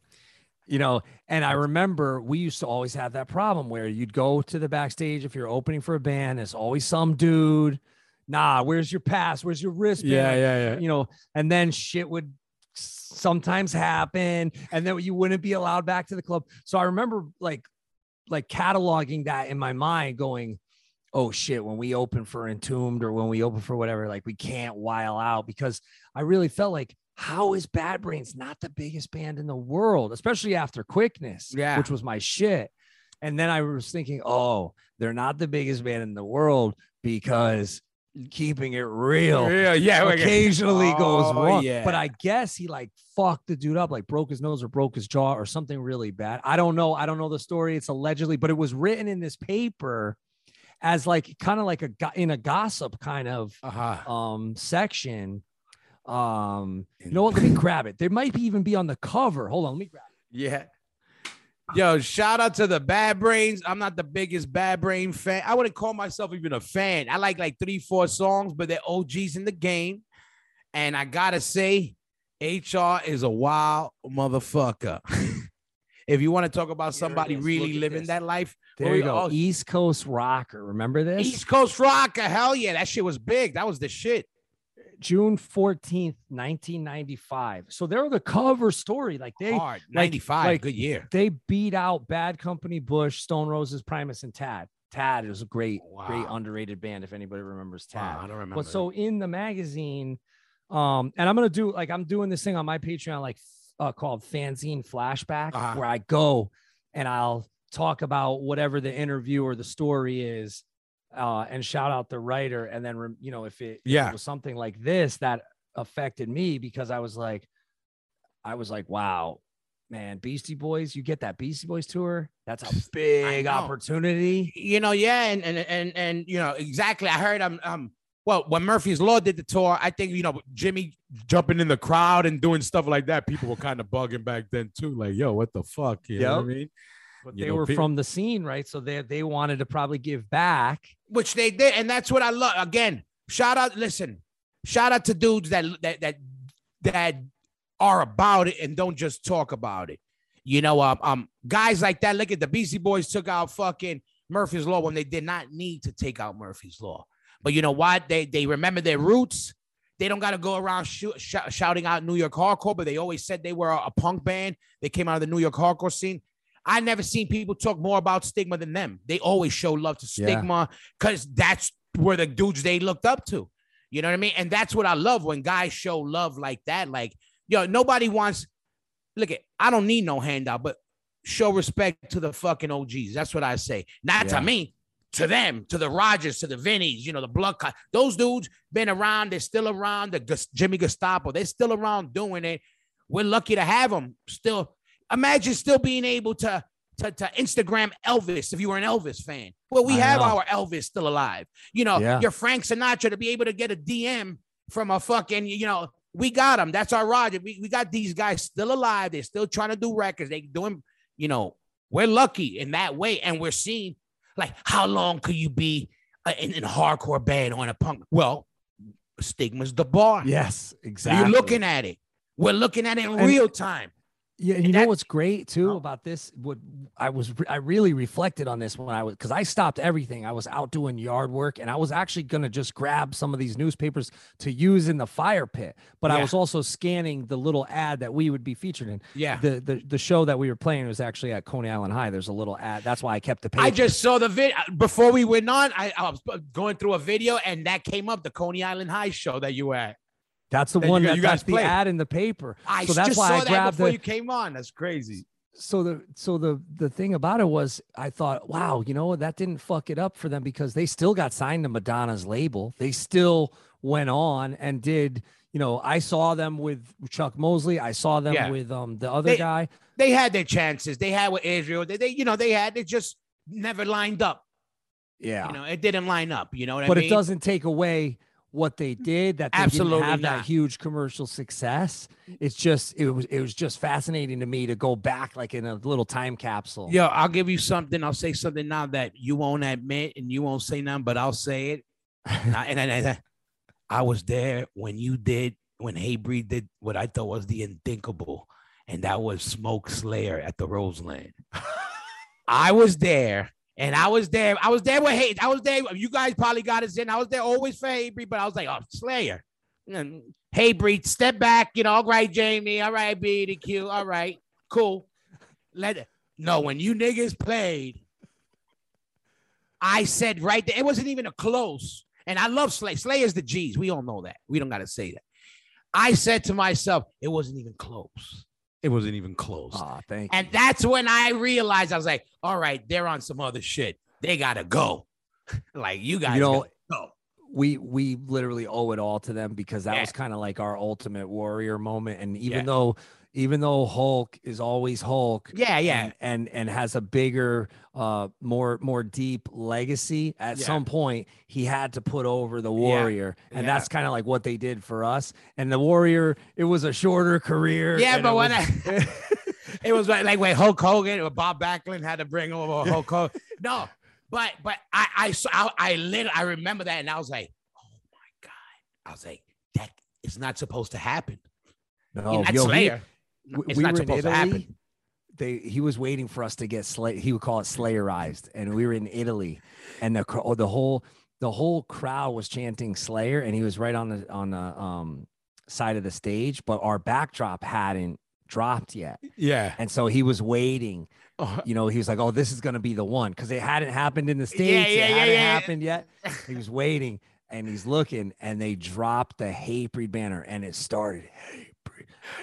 Speaker 4: you know. And I remember we used to always have that problem where you'd go to the backstage if you're opening for a band, it's always some dude. Nah, where's your pass? Where's your wristband?
Speaker 3: Yeah yeah yeah,
Speaker 4: you know, and then shit would sometimes happen, and then you wouldn't be allowed back to the club. So I remember like like cataloging that in my mind, going, "Oh shit!" When we open for Entombed or when we open for whatever, like we can't while out because I really felt like. How is Bad Brains not the biggest band in the world, especially after Quickness,
Speaker 3: Yeah.
Speaker 4: which was my shit? And then I was thinking, oh, they're not the biggest band in the world because keeping it real
Speaker 3: Yeah, yeah.
Speaker 4: occasionally goes
Speaker 3: Oh,
Speaker 4: wrong.
Speaker 3: yeah.
Speaker 4: But I guess he like fucked the dude up, like broke his nose or broke his jaw or something really bad. I don't know. I don't know the story. It's allegedly, but it was written in this paper as like kind of like a in a gossip kind of
Speaker 3: Uh-huh.
Speaker 4: um section. Um, you know what? Let me grab it. There might be even be on the cover. Hold on, let me grab. It.
Speaker 3: Yeah. Yo, shout out to the Bad Brains. I'm not the biggest Bad Brain fan. I wouldn't call myself even a fan. I like like three, four songs, but they're OGs in the game. And I gotta say, HR is a wild motherfucker. if you want to talk about somebody really living
Speaker 4: this.
Speaker 3: that life,
Speaker 4: There you
Speaker 3: we-
Speaker 4: go.
Speaker 3: oh,
Speaker 4: East Coast Rocker. Remember this?
Speaker 3: East Coast Rocker. Hell yeah, that shit was big. That was the shit.
Speaker 4: June 14th, 1995. So they're the cover story. Like they
Speaker 3: Hard. 95.
Speaker 4: like-
Speaker 3: good year.
Speaker 4: they beat out Bad Company, Bush, Stone Roses, Primus, and Tad. Tad is a great, great underrated band if anybody remembers Tad.
Speaker 3: Wow, I don't remember.
Speaker 4: but so in the magazine, um, and I'm gonna do like I'm doing this thing on my Patreon, like uh, called Fanzine Flashback,
Speaker 3: Uh-huh.
Speaker 4: where I go and I'll talk about whatever the interview or the story is, uh, and shout out the writer, and then you know if it, if it was something like this that affected me because I was like, I was like, wow. Man, Beastie Boys, you get that Beastie Boys tour. That's a big opportunity.
Speaker 3: you know, yeah, and and and and you know, exactly. I heard um um well when Murphy's Law did the tour, I think you know Jimmy jumping in the crowd and doing stuff like that. People were kind of bugging back then too, like, yo, what the fuck? You know what I mean?
Speaker 4: But
Speaker 3: You
Speaker 4: they
Speaker 3: know,
Speaker 4: were
Speaker 3: people-
Speaker 4: from the scene, right? So they they wanted to probably give back.
Speaker 3: Which they did, and that's what I love. Again, shout out, listen, shout out to dudes that that that that are about it and don't just talk about it. You know, um, um, guys like that. Look at the Beastie Boys took out fucking Murphy's Law when they did not need to take out Murphy's Law. But you know what? They they remember their roots. They don't got to go around shoot, sh- shouting out New York hardcore, but they always said they were a, a punk band. They came out of the New York hardcore scene. I never seen people talk more about Stigma than them. They always show love to Stigma because that's where the dudes they looked up to. You know what I mean? And that's what I love when guys show love like that. Like, yo, nobody wants. Look at, I don't need no handout, but show respect to the fucking OGs. That's what I say. Not
Speaker 4: Yeah.
Speaker 3: to me, to them, to the Rogers, to the Vinnies, you know, the blood cut. Those dudes been around. They're still around. The Gus- Jimmy Gestapo, they're still around doing it. We're lucky to have them still. Imagine still being able to to, to Instagram Elvis if you were an Elvis fan. Well, we
Speaker 4: I
Speaker 3: have
Speaker 4: know.
Speaker 3: our Elvis still alive. You know,
Speaker 4: Yeah.
Speaker 3: your Frank Sinatra to be able to get a DM from a fucking, you know, we got them. That's our Roger. We, we got these guys still alive. They're still trying to do records. They doing, you know, we're lucky in that way. And we're seeing like how long could you be in, in a hardcore band on a punk? Well, stigma's the bar.
Speaker 4: Yes, exactly.
Speaker 3: You're looking at it. We're looking at it in
Speaker 4: And-
Speaker 3: real time.
Speaker 4: Yeah, and you know what's great too
Speaker 3: Oh.
Speaker 4: about this? What I was, I really reflected on this when I was, because I stopped everything. I was out doing yard work, and I was actually gonna just grab some of these newspapers to use in the fire pit. But I was also scanning the little ad that we would be featured in.
Speaker 3: Yeah.
Speaker 4: The the the show that we were playing was actually at Coney Island High. There's a little ad. That's why I kept the paper.
Speaker 3: I just saw the video uh, before we went on. I, I was uh, going through a video and that came up the Coney Island High show that you were at.
Speaker 4: That's the
Speaker 3: that
Speaker 4: one
Speaker 3: you-
Speaker 4: that
Speaker 3: you
Speaker 4: that's
Speaker 3: guys
Speaker 4: the ad in the paper.
Speaker 3: I
Speaker 4: so that's
Speaker 3: just
Speaker 4: why
Speaker 3: saw
Speaker 4: I
Speaker 3: that
Speaker 4: grabbed
Speaker 3: before
Speaker 4: the
Speaker 3: you came on. That's crazy.
Speaker 4: so the so the the thing about it was I thought, wow, you know, that didn't fuck it up for them because they still got signed to Madonna's label. They still went on and did, you know, I saw them with Chuck Mosley. I saw them
Speaker 3: Yeah.
Speaker 4: with um the other
Speaker 3: They-
Speaker 4: guy.
Speaker 3: They had their chances. They had with Israel. They, they you know, they had it just never lined up.
Speaker 4: Yeah.
Speaker 3: You know, it didn't line up. You know what
Speaker 4: but
Speaker 3: I mean?
Speaker 4: But it doesn't take away what they did that they
Speaker 3: Absolutely
Speaker 4: didn't have
Speaker 3: not.
Speaker 4: that huge commercial success. It's just it was it was just fascinating to me to go back like in a little time capsule.
Speaker 3: Yeah, I'll give you something. I'll say something now that you won't admit and you won't say nothing, but I'll say it. And I, and I, and I- I was there when you did, when Hatebreed did what I thought was the unthinkable, and that was Smoke Slayer at the Roseland. I was there, and I was there. I was there with Hay. I was there. You guys probably got us in. I was there always for Hatebreed, but I was like, oh, Slayer. Mm, Hatebreed, step back. You know, all right, Jamey. All right, BDQ. All right, cool. Let it. No, when you niggas played, I said right there, it wasn't even a close. And I love Slay. Slayer's the G's. We all know that. We don't got to say that. I said to myself, it wasn't even close. It wasn't even close.
Speaker 4: Aw, thank you.
Speaker 3: And that's when I realized I was like, all right, they're on some other shit. They gotta go. like you guys
Speaker 4: you know,
Speaker 3: go.
Speaker 4: we we literally owe it all to them because that
Speaker 3: Yeah.
Speaker 4: was kind of like our ultimate warrior moment. And even
Speaker 3: Yeah.
Speaker 4: though even though Hulk is always Hulk,
Speaker 3: Yeah, yeah.
Speaker 4: and and, and has a bigger, uh, more more deep legacy. At
Speaker 3: Yeah.
Speaker 4: some point, he had to put over the warrior, and
Speaker 3: Yeah.
Speaker 4: that's kind of like what they did for us. And the warrior, it was a shorter career.
Speaker 3: Yeah, but when
Speaker 4: was-
Speaker 3: It was like, like when Hulk Hogan or Bob Backlund had to bring over Hulk Hogan. No, but but I I saw I, I lit I remember that and I was like, oh my god! I was like, that is not supposed to happen.
Speaker 4: no,
Speaker 3: That's
Speaker 4: yo, he-
Speaker 3: it's
Speaker 4: we
Speaker 3: not
Speaker 4: were in
Speaker 3: supposed to happen.
Speaker 4: Italy. They he was waiting for us to get slay. He would call it Slayerized, and we were in Italy, and the oh, the whole the whole crowd was chanting Slayer, and he was right on the on the um side of the stage, but our backdrop hadn't dropped yet,
Speaker 3: Yeah.
Speaker 4: and so he was waiting.
Speaker 3: Oh,
Speaker 4: You know, he was like, "Oh, this is gonna be the one," because it hadn't happened in the states.
Speaker 3: Yeah,
Speaker 4: it
Speaker 3: yeah, yeah,
Speaker 4: hadn't
Speaker 3: yeah.
Speaker 4: happened yet. He was waiting, and he's looking, and they dropped the Hatebreed banner, and it started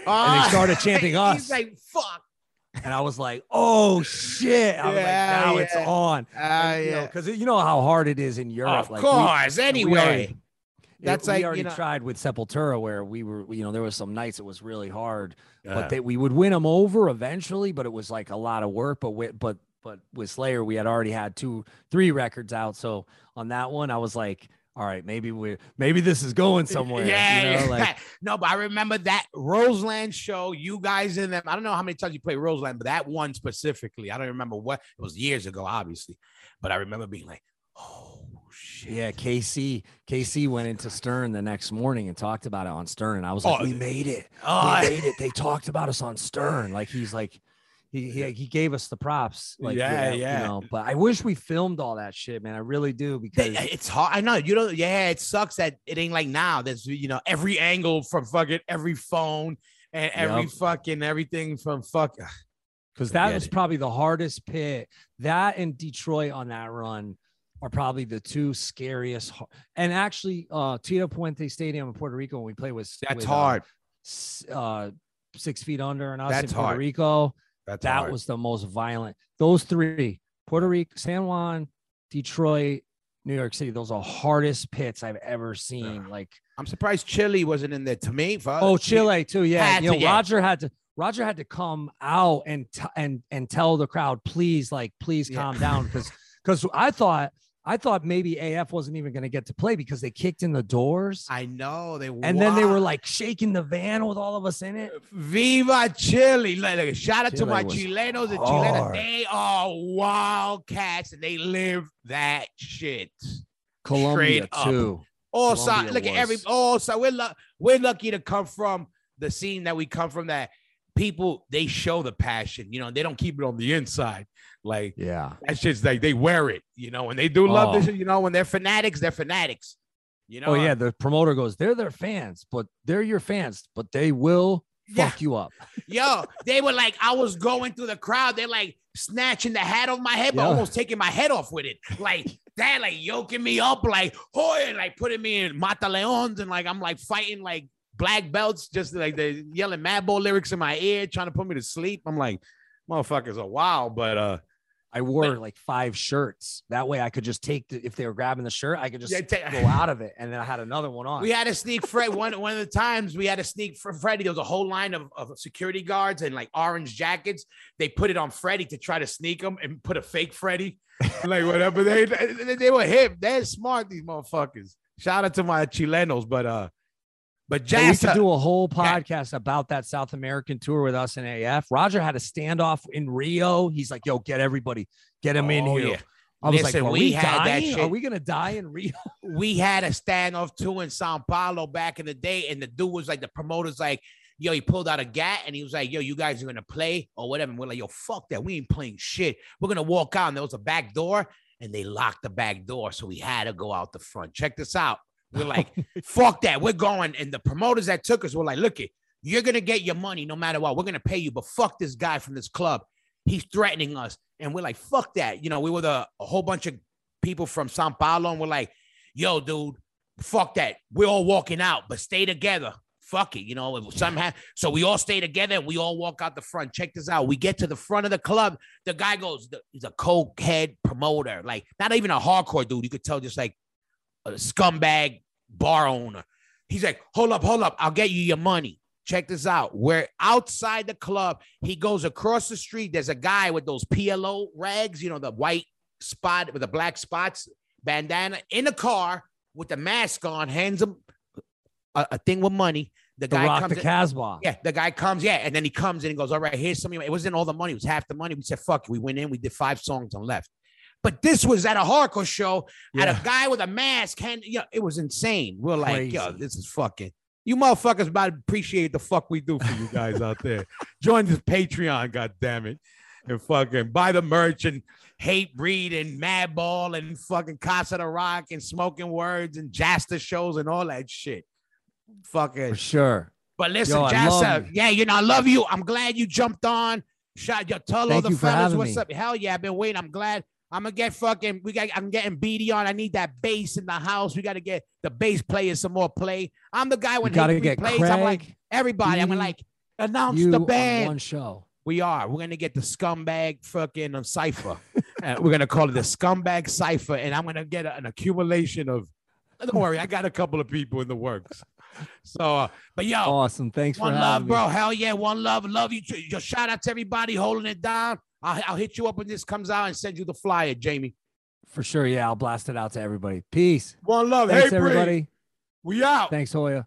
Speaker 4: Hatebreed. And they started chanting us.
Speaker 3: He's like, fuck.
Speaker 4: And I was like, oh shit. I was
Speaker 3: Yeah,
Speaker 4: like, now it's
Speaker 3: yeah.
Speaker 4: on.
Speaker 3: Ah,
Speaker 4: And, Because you know how hard it is in Europe.
Speaker 3: Of
Speaker 4: like,
Speaker 3: course.
Speaker 4: we
Speaker 3: anyway.
Speaker 4: already-
Speaker 3: That's
Speaker 4: we
Speaker 3: like, you
Speaker 4: already
Speaker 3: know-
Speaker 4: tried with Sepultura where we were, you know, there was some nights it was really hard,
Speaker 3: Yeah.
Speaker 4: but they, we would win them over eventually, but it was like a lot of work. But with, but, but with Slayer, we had already had two, three records out. So on that one, I was like, all right, maybe we're maybe this is going somewhere.
Speaker 3: Yeah,
Speaker 4: you know, like,
Speaker 3: no, but I remember that Roseland show. You guys in them. I don't know how many times you played Roseland, but that one specifically, I don't remember what it was years ago, obviously. But I remember being like, oh shit.
Speaker 4: Yeah, KC KC went into Stern the next morning and talked about it on Stern, and I was like,
Speaker 3: Oh,
Speaker 4: "We made it!
Speaker 3: Oh,
Speaker 4: we made it!" They talked about us on Stern, like he's like, he he, he gave us the props, like
Speaker 3: Yeah,
Speaker 4: you
Speaker 3: yeah.
Speaker 4: know. But I wish we filmed all that shit, man. I really do because
Speaker 3: it's hard. I know you don't. Yeah, it sucks that it ain't like now. There's you know every angle from fucking every phone and every
Speaker 4: Yup.
Speaker 3: fucking everything from fuck.
Speaker 4: because that was
Speaker 3: it.
Speaker 4: probably the hardest pit. That and Detroit on that run, are probably the two scariest. And actually, uh, Tito Puente Stadium in Puerto Rico when we play was
Speaker 3: That's
Speaker 4: with, uh,
Speaker 3: hard.
Speaker 4: s- uh, six feet under, and us
Speaker 3: That's
Speaker 4: in Puerto
Speaker 3: hard.
Speaker 4: Rico.
Speaker 3: That's
Speaker 4: that
Speaker 3: hard.
Speaker 4: was the most violent. Those three: Puerto Rico, San Juan, Detroit, New York City. Those are hardest pits I've ever seen. Like,
Speaker 3: I'm surprised Chile wasn't in there. To me,
Speaker 4: oh, Chile too. Yeah,
Speaker 3: had
Speaker 4: you know,
Speaker 3: to, yeah.
Speaker 4: Roger had to. Roger had to come out and t- and and tell the crowd, please, like, please
Speaker 3: Yeah.
Speaker 4: calm down, because because I thought I thought maybe AF wasn't even going to get to play because they kicked in the doors,
Speaker 3: I know they.
Speaker 4: and then they were like shaking the van with all of us in it.
Speaker 3: Viva Chile. Like, like, shout out to my Chilenos and Chilenas.
Speaker 4: hard.
Speaker 3: They are wild cats and they live that shit.
Speaker 4: Colombia too.
Speaker 3: All side,
Speaker 4: Colombia
Speaker 3: look at every
Speaker 4: was-
Speaker 3: all side. We're lu- we're lucky to come from the scene that we come from. That people they show the passion. You know, they don't keep it on the inside. Like
Speaker 4: Yeah.
Speaker 3: that's just like they wear it. You know, and they do love
Speaker 4: Oh.
Speaker 3: this. You know, when they're fanatics, they're fanatics. You know.
Speaker 4: Oh yeah, the promoter goes, they're their fans, but they're your fans, but they will
Speaker 3: Yeah.
Speaker 4: fuck you up.
Speaker 3: Yo, they were like, I was going through the crowd. They're like snatching the hat off my head, but
Speaker 4: Yeah.
Speaker 3: almost taking my head off with it. Like that, like yoking me up, like hoy, and like putting me in Mata Leons, and like I'm like fighting like black belts, just like they yelling mad Madball lyrics in my ear, trying to put me to sleep. I'm like, motherfuckers are wild, but uh,
Speaker 4: I wore like five shirts. That way I could just take the, if they were grabbing the shirt, I could just
Speaker 3: Yeah, ta-
Speaker 4: go out of it. And then I had another one on.
Speaker 3: we had to sneak Fred one one of the times we had to sneak for Freddy. There was a whole line of, of security guards and like orange jackets. They put it on Freddy to try to sneak him and put a fake Freddy, like whatever. They they, they were hip. They're smart. These motherfuckers. Shout out to my Chilenos, but uh, but
Speaker 4: Yeah, we
Speaker 3: Jasta,
Speaker 4: could do a whole
Speaker 3: Yeah.
Speaker 4: podcast about that South American tour with us and AF. Roger had a standoff in Rio. He's like, yo, get everybody, get him in
Speaker 3: Oh,
Speaker 4: here.
Speaker 3: yeah.
Speaker 4: I was
Speaker 3: Listen,
Speaker 4: like, are
Speaker 3: we
Speaker 4: we,
Speaker 3: had that
Speaker 4: dying? Are we gonna die in Rio?
Speaker 3: we had a standoff too in Sao Paulo back in the day, and the dude was like, the promoter's like, yo, he pulled out a gat and he was like, yo, you guys are gonna play or whatever. And we're like, yo, fuck that. We ain't playing shit. We're gonna walk out, and there was a back door, and they locked the back door. So we had to go out the front. Check this out. We're like, fuck that. We're going. And the promoters that took us were like, look it, you're gonna get your money no matter what. We're gonna pay you, but fuck this guy from this club. He's threatening us. And we're like, fuck that. You know, we were the a whole bunch of people from Sao Paulo, and we're like, yo, dude, fuck that. We're all walking out, but stay together. Fuck it, you know. If somehow, so we all stay together and we all walk out the front. Check this out. We get to the front of the club. The guy goes, the- he's a coke head promoter, like not even a hardcore dude. You could tell just like a scumbag bar owner. He's like, hold up, hold up. I'll get you your money. Check this out. We're outside the club. He goes across the street. There's a guy with those PLO rags, you know, the white spot with the black spots, bandana in the car with the mask on, hands him a, a thing with money. The
Speaker 4: The
Speaker 3: guy
Speaker 4: Rock
Speaker 3: comes
Speaker 4: the Casbah.
Speaker 3: yeah, the guy comes, yeah, and then he comes in and goes, All right, here's some of It wasn't all the money, it was half the money. We said, Fuck it. We went in, we did five songs and left. But this was at a hardcore show, at a guy with a mask, hand, yeah, it was insane. We're like, Yo, this is fucking. You motherfuckers about to appreciate the fuck we do for you guys out there. Join this Patreon, god damn it. And fucking buy the merch and Hatebreed and madball and fucking Casa de Roc and Smokin Words and Jasta shows and all that shit. Fucking
Speaker 4: For sure.
Speaker 3: but listen,
Speaker 4: Yo, I
Speaker 3: Jasta,
Speaker 4: love you.
Speaker 3: yeah, you know, I love you. I'm glad you jumped on. Shot yo, tell all the fellas what's
Speaker 4: me.
Speaker 3: up. Hell yeah, I've been waiting. I'm glad. I'm gonna get fucking. We got. I'm getting beady on. I need that bass in the house. We got to get the bass players some more play. I'm the guy when
Speaker 4: gotta get
Speaker 3: Breed
Speaker 4: Craig.
Speaker 3: I'm like everybody. I'm like announce the
Speaker 4: on
Speaker 3: band.
Speaker 4: one show.
Speaker 3: We are. We're gonna get the scumbag fucking um, cipher. Uh, we're gonna call it the scumbag cipher, and I'm gonna get a- an accumulation of. Don't worry, I got a couple of people in the works. So, uh, but yo,
Speaker 4: Awesome. Thanks for
Speaker 3: one
Speaker 4: having
Speaker 3: love,
Speaker 4: me.
Speaker 3: bro. Hell yeah, one love. Love you. too. Yo, shout out to everybody holding it down. I'll, I'll hit you up when this comes out and send you the flyer, Jamey.
Speaker 4: For sure. Yeah, I'll blast it out to everybody. Peace.
Speaker 3: One love.
Speaker 4: Thanks,
Speaker 3: hey, Bree.
Speaker 4: everybody.
Speaker 3: We out.
Speaker 4: Thanks, Hoya.